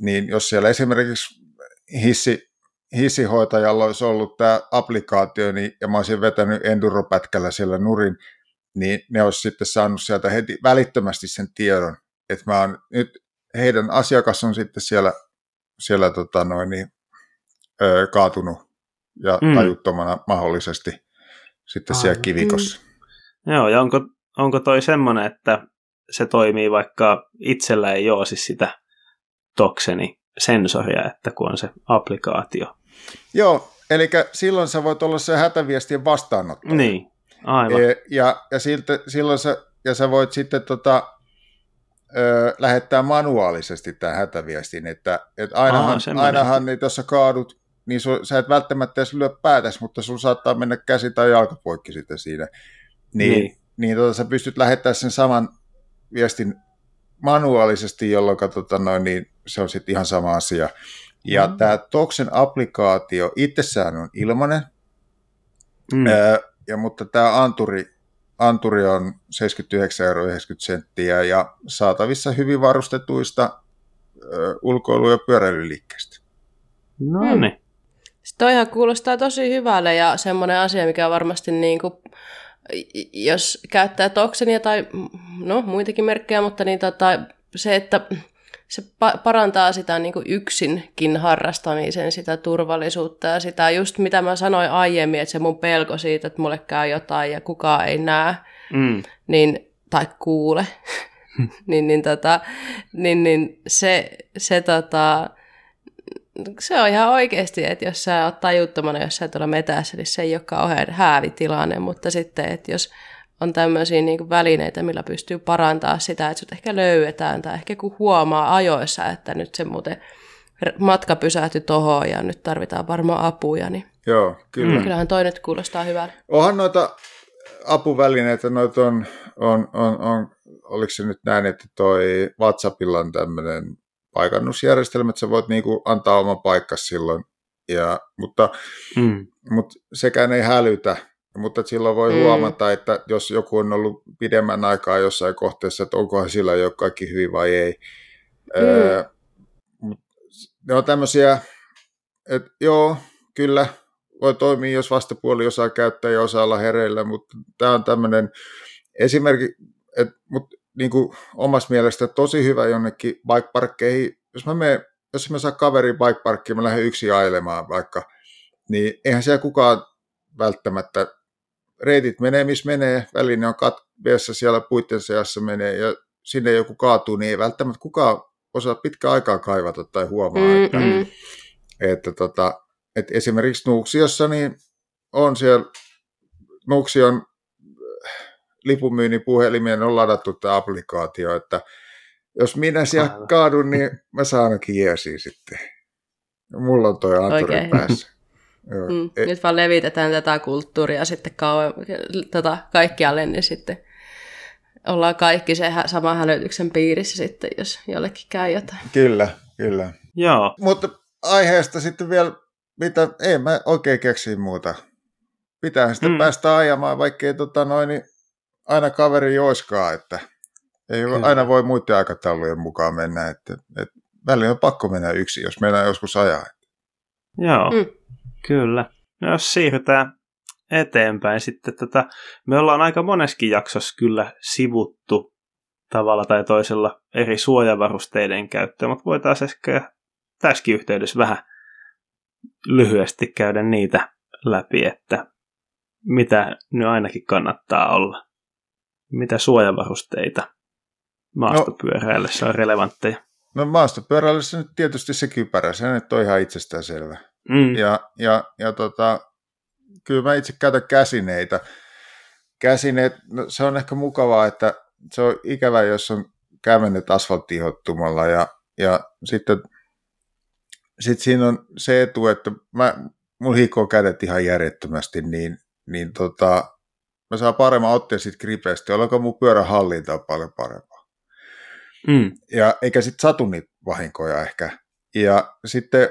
C: niin jos siellä esimerkiksi hissi, hissihoitajalla olisi ollut tämä applikaatio, niin, ja mä olisin vetänyt enduropätkällä siellä nurin, niin ne olisi sitten saanut sieltä heti välittömästi sen tiedon, että mä oon nyt, heidän asiakas on sitten siellä, siellä tota noin, niin, kaatunut ja mm. tajuttomana mahdollisesti sitten Aivan. siellä kivikossa.
B: Mm. Joo, ja onko, onko toi semmoinen, että se toimii vaikka itsellä ei ole siis sitä tokseni sensoria, että kun on se applikaatio.
C: Joo, eli silloin sä voit olla se hätäviestien vastaanottaja.
B: Niin, aivan. E,
C: ja, ja siltä, silloin sä, ja sä voit sitten tota, ö, lähettää manuaalisesti tämän hätäviestin, että et ainahan, Aa, ainahan niin tuossa kaadut niin su, sä et välttämättä edes lyö päätäs, mutta sun saattaa mennä käsi tai jalkapoikki sitten siinä. Niin, niin. niin tota, sä pystyt lähettämään sen saman viestin manuaalisesti, jolloin tota, noin, niin se on sitten ihan sama asia. Ja mm. tämä Toxen applikaatio itsessään on ilmainen, mm. ää, ja, mutta tämä Anturi, Anturi on 79,90 euroa ja saatavissa hyvin varustetuista ulkoilu- ja pyöräilyliikkeistä.
B: No niin.
A: Toihan kuulostaa tosi hyvälle ja semmoinen asia, mikä varmasti niin kuin, jos käyttää toksenia tai no, muitakin merkkejä, mutta niin tota, se, että se pa- parantaa sitä niin kuin yksinkin harrastamisen, sitä turvallisuutta ja sitä just mitä mä sanoin aiemmin, että se mun pelko siitä, että mulle käy jotain ja kukaan ei näe mm. niin, tai kuule, (laughs) niin, niin, tota, niin, niin se, se, tota, se on ihan oikeasti, että jos sä oot tajuttomana jossain tuolla metässä, niin se ei ole kauhean häävitilanne, mutta sitten, että jos on tämmöisiä niin välineitä, millä pystyy parantaa sitä, että sut ehkä löydetään tai ehkä kun huomaa ajoissa, että nyt se muuten matka pysähtyi tohon ja nyt tarvitaan varmaan apuja, niin
C: Joo, kyllä. Mm.
A: kyllähän toi nyt kuulostaa hyvältä.
C: Onhan noita apuvälineitä, noita on, on, on, on, oliko se nyt näin, että toi WhatsAppilla on tämmöinen paikannusjärjestelmä, että sä voit niinku antaa oma paikka silloin, ja, mutta, mm. mutta sekään ei hälytä, mutta silloin voi mm. huomata, että jos joku on ollut pidemmän aikaa jossain kohteessa, että onkohan sillä jo kaikki hyvin vai ei. Mm. Öö, ne on tämmöisiä, että joo, kyllä, voi toimia, jos vastapuoli osaa käyttää ja osaa olla hereillä, mutta tämä on tämmöinen esimerkki, että mutta niin kuin omasta mielestä tosi hyvä jonnekin bike Jos mä, menen, jos mä saan kaverin bike mä lähden yksin ailemaan vaikka, niin eihän siellä kukaan välttämättä reitit menee, missä menee, väline on katveessa siellä puitten seassa menee ja sinne joku kaatuu, niin ei välttämättä kukaan osaa pitkä aikaa kaivata tai huomaa, mm, että, mm. että, tota, että esimerkiksi Nuuksiossa niin on siellä, Nuuksion lipunmyynnin puhelimeen on ladattu tämä applikaatio, että jos minä siellä Aivan. kaadun, niin mä saan ainakin jeesiä sitten. Mulla on toi anturi päässä. (laughs)
A: Mm, e- nyt vaan levitetään tätä kulttuuria sitten kauan, tota, kaikkialle, niin sitten ollaan kaikki se sama hälytyksen piirissä sitten, jos jollekin käy jotain.
C: Kyllä, kyllä.
B: Joo.
C: Mutta aiheesta sitten vielä, mitä, ei mä oikein keksi muuta. Pitää sitten mm. päästä ajamaan, vaikkei tota noin, niin aina kaveri joiskaa, että ei Kyllä. aina voi muiden aikataulujen mukaan mennä, että, että välillä on pakko mennä yksin, jos mennään joskus ajaa.
B: Joo. Mm. Kyllä. No jos siirrytään eteenpäin sitten, tätä, me ollaan aika moneskin jaksossa kyllä sivuttu tavalla tai toisella eri suojavarusteiden käyttöä, mutta voitaisiin ehkä tässäkin yhteydessä vähän lyhyesti käydä niitä läpi, että mitä nyt ainakin kannattaa olla. Mitä suojavarusteita maastopyöräillessä on relevantteja?
C: No maastopyöräillessä nyt tietysti se kypärä, se nyt on ihan itsestäänselvä. Mm. Ja, ja, ja tota, kyllä mä itse käytän käsineitä. Käsineet, no se on ehkä mukavaa, että se on ikävä, jos on kämmennyt asfalttihottumalla ja, ja sitten sit siinä on se etu, että mä, mulla hikoo kädet ihan järjettömästi, niin, niin tota, mä saan paremman otteen siitä gripestä, jolloin mun pyörän hallinta on paljon parempaa. Mm. Ja eikä sitten satu niitä vahinkoja ehkä. Ja sitten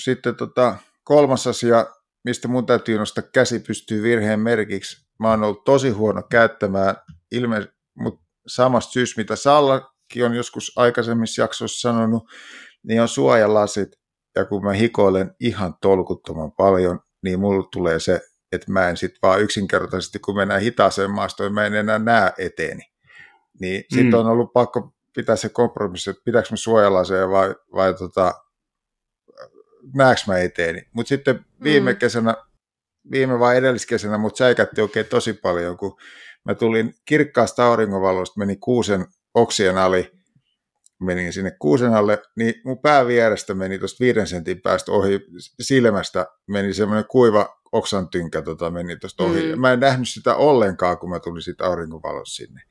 C: sitten tota, kolmas asia, mistä mun täytyy nostaa käsi pystyy virheen merkiksi. Mä oon ollut tosi huono käyttämään, ilme, mutta samasta syystä, mitä Sallakin on joskus aikaisemmissa jaksoissa sanonut, niin on suojalasit. Ja kun mä hikoilen ihan tolkuttoman paljon, niin mulla tulee se, että mä en sitten vaan yksinkertaisesti, kun mennään hitaaseen maastoon, mä en enää näe eteeni. Niin mm. sitten on ollut pakko pitää se kompromissi, että pitääkö mä suojalaseja vai, vai tota, näekö mä eteeni. Mutta sitten viime mm. kesänä, viime vai edelliskesänä, mut säikätti oikein tosi paljon, kun mä tulin kirkkaasta auringonvalosta, menin kuusen oksien ali, menin sinne kuusen alle, niin mun päävierestä meni tuosta viiden sentin päästä ohi, silmästä meni semmoinen kuiva oksan tynkä tota, meni tuosta ohi. Mm. Mä en nähnyt sitä ollenkaan, kun mä tulin siitä auringonvalosta sinne.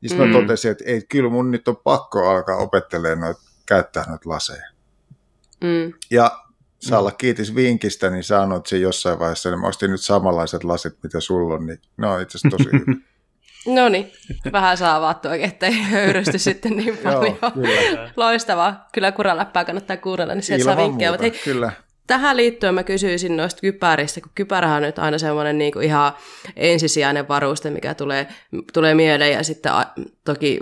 C: Niin mm. mä totesin, että ei, kyllä mun nyt on pakko alkaa opettelemaan noit, käyttää noita laseja. Mm. Ja Salla, kiitos vinkistä, niin sanoit sen jossain vaiheessa, niin mä ostin nyt samanlaiset lasit, mitä sulla on, niin ne on itse asiassa tosi (laughs) hyvä.
A: No niin, vähän saa avattua, ettei höyrysty (laughs) sitten niin paljon. Joo, kyllä. Loistavaa. Kyllä kuraläppää kannattaa kuunnella, niin sieltä saa vinkkejä. Hei, kyllä. Tähän liittyen mä kysyisin noista kypäristä, kun kypärähän on nyt aina semmoinen niin kuin ihan ensisijainen varuste, mikä tulee, tulee mieleen, ja sitten toki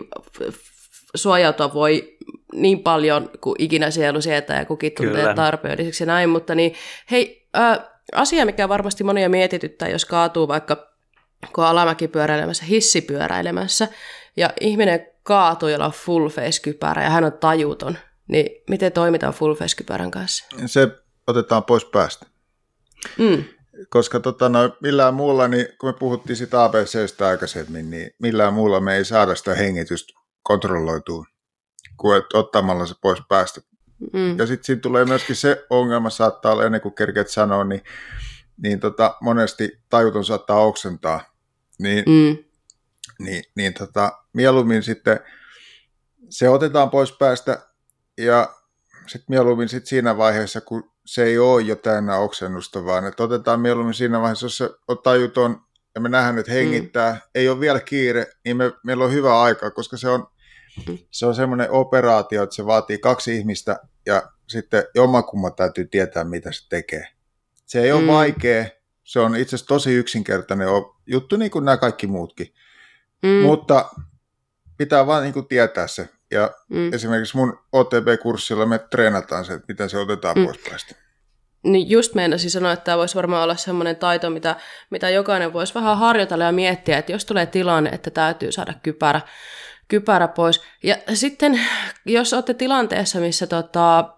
A: suojautua voi niin paljon kuin ikinä sielu sietää ja kukin tuntee Kyllä. tarpeelliseksi ja näin, mutta niin hei, äh, asia, mikä varmasti monia mietityttää, jos kaatuu vaikka kun on alamäkipyöräilemässä, hissipyöräilemässä, ja ihminen kaatuu, jolla on full face-kypärä, ja hän on tajuton, niin miten toimitaan full face-kypärän kanssa?
C: Se otetaan pois päästä. Mm. Koska tota, no, millään muulla, niin kun me puhuttiin sitä ABCstä aikaisemmin, niin millään muulla me ei saada sitä hengitystä kontrolloitua kuin ottamalla se pois päästä. Mm. Ja sitten siinä tulee myöskin se ongelma, saattaa olla ennen kuin kerkeet sanoa, niin, niin tota, monesti tajuton saattaa oksentaa. Niin, mm. niin, niin tota, mieluummin sitten se otetaan pois päästä ja sitten mieluummin sit siinä vaiheessa, kun se ei ole jo täynnä oksennusta, vaan että otetaan mieluummin siinä vaiheessa, jos se on tajuton ja me nähdään, että hengittää, mm. ei ole vielä kiire, niin me, meillä on hyvä aika, koska se on, se on semmoinen operaatio, että se vaatii kaksi ihmistä ja sitten jommakumma täytyy tietää, mitä se tekee. Se ei ole mm. vaikea, se on itse asiassa tosi yksinkertainen juttu, niin kuin nämä kaikki muutkin. Mm. Mutta pitää vaan niin kuin tietää se. Ja mm. esimerkiksi mun OTB-kurssilla me treenataan se, että miten se otetaan mm. pois päästä.
A: Niin just meinasin sanoa, että tämä voisi varmaan olla sellainen taito, mitä, mitä jokainen voisi vähän harjoitella ja miettiä, että jos tulee tilanne, että täytyy saada kypärä, kypärä pois. Ja sitten, jos olette tilanteessa, missä tota,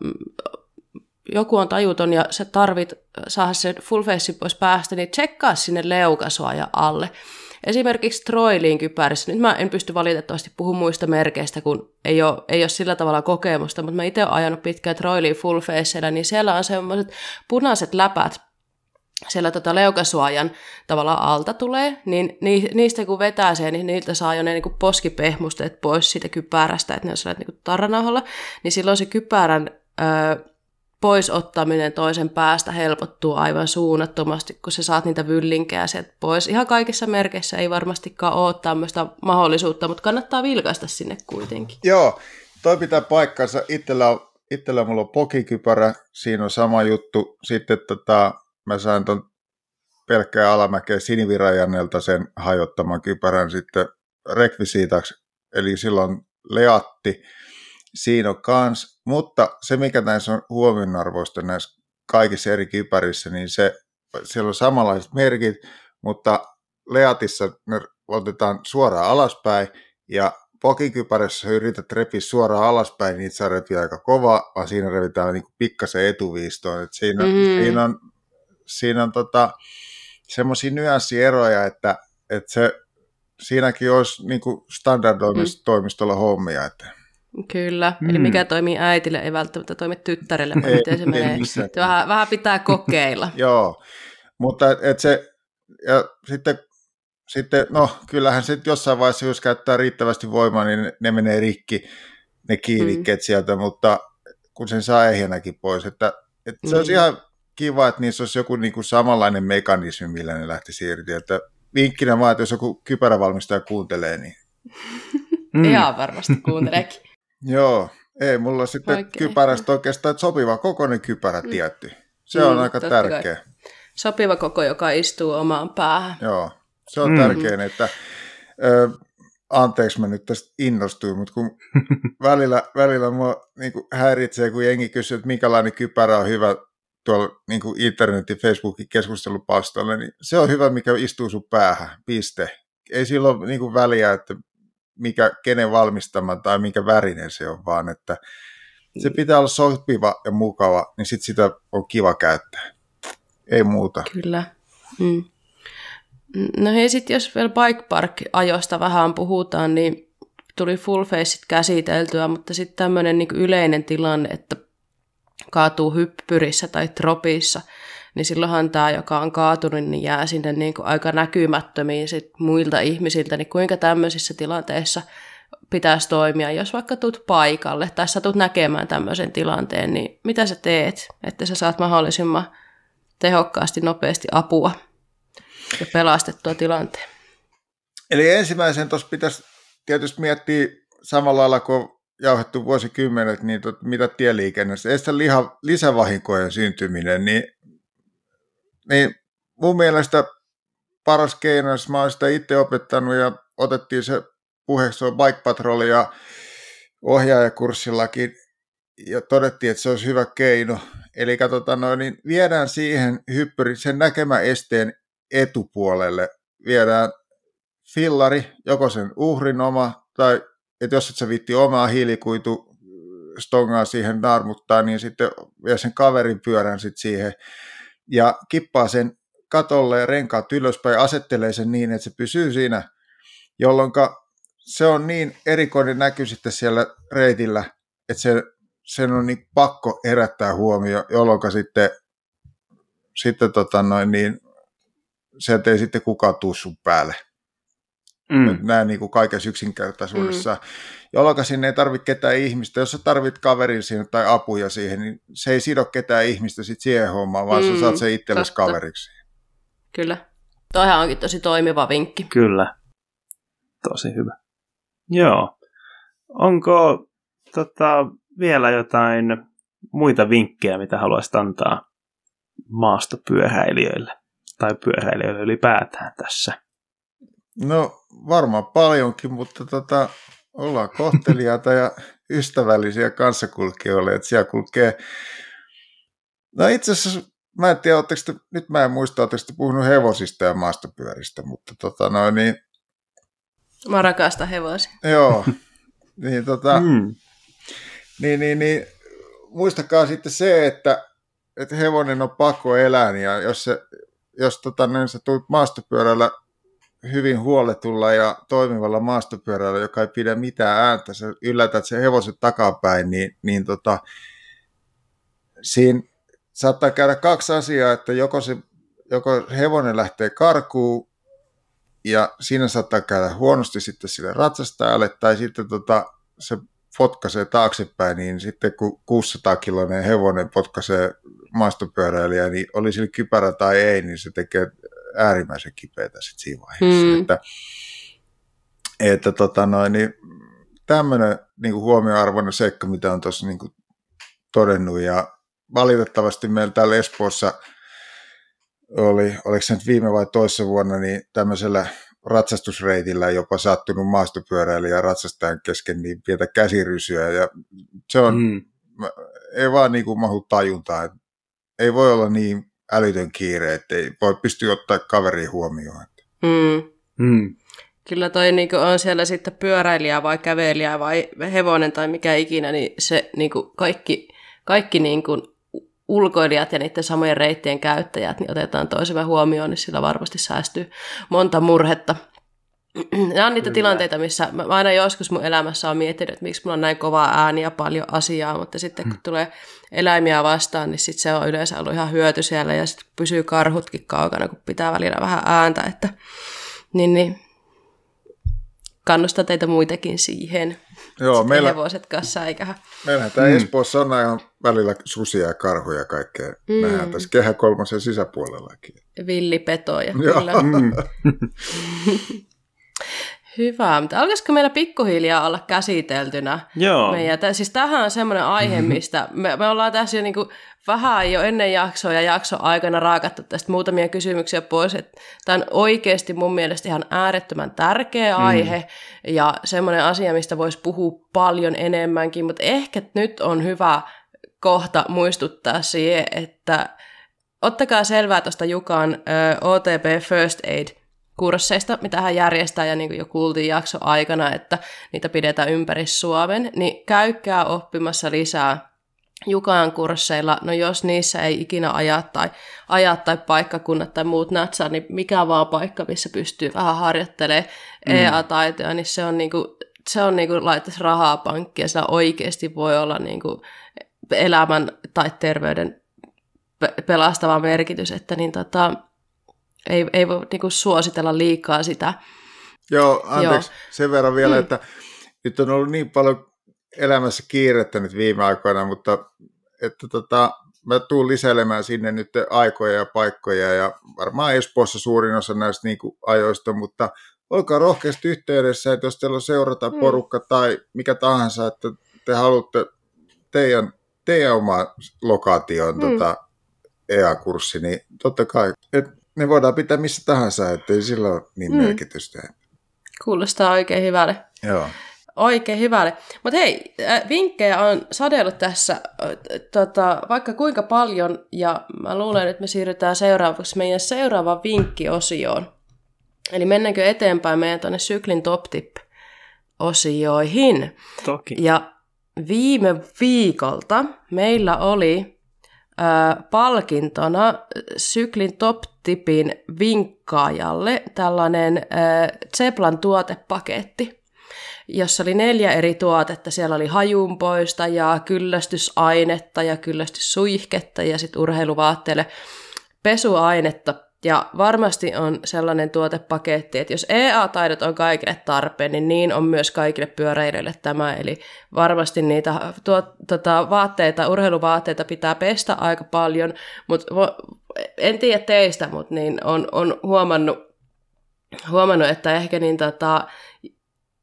A: joku on tajuton ja sä tarvit saada sen full face pois päästä, niin tsekkaa sinne leukasuoja alle. Esimerkiksi Troiliin kypärissä, nyt mä en pysty valitettavasti puhumaan muista merkeistä, kun ei ole, ei ole sillä tavalla kokemusta, mutta mä itse olen ajanut pitkään Troiliin full faceilla, niin siellä on semmoiset punaiset läpät, siellä tota leukasuojan tavalla alta tulee, niin niistä kun vetää sen, niin niiltä saa jo ne niin poskipehmusteet pois siitä kypärästä, että ne on niin tarranauhalla, niin silloin se kypärän öö, pois ottaminen toisen päästä helpottuu aivan suunnattomasti, kun sä saat niitä vyllinkejä sieltä pois. Ihan kaikissa merkeissä ei varmastikaan ole tämmöistä mahdollisuutta, mutta kannattaa vilkaista sinne kuitenkin.
C: Joo, toi pitää paikkansa. Itsellä, on, itsellä mulla on pokikypärä, siinä on sama juttu. Sitten tota, mä sain ton pelkkää alamäkeä Sinivirajannelta sen hajottaman kypärän sitten rekvisiitaksi, eli silloin leatti siinä on kans, mutta se mikä näissä on huomionarvoista näissä kaikissa eri kypärissä, niin se, siellä on samanlaiset merkit, mutta leatissa ne otetaan suoraan alaspäin ja pokikypärässä yrität repiä suoraan alaspäin, niin saa repiä aika kova, vaan siinä revitään niin pikkasen etuviistoon. Et siinä, mm. siinä on, siinä on tota, semmoisia nyanssieroja, että, että se, siinäkin olisi niin standardoimistolla mm. hommia. Että
A: Kyllä, mm. eli mikä toimii äitille ei välttämättä toimi tyttärelle, mutta miten se menee. Vähän, vähän pitää (laughs) kokeilla.
C: Joo, mutta et, se, ja sitten, sitten, no kyllähän sitten jossain vaiheessa, jos käyttää riittävästi voimaa, niin ne, ne menee rikki, ne kiivikkeet mm. sieltä, mutta kun sen saa ehjänäkin pois, että, että se mm. olisi ihan kiva, että niissä olisi joku niin kuin samanlainen mekanismi, millä ne lähti irti, että vinkkinä vaan, että jos joku kypärävalmistaja kuuntelee, niin (laughs)
A: Mm. Ihan varmasti kuunteleekin.
C: Joo, ei mulla sitten Oikein. kypärästä oikeastaan sopiva kokoinen kypärä mm. tietty. Se mm, on aika tärkeä. Kai.
A: Sopiva koko, joka istuu omaan päähän.
C: Joo, se on mm. tärkein, että ö, anteeksi mä nyt tästä innostuin, mutta kun (laughs) välillä, välillä mua niin kuin häiritsee, kun jengi kysyy, että minkälainen kypärä on hyvä tuolla niin kuin internetin, Facebookin keskustelupalstoilla, niin se on hyvä, mikä istuu sun päähän, piste. Ei silloin niin kuin väliä, että mikä, kenen valmistama tai minkä värinen se on, vaan että se mm. pitää olla sopiva ja mukava, niin sit sitä on kiva käyttää. Ei muuta.
A: Kyllä. Mm. No hei, sitten jos vielä Bike Park-ajosta vähän puhutaan, niin tuli full faceit käsiteltyä, mutta sitten tämmöinen niin yleinen tilanne, että kaatuu hyppyrissä tai tropissa – niin silloinhan tämä, joka on kaatunut, niin jää sinne niin kuin aika näkymättömiin sit muilta ihmisiltä, niin kuinka tämmöisissä tilanteissa pitäisi toimia, jos vaikka tuut paikalle tai sä tulet näkemään tämmöisen tilanteen, niin mitä sä teet, että sä saat mahdollisimman tehokkaasti, nopeasti apua ja pelastettua tilanteen?
C: Eli ensimmäisen tuossa pitäisi tietysti miettiä samalla lailla kuin jauhettu vuosikymmenet, niin tot, mitä tieliikennessä, estä liha, lisävahinkojen syntyminen, niin niin mun mielestä paras keino, jos mä oon sitä itse opettanut ja otettiin se puheeksi on Bike Patrol ja ohjaajakurssillakin ja todettiin, että se olisi hyvä keino. Eli tota noin, niin viedään siihen hyppyri, sen näkemä esteen etupuolelle, viedään fillari, joko sen uhrin oma, tai että jos et sä viitti omaa hiilikuitu stongaa siihen naarmuttaa, niin sitten vie sen kaverin pyörän sitten siihen ja kippaa sen katolle ja renkaat ylöspäin ja asettelee sen niin, että se pysyy siinä, jolloin se on niin erikoinen näky sitten siellä reitillä, että se, sen on niin pakko herättää huomio, jolloin sitten, sitten tota noin, niin, sieltä ei sitten kukaan tuu sun päälle. Mm. Näin niin kuin kaikessa yksinkertaisuudessa. Mm. Jolloin sinne ei tarvitse ketään ihmistä. Jos sä tarvit kaverin siihen tai apuja siihen, niin se ei sido ketään ihmistä sit siihen hommaan, vaan mm. sä saat sen itsellesi kaveriksi.
A: Kyllä. Toihan onkin tosi toimiva vinkki.
B: Kyllä. Tosi hyvä. Joo. Onko tota, vielä jotain muita vinkkejä, mitä haluaisit antaa maastopyöräilijöille tai pyöräilijöille ylipäätään tässä?
C: No varmaan paljonkin, mutta tota, ollaan kohteliaita ja ystävällisiä kanssakulkijoille, että siellä kulkee No itse asiassa mä en tiedä, te, nyt mä en muista, oletteko te puhunut hevosista ja maastopyöristä, mutta tota noin niin...
A: Mä rakastan hevosia.
C: Joo, niin tota... Mm. Niin, niin, niin, muistakaa sitten se, että, että hevonen on pakko elää, ja jos, se, jos tota, niin sä tulet maastopyörällä hyvin huoletulla ja toimivalla maastopyörällä, joka ei pidä mitään ääntä, sä yllätät sen hevosen takapäin, niin, niin tota, siinä saattaa käydä kaksi asiaa, että joko, se, joko hevonen lähtee karkuun ja siinä saattaa käydä huonosti sitten sille ratsastajalle, tai sitten tota, se potkaisee taaksepäin, niin sitten kun 600-kiloinen hevonen potkaisee maastopyöräilijä, niin oli sillä kypärä tai ei, niin se tekee äärimmäisen kipeätä sitten siinä vaiheessa. Mm. Että, että tota noin, niin tämmöinen niin huomioarvoinen seikka, mitä on tuossa niin todennut, ja valitettavasti meillä täällä Espoossa oli, oliko se nyt viime vai toissa vuonna, niin tämmöisellä ratsastusreitillä jopa sattunut maastopyöräilijä ratsastajan kesken niin pientä käsirysyä ja se on, mm. ei vaan niin kuin mahu tajuntaa, ei voi olla niin älytön kiire, että ei voi pystyä ottaa kaveriin huomioon.
A: Mm. Mm. Kyllä toi niin on siellä sitten pyöräilijä vai kävelijä vai hevonen tai mikä ikinä, niin se niin kaikki, kaikki niin kuin ulkoilijat ja niiden samojen reittien käyttäjät niin otetaan toisemme huomioon, niin sillä varmasti säästyy monta murhetta. (clears throat) Nämä on niitä Kyllä. tilanteita, missä mä aina joskus mun elämässä on miettinyt, että miksi mulla on näin kovaa ääni ja paljon asiaa, mutta sitten kun hmm. tulee eläimiä vastaan, niin sitten se on yleensä ollut ihan hyöty siellä ja sitten pysyy karhutkin kaukana, kun pitää välillä vähän ääntä, että niin, niin kannustan teitä muitakin siihen. Joo, meillä, hevoset kanssa, eiköhän.
C: Meillähän tämä mm. Espoossa on aina välillä susia ja karhuja ja kaikkea. Mm. Nähdään tässä kehä kolmosen sisäpuolellakin.
A: Villipetoja, kyllä. (laughs) Mm. (laughs) Hyvä, mutta alkaisiko meillä pikkuhiljaa olla käsiteltynä?
B: Joo.
A: Meidän, siis tämähän on semmoinen aihe, mistä me, me ollaan tässä jo niinku vähän jo ennen jaksoa ja jakso aikana raakattu tästä muutamia kysymyksiä pois. Että tämä on oikeasti mun mielestä ihan äärettömän tärkeä mm. aihe ja semmoinen asia, mistä voisi puhua paljon enemmänkin, mutta ehkä nyt on hyvä kohta muistuttaa siihen, että ottakaa selvää tuosta Jukan ö, OTP First Aid kursseista, mitä hän järjestää, ja niin kuin jo kuultiin jakso aikana, että niitä pidetään ympäri Suomen, niin käykää oppimassa lisää Jukaan kursseilla, no jos niissä ei ikinä ajaa tai, ajaa tai paikkakunnat tai muut natsaa, niin mikä vaan paikka, missä pystyy vähän harjoittelemaan mm. EA-taitoja, niin se on niinku, se on niinku laittaisi rahaa pankkiin ja sillä oikeasti voi olla niinku elämän tai terveyden pelastava merkitys, että niin tota, ei, ei voi niinku suositella liikaa sitä.
C: Joo, anteeksi Joo. sen verran vielä, mm. että nyt on ollut niin paljon elämässä kiirettä nyt viime aikoina, mutta että tota, mä tuun lisäilemään sinne nyt aikoja ja paikkoja ja varmaan Espoossa suurin osa näistä niin kuin ajoista, mutta olkaa rohkeasti yhteydessä, että jos teillä on seurata mm. porukka tai mikä tahansa, että te haluatte teidän, teidän oma lokaation mm. tota, EA-kurssi, niin totta kai, että ne voidaan pitää missä tahansa, ettei sillä ole niin mm. merkitystä.
A: Kuulostaa oikein hyvälle.
C: Joo
A: Oikein hyvälle. Mutta hei, vinkkejä on sadellut tässä tota, vaikka kuinka paljon, ja mä luulen, että me siirrytään seuraavaksi meidän seuraavaan vinkkiosioon. Eli mennäänkö eteenpäin meidän tuonne syklin top tip osioihin.
B: Toki.
A: Ja viime viikolta meillä oli palkintona syklin top tipin vinkkaajalle tällainen Zeplan tuotepaketti jossa oli neljä eri tuotetta. Siellä oli hajunpoistajaa, kyllästysainetta ja kyllästyssuihketta ja sitten urheiluvaatteille pesuainetta. Ja varmasti on sellainen tuotepaketti, että jos EA-taidot on kaikille tarpeen, niin niin on myös kaikille pyöräilijöille tämä. Eli varmasti niitä tuo, tota, vaatteita, urheiluvaatteita pitää pestä aika paljon, mutta en tiedä teistä, mutta niin on, on huomannut, huomannut, että ehkä niin tota,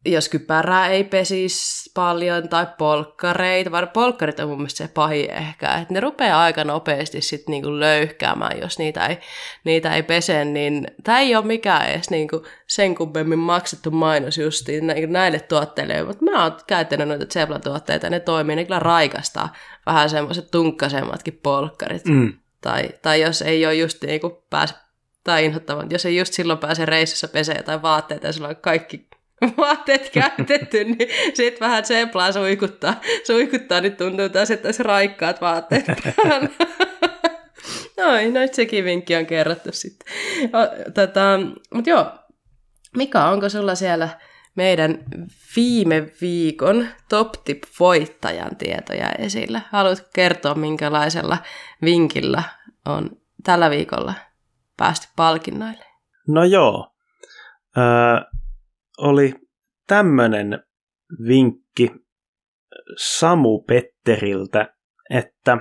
A: jos kypärää ei pesisi paljon tai polkkareita, vaan polkkarit on mun mielestä se pahin ehkä, että ne rupeaa aika nopeasti sitten niinku löyhkäämään, jos niitä ei, niitä ei pese, niin tämä ei ole mikään edes niinku sen kummemmin maksettu mainos justiin näille tuotteille, mutta mä oon käyttänyt noita Zebla-tuotteita, ne toimii, ne kyllä raikastaa vähän semmoiset tunkkaisemmatkin polkkarit. Mm. Tai, tai jos ei ole just niinku pääse tai inhottavan, jos ei just silloin pääse reissussa pesee tai vaatteita ja sulla on kaikki (laughs) vaatteet käytetty, niin sitten vähän tseplaa suikuttaa. Suikuttaa, niin tuntuu taas, että olisi raikkaat vaatteet (laughs) päällä. Noin, noin sekin vinkki on kerrottu sitten. Tota, Mutta joo, Mika, onko sulla siellä meidän viime viikon top tip voittajan tietoja esillä? Haluatko kertoa, minkälaisella vinkillä on tällä viikolla päästy palkinnoille?
B: No joo. Öö, oli tämmöinen vinkki Samu Petteriltä, että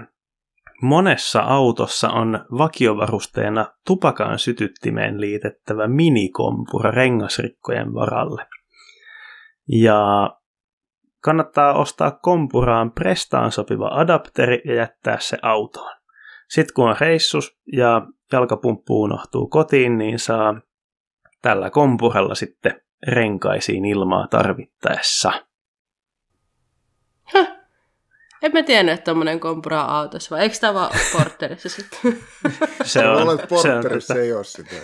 B: monessa autossa on vakiovarusteena tupakan sytyttimeen liitettävä minikompura rengasrikkojen varalle. Ja kannattaa ostaa kompuraan prestaan sopiva adapteri ja jättää se autoon. Sitten kun on reissus ja jalkapumppu unohtuu kotiin, niin saa tällä kompuralla sitten renkaisiin ilmaa tarvittaessa.
A: Häh. En mä tiennyt, että tommonen kompura autossa, vai eikö tämä vaan porterissa sitten? (laughs)
C: se on. Olet porterissa, se, on, ei ole sitä.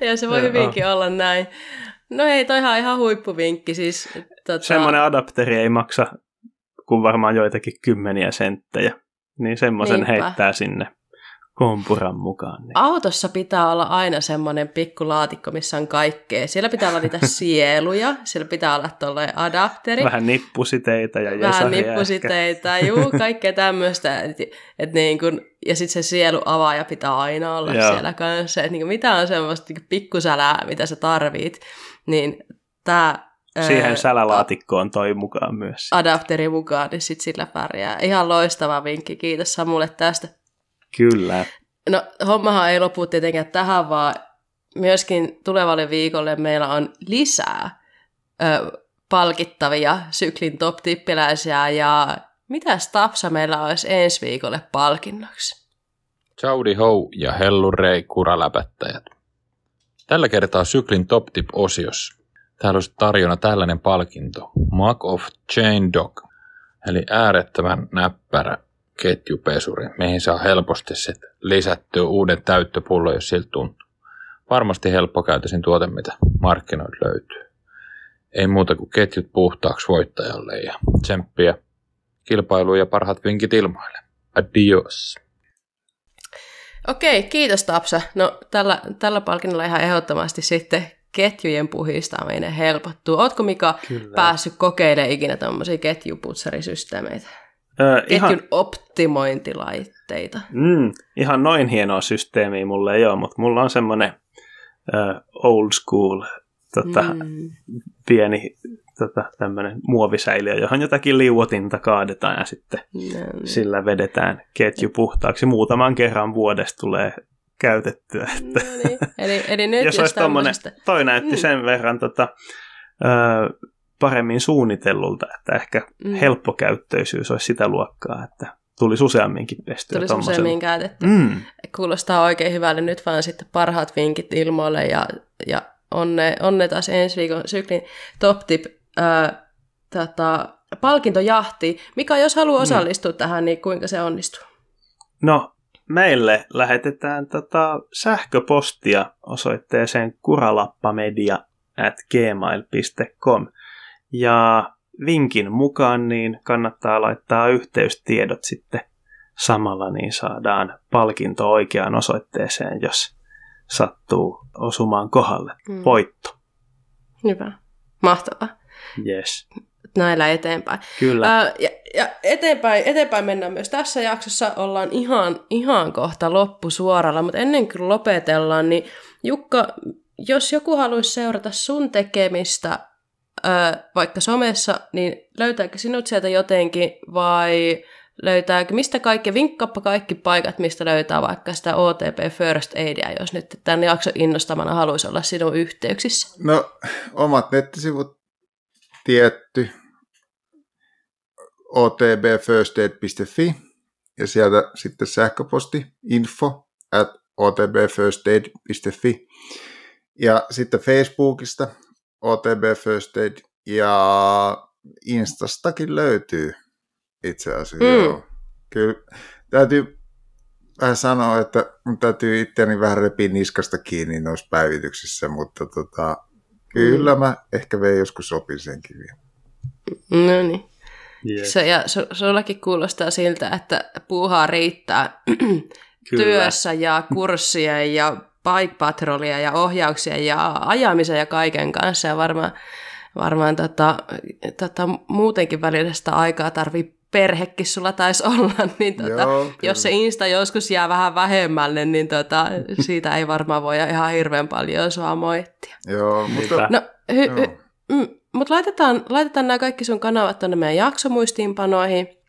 C: (laughs)
A: ja se voi hyvinkin olla näin. No ei, toihan ihan huippuvinkki. Siis,
B: tota... Semmoinen adapteri ei maksa kuin varmaan joitakin kymmeniä senttejä. Niin semmoisen heittää sinne kompuran mukaan. Niin.
A: Autossa pitää olla aina semmoinen pikku laatikko, missä on kaikkea. Siellä pitää olla niitä (laughs) sieluja, siellä pitää olla tuollainen adapteri.
B: Vähän nippusiteitä ja
A: Vähän nippusiteitä, juu, kaikkea tämmöistä. Et, et niin kun, ja sitten se sieluavaaja pitää aina olla Joo. siellä kanssa. Et niin mitä on semmoista niin pikkusälää, mitä sä tarvit, niin tämä
B: Siihen sälälaatikkoon toi mukaan myös.
A: Adapteri mukaan, niin sitten sillä pärjää. Ihan loistava vinkki, kiitos Samulle tästä.
B: Kyllä.
A: No hommahan ei lopu tietenkään tähän, vaan myöskin tulevalle viikolle meillä on lisää ö, palkittavia syklin top tippiläisiä ja mitä Stapsa meillä olisi ensi viikolle palkinnoksi?
D: Chaudi Hou ja Rei kuraläpättäjät. Tällä kertaa syklin top tip osiossa. Täällä olisi tarjona tällainen palkinto. Mark of Chain Dog. Eli äärettömän näppärä ketjupesuri, mihin saa helposti sit lisättyä uuden täyttöpullon, jos siltä tuntuu. Varmasti helppokäytöisin tuote, mitä markkinoilta löytyy. Ei muuta kuin ketjut puhtaaksi voittajalle ja tsemppiä kilpailuun ja parhaat vinkit ilmoille. Adios.
A: Okei, kiitos Tapsa. No tällä, tällä palkinnolla ihan ehdottomasti sitten ketjujen puhistaminen helpottuu. Ootko Mika Kyllä. päässyt kokeilemaan ikinä tämmöisiä ketjuputsarisysteemeitä? Öö, ihan... optimointilaitteita.
B: Mm, ihan noin hienoa systeemiä mulle ei ole, mutta mulla on semmoinen uh, old school tota, mm. pieni tota, tämmöinen muovisäiliö, johon jotakin liuotinta kaadetaan ja sitten no, niin. sillä vedetään ketju puhtaaksi. Muutaman kerran vuodesta tulee käytettyä. Että
A: no niin. eli, eli nyt (laughs)
B: jos, jos olisi tämmöisestä... toi näytti mm. sen verran tota, uh, paremmin suunnitellulta, että ehkä mm. helppokäyttöisyys olisi sitä luokkaa, että tulisi useamminkin pestyä.
A: Tulisi useammin käytetty. Mm. Kuulostaa oikein hyvälle. Nyt vaan sitten parhaat vinkit ilmoille ja, ja onne, onne taas ensi viikon syklin top tip ää, tota, palkintojahti. Mikä jos haluaa mm. osallistua mm. tähän, niin kuinka se onnistuu?
B: No, meille lähetetään tota sähköpostia osoitteeseen kuralappamedia at gmail.com. Ja vinkin mukaan niin kannattaa laittaa yhteystiedot sitten samalla, niin saadaan palkinto oikeaan osoitteeseen, jos sattuu osumaan kohdalle. Mm. Voitto.
A: Hyvä. Mahtavaa.
B: Yes.
A: Näillä eteenpäin.
B: Kyllä.
A: Ää, ja, ja eteenpäin, eteenpäin mennään myös tässä jaksossa. Ollaan ihan, ihan kohta loppusuoralla, mutta ennen kuin lopetellaan, niin Jukka, jos joku haluaisi seurata sun tekemistä vaikka somessa, niin löytääkö sinut sieltä jotenkin vai löytääkö, mistä kaikki, vinkkappa kaikki paikat, mistä löytää vaikka sitä OTP First Aidia, jos nyt tämän jakson innostamana haluaisi olla sinun yhteyksissä?
C: No, omat nettisivut tietty, otbfirstaid.fi ja sieltä sitten sähköposti info at otbfirstaid.fi ja sitten Facebookista OTB First Aid ja Instastakin löytyy itse asiassa. Mm. Joo. Kyllä täytyy vähän sanoa, että mun täytyy itseäni vähän repiä niskasta kiinni noissa päivityksissä, mutta tota, kyllä mm. mä ehkä vein joskus sopin senkin vielä.
A: No niin. Yeah. Se, ja su, sullakin kuulostaa siltä, että puuhaa riittää (clears throat) työssä ja kurssien ja bike patrolia ja ohjauksia ja ajamisen ja kaiken kanssa. Ja varmaan, varmaan tota, tota, muutenkin välillä aikaa tarvii perhekin sulla taisi olla, (laughs) niin tota, Joo, jos se Insta joskus jää vähän vähemmälle, niin tota, siitä ei varmaan voi ihan hirveän paljon sua moittia.
C: Joo, mutta...
A: No, hy, hy, mm, mutta laitetaan, laitetaan nämä kaikki sun kanavat tuonne meidän jaksomuistiinpanoihin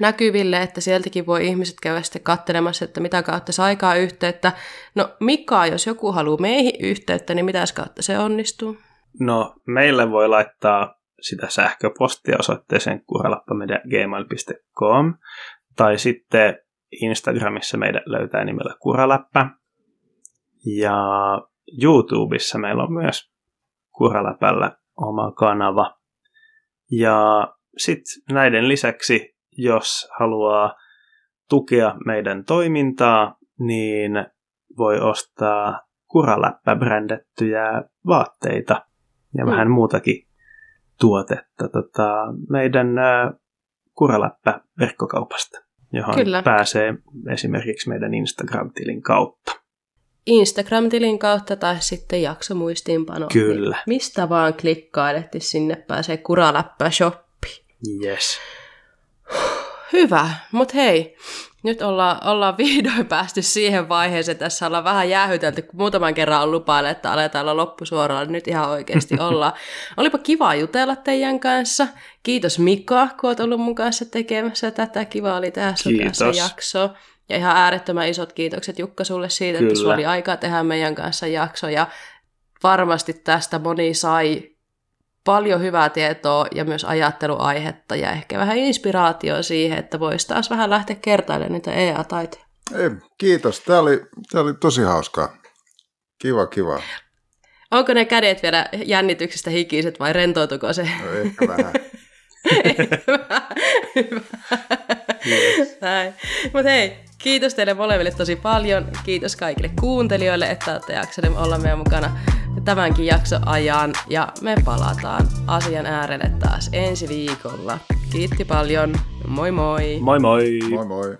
A: näkyville, että sieltäkin voi ihmiset käydä sitten katselemassa, että mitä kautta saa aikaa yhteyttä. No Mika, jos joku haluaa meihin yhteyttä, niin mitä kautta se onnistuu?
B: No meille voi laittaa sitä sähköpostia osoitteeseen kuralappamedia.gmail.com tai sitten Instagramissa meidän löytää nimellä Kuraläppä. Ja YouTubessa meillä on myös Kuraläpällä oma kanava. Ja sitten näiden lisäksi, jos haluaa tukea meidän toimintaa, niin voi ostaa Kuraläppä-brändettyjä vaatteita ja mm. vähän muutakin tuotetta tota, meidän Kuraläppä verkkokaupasta, johon Kyllä. pääsee esimerkiksi meidän Instagram-tilin kautta.
A: Instagram-tilin kautta tai sitten jaksomuistiinpano.
B: Kyllä.
A: Niin mistä vaan klikkaa, että sinne pääsee Kuraläppä shoppi.
B: Yes.
A: Hyvä, mutta hei, nyt ollaan, ollaan (laughs) vihdoin päästy siihen vaiheeseen, tässä ollaan vähän jäähytelty, kun muutaman kerran on lupaille, että aletaan olla loppusuoralla, niin nyt ihan oikeasti (laughs) ollaan. Olipa kiva jutella teidän kanssa. Kiitos Mika, kun olet ollut mun kanssa tekemässä tätä. Kiva oli tehdä sun Kiitos. kanssa jakso. Ja ihan äärettömän isot kiitokset Jukka sulle siitä, Kyllä. että sulla oli aikaa tehdä meidän kanssa jakso. Ja varmasti tästä moni sai paljon hyvää tietoa ja myös ajatteluaihetta ja ehkä vähän inspiraatioa siihen, että voisi taas vähän lähteä kertailemaan niitä EA-taitoja.
C: Ei, kiitos. Tämä oli, tämä oli tosi hauskaa. Kiva, kiva.
A: Onko ne kädet vielä jännityksestä hikiset vai rentoutuko se?
C: No, ehkä vähän. (laughs)
A: yes. Mutta hei, kiitos teille molemmille tosi paljon. Kiitos kaikille kuuntelijoille, että olette jaksaneet olla meidän mukana tämänkin jakso ajan. Ja me palataan asian äärelle taas ensi viikolla. Kiitti paljon. Moi moi.
B: Moi moi.
C: Moi moi.